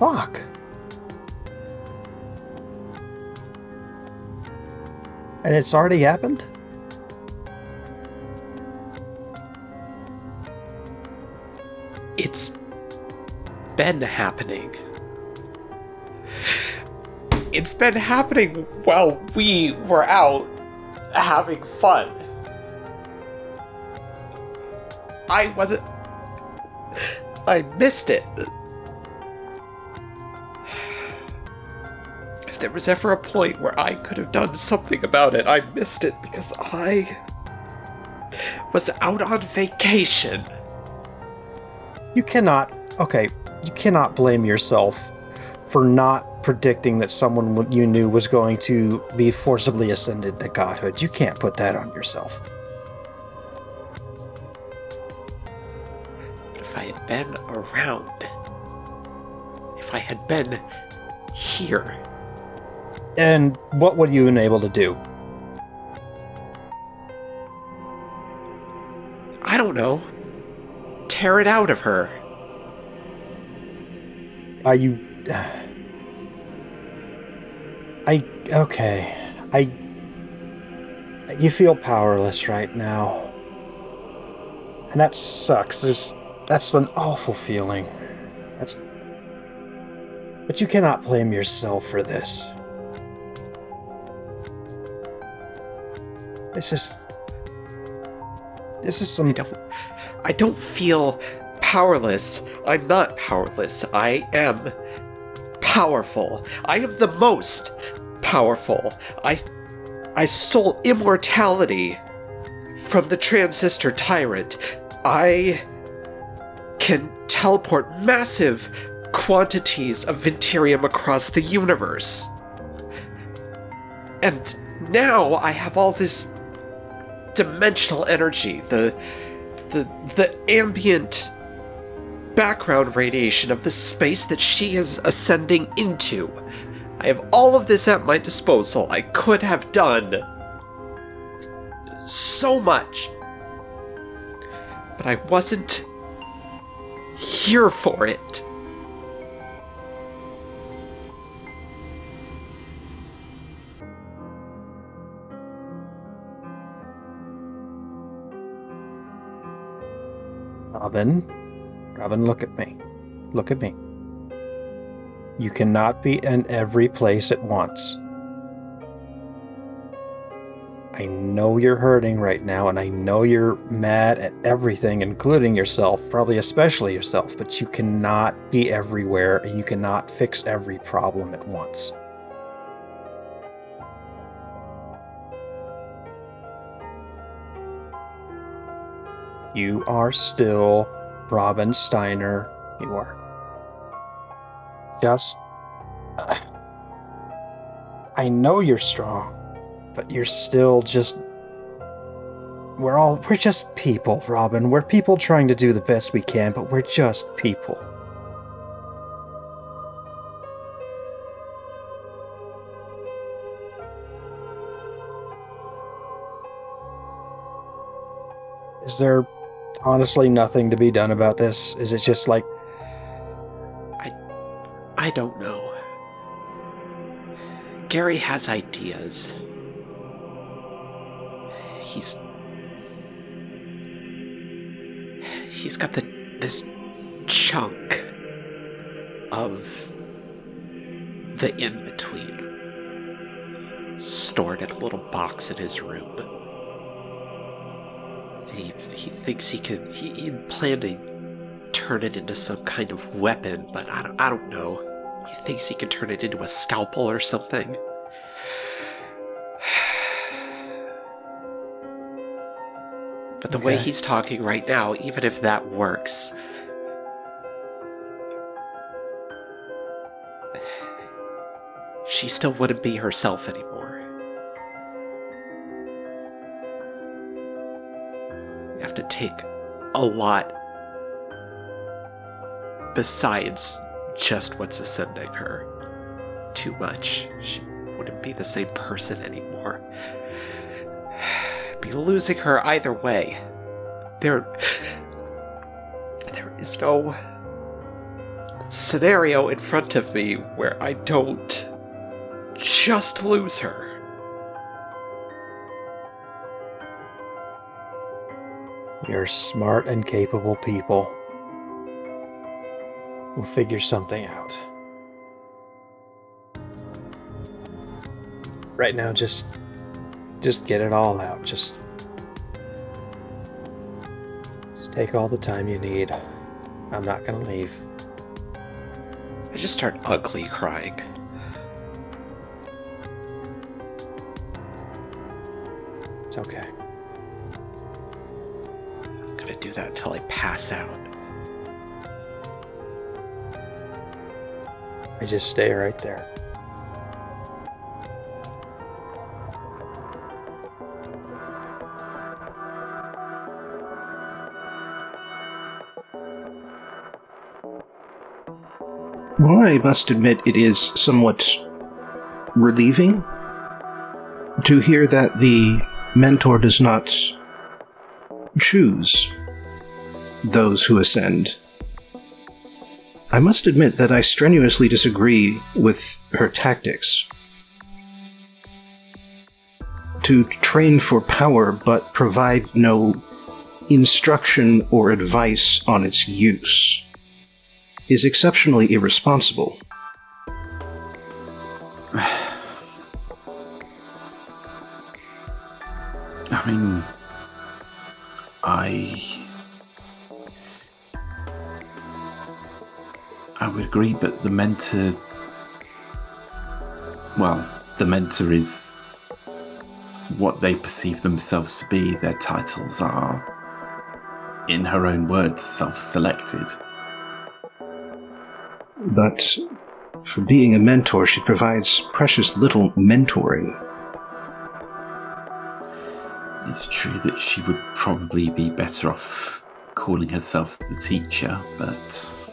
Fuck. And it's already happened? It's been happening. It's been happening while we were out having fun. I wasn't. I missed it. If there was ever a point where I could have done something about it, I missed it because I was out on vacation. You cannot. Okay, you cannot blame yourself for not predicting that someone you knew was going to be forcibly ascended to godhood. You can't put that on yourself. But if I had been around, if I had been here, And what would you been able to do? I don't know, tear it out of her. Are you. I. Okay. I. You feel powerless right now. And that sucks. There's that's an awful feeling. That's But you cannot blame yourself for this. This is This is some I don't I don't feel powerless. I'm not powerless. I am powerful. I am the most powerful. I I stole immortality from the transistor tyrant. I can teleport massive quantities of Ventirium across the universe. And now I have all this dimensional energy, the the the ambient background radiation of the space that she is ascending into. I have all of this at my disposal. I could have done so much. But I wasn't here for it. Robin. Robin, look at me. Look at me. You cannot be in every place at once. I know you're hurting right now, and I know you're mad at everything, including yourself, probably especially yourself, but you cannot be everywhere and you cannot fix every problem at once. You are still Robin Steiner. You are just. I know you're strong, but you're still just. We're all. We're just people, Robin. We're people trying to do the best we can, but we're just people. Is there honestly nothing to be done about this? Is it just like I I don't know. Gary has ideas. He's he's got the this chunk of the in between stored in a little box in his room. He he thinks he can he, he planned to turn it into some kind of weapon, but I don't I don't know. He thinks he can turn it into a scalpel or something. But the way he's talking right now, even if that works, she still wouldn't be herself anymore. Take a lot besides just what's ascending her. Too much. She wouldn't be the same person anymore. Be losing her either way. There. There is no scenario in front of me where I don't just lose her. You're smart and capable people. We'll figure something out. Right now, just. Just get it all out. Just. Just take all the time you need. I'm not gonna leave. I just start ugly crying. It's okay. I'm do that until I pass out. I just stay right there. Well, I must admit it is somewhat relieving to hear that the mentor does not choose those who ascend. I must admit that I strenuously disagree with her tactics. to train for power but provide no instruction or advice on its use is exceptionally irresponsible. Mentor. Well, the mentor is what they perceive themselves to be. Their titles are, in her own words, self selected. But for being a mentor, she provides precious little mentoring. It's true that she would probably be better off calling herself the teacher, but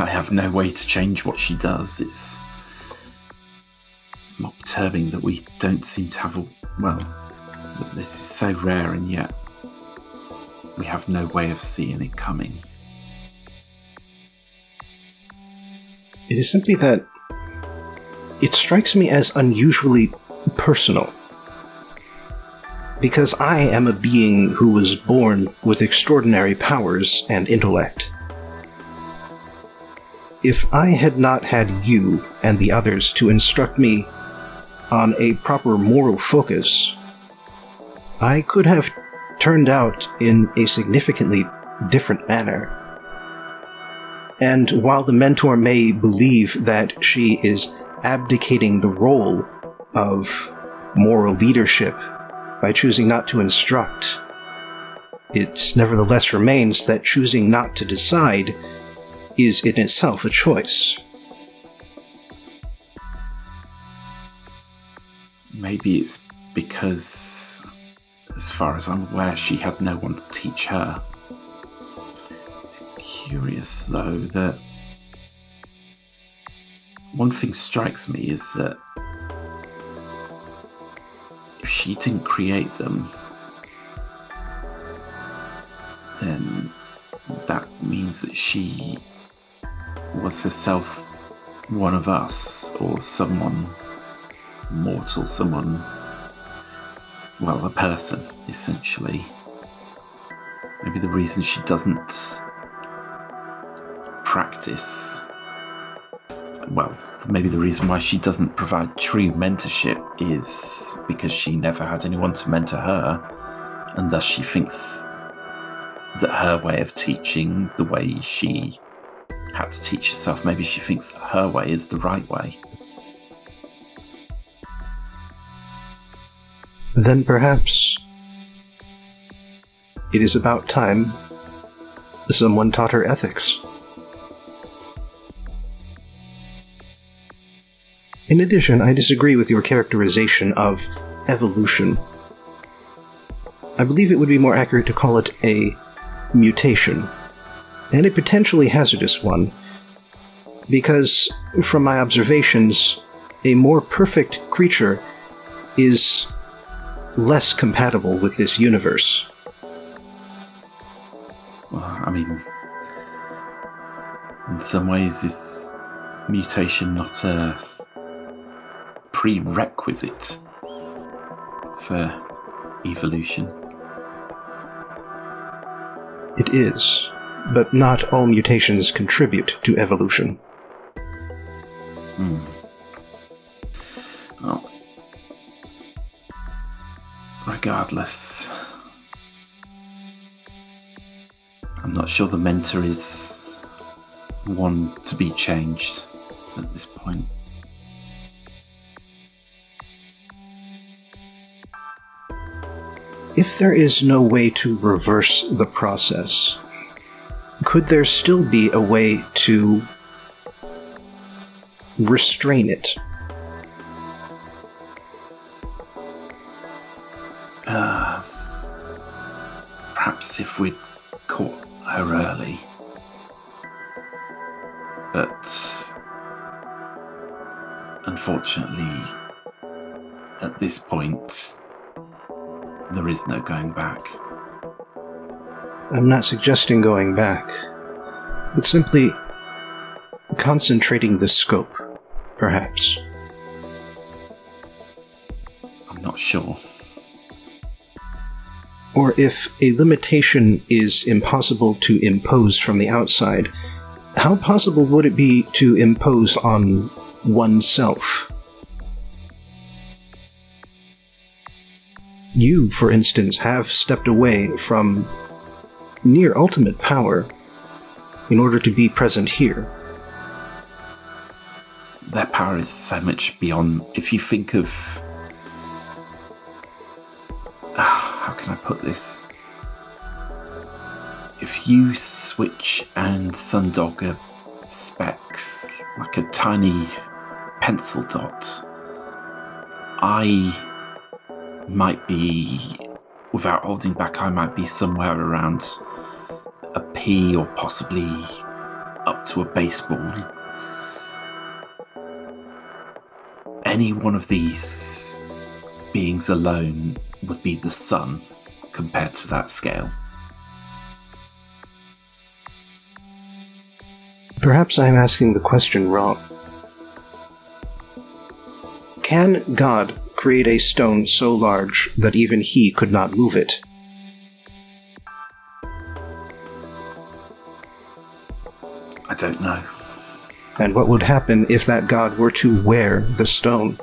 I have no way to change what she does. It's, it's perturbing that we don't seem to have a. Well, this is so rare and yet we have no way of seeing it coming. It is simply that it strikes me as unusually personal. Because I am a being who was born with extraordinary powers and intellect. If I had not had you and the others to instruct me on a proper moral focus, I could have turned out in a significantly different manner. And while the mentor may believe that she is abdicating the role of moral leadership by choosing not to instruct, it nevertheless remains that choosing not to decide is in itself a choice. Maybe it's because, as far as I'm aware, she had no one to teach her. Curious, though, that one thing strikes me is that if she didn't create them, then that means that she was herself one of us or someone mortal, someone, well, a person, essentially. Maybe the reason she doesn't practice, well, maybe the reason why she doesn't provide true mentorship is because she never had anyone to mentor her, and thus she thinks that her way of teaching, the way she had to teach herself, maybe she thinks that her way is the right way. Then perhaps it is about time someone taught her ethics. In addition, I disagree with your characterization of evolution. I believe it would be more accurate to call it a mutation, and a potentially hazardous one, because, from my observations, a more perfect creature is less compatible with this universe. Well, I mean, in some ways, is mutation not a prerequisite for evolution? It is, but not all mutations contribute to evolution. Hmm. Well, regardless, I'm not sure the mentor is one to be changed at this point. If there is no way to reverse the process, could there still be a way to restrain it? Uh, perhaps if we'd caught her early. But unfortunately, at this point, there is no going back. I'm not suggesting going back, but simply concentrating the scope, perhaps. I'm not sure. Or if a limitation is impossible to impose from the outside, how possible would it be to impose on oneself? You, for instance, have stepped away from near ultimate power in order to be present here. That power is so much beyond. If you think of. Ah, how can I put this? If you switch and Sundog are specks, like a tiny pencil dot, I might be, without holding back, I might be somewhere around a pea or possibly up to a baseball. Any one of these beings alone would be the sun compared to that scale. Perhaps I'm asking the question wrong. Can God create a stone so large that even he could not move it? I don't know. And what would happen if that God were to wear the stone?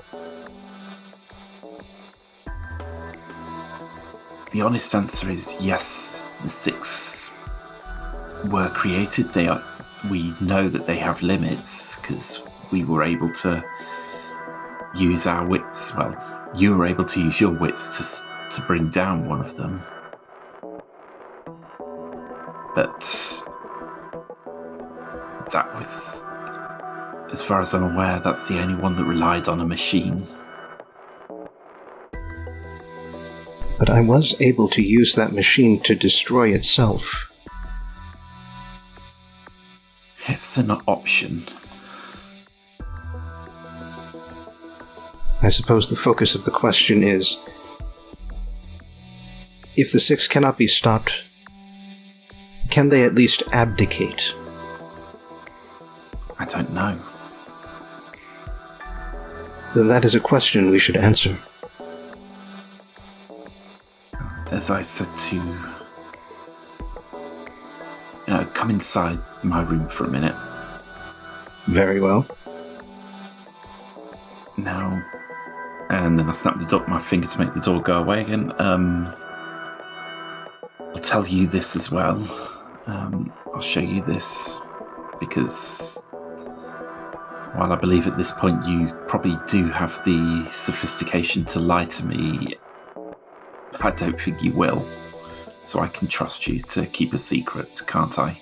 The honest answer is yes, the six were created. They are we know that they have limits because we were able to use our wits. Well, you were able to use your wits to to bring down one of them, but that was, as far as I'm aware, that's the only one that relied on a machine. But I was able to use that machine to destroy itself. It's an option. I suppose the focus of the question is if the six cannot be stopped, can they at least abdicate? I don't know. Then that is a question we should answer. as I said to uh, come inside my room for a minute. Very well. And then I snap the door, my finger to make the door go away again. Um, I'll tell you this as well. Um, I'll show you this because while I believe at this point you probably do have the sophistication to lie to me, I don't think you will. So I can trust you to keep a secret, can't I?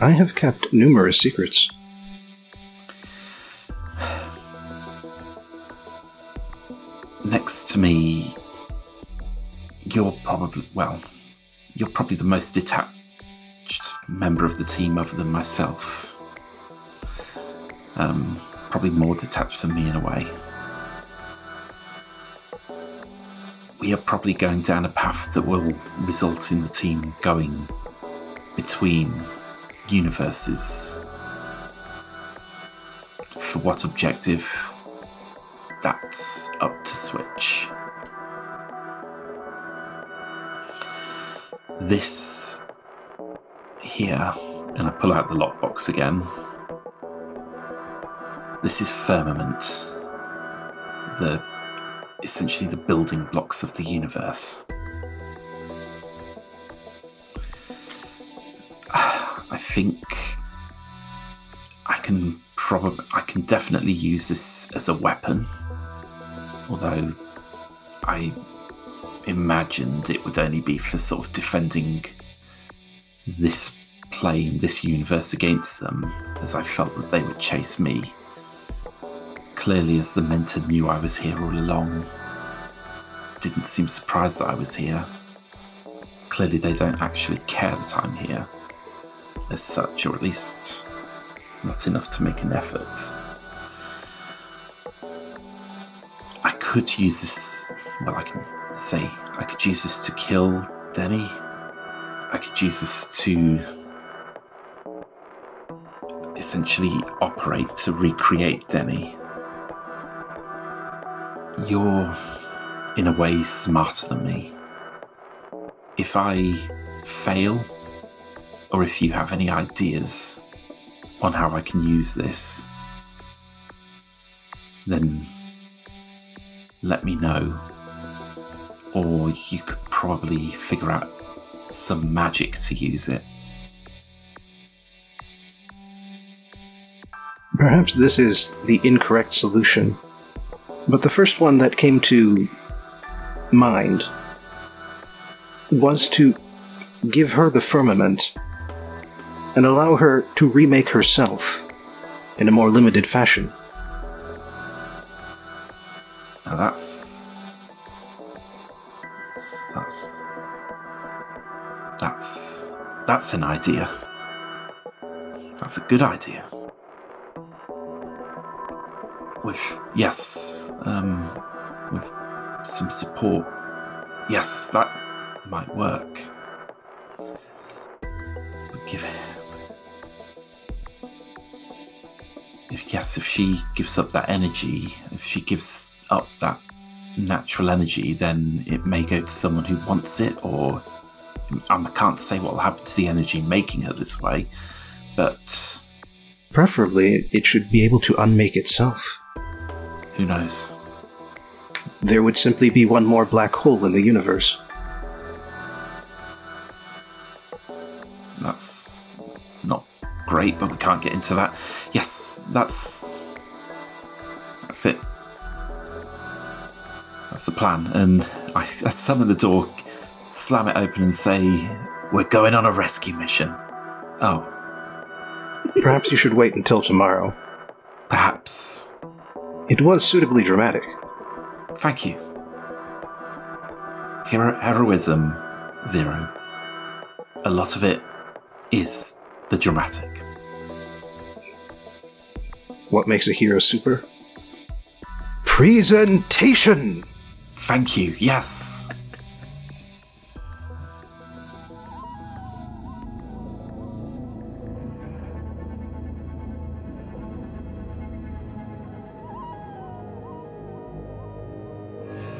I have kept numerous secrets. To me, you're probably, well, you're probably the most detached member of the team other than myself. Um, probably more detached than me in a way. We are probably going down a path that will result in the team going between universes. For what objective? That's up to Switch. This here, and I pull out the lockbox again. This is firmament. The essentially the building blocks of the universe. I think I can probably I can definitely use this as a weapon although I imagined it would only be for sort of defending this plane, this universe against them, as I felt that they would chase me. Clearly, as the mentor knew I was here all along, didn't seem surprised that I was here. Clearly, they don't actually care that I'm here, as such, or at least not enough to make an effort. Could use this. Well, I can say I could use this to kill Denny. I could use this to essentially operate to recreate Denny. You're, in a way, smarter than me. If I fail, or if you have any ideas on how I can use this, then let me know. Or you could probably figure out some magic to use it. Perhaps this is the incorrect solution, but the first one that came to mind was to give her the firmament and allow her to remake herself in a more limited fashion. Now that's that's that's that's an idea. That's a good idea. With yes, um, with some support, yes, that might work. But give if yes, if she gives up that energy, if she gives up that natural energy, then it may go to someone who wants it, or I can't say what will happen to the energy making her this way, but Preferably, it should be able to unmake itself. who knows? There would simply be one more black hole in the universe. That's not great, but we can't get into that. Yes, that's that's it. That's the plan. And I, I summon the door, slam it open, and say, "We're going on a rescue mission." Oh, Perhaps you should wait until tomorrow. perhaps. It was suitably dramatic. Thank you. Hero- heroism zero. A lot of it is the dramatic. What makes a hero super? Presentation! Thank you. Yes.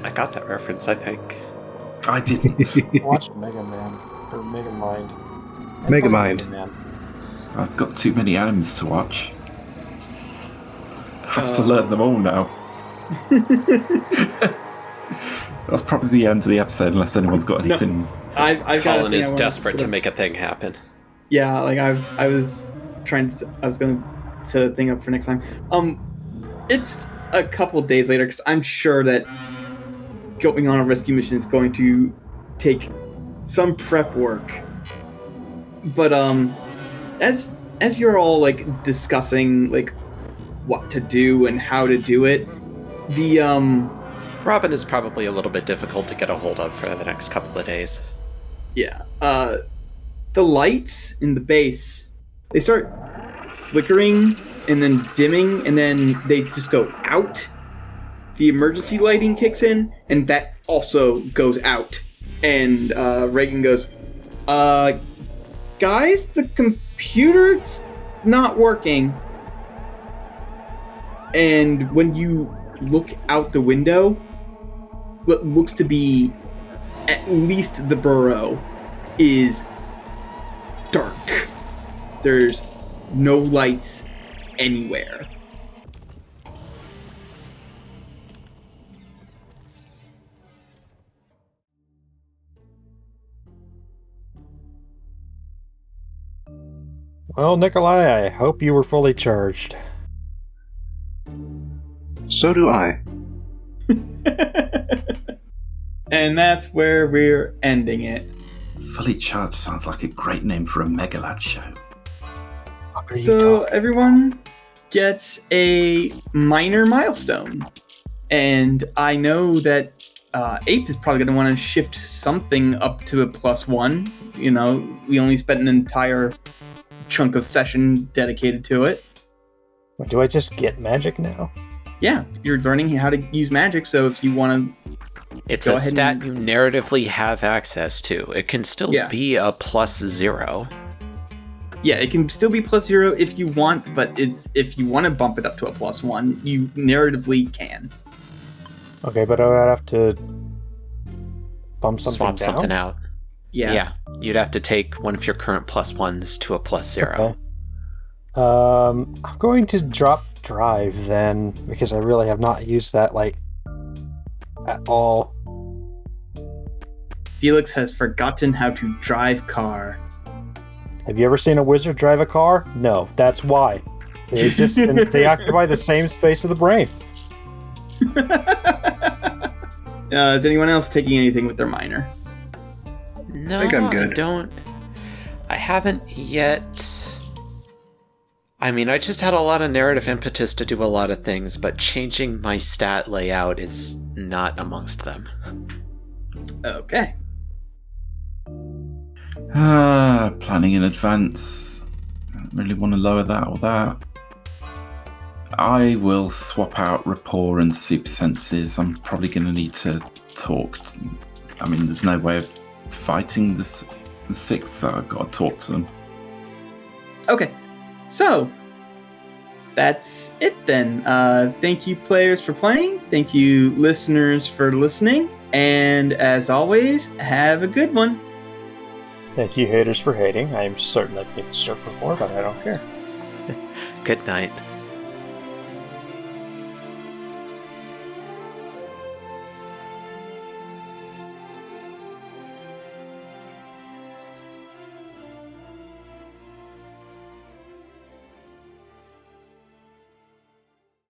I got that reference, I think. I didn't. See watch Mega Man or Megamind. Mega Mind. I've got too many animes to watch. I have to Oh. learn them all now. That's probably the end of the episode, unless anyone's got No. anything. I've, I've Colin thing I is wanna desperate sort to make a thing happen. Yeah, like I've I was trying to I was gonna set a thing up for next time. Um, it's a couple days later because I'm sure that going on a rescue mission is going to take some prep work. But um, as as you're all like discussing like what to do and how to do it, the um Robin is probably a little bit difficult to get a hold of for the next couple of days. Yeah. Uh, the lights in the base they start flickering and then dimming, and then they just go out. The emergency lighting kicks in, and that also goes out. And uh, Reagan goes, "Uh, guys, the computer's not working." And when you look out the window, what looks to be at least the burrow is dark. There's no lights anywhere. Well, Nikolai, I hope you were fully charged. So do I. and that's where we're ending it. Fully Charged sounds like a great name for a Megalad show. What are you So everyone gets a minor milestone. And I know that uh, Ape is probably going to want to shift something up to a plus one. You know, we only spent an entire chunk of session dedicated to it. Do I just get magic now? Yeah, you're learning how to use magic, so if you want to It's Go a ahead stat and- you narratively have access to. It can still Yeah. be a plus zero. Yeah, it can still be plus zero if you want, but it's, if you want to bump it up to a plus one, you narratively can. Okay, but I would have to bump something Swap down. something out. Yeah. You'd have to take one of your current plus ones to a plus zero. Okay. Um, I'm going to drop drive then because I really have not used that like at all. Felix has forgotten how to drive car. Have you ever seen a wizard drive a car? No, that's why. They exist. in, they occupy the same space of the brain. Uh, is anyone else taking anything with their minor? No, I think I'm good. don't. I haven't yet. I mean, I just had a lot of narrative impetus to do a lot of things, but changing my stat layout is not amongst them. Okay. Ah, planning in advance. I don't really want to lower that or that. I will swap out rapport and super senses. I'm probably going to need to talk. To, I mean, there's no way of fighting the, s- the six, so I've got to talk to them. Okay. So that's it then. Uh, thank you, players, for playing. Thank you, listeners, for listening. And as always, have a good one. Thank you, haters, for hating. I'm certain I've been this joke before, but I don't care. Good night.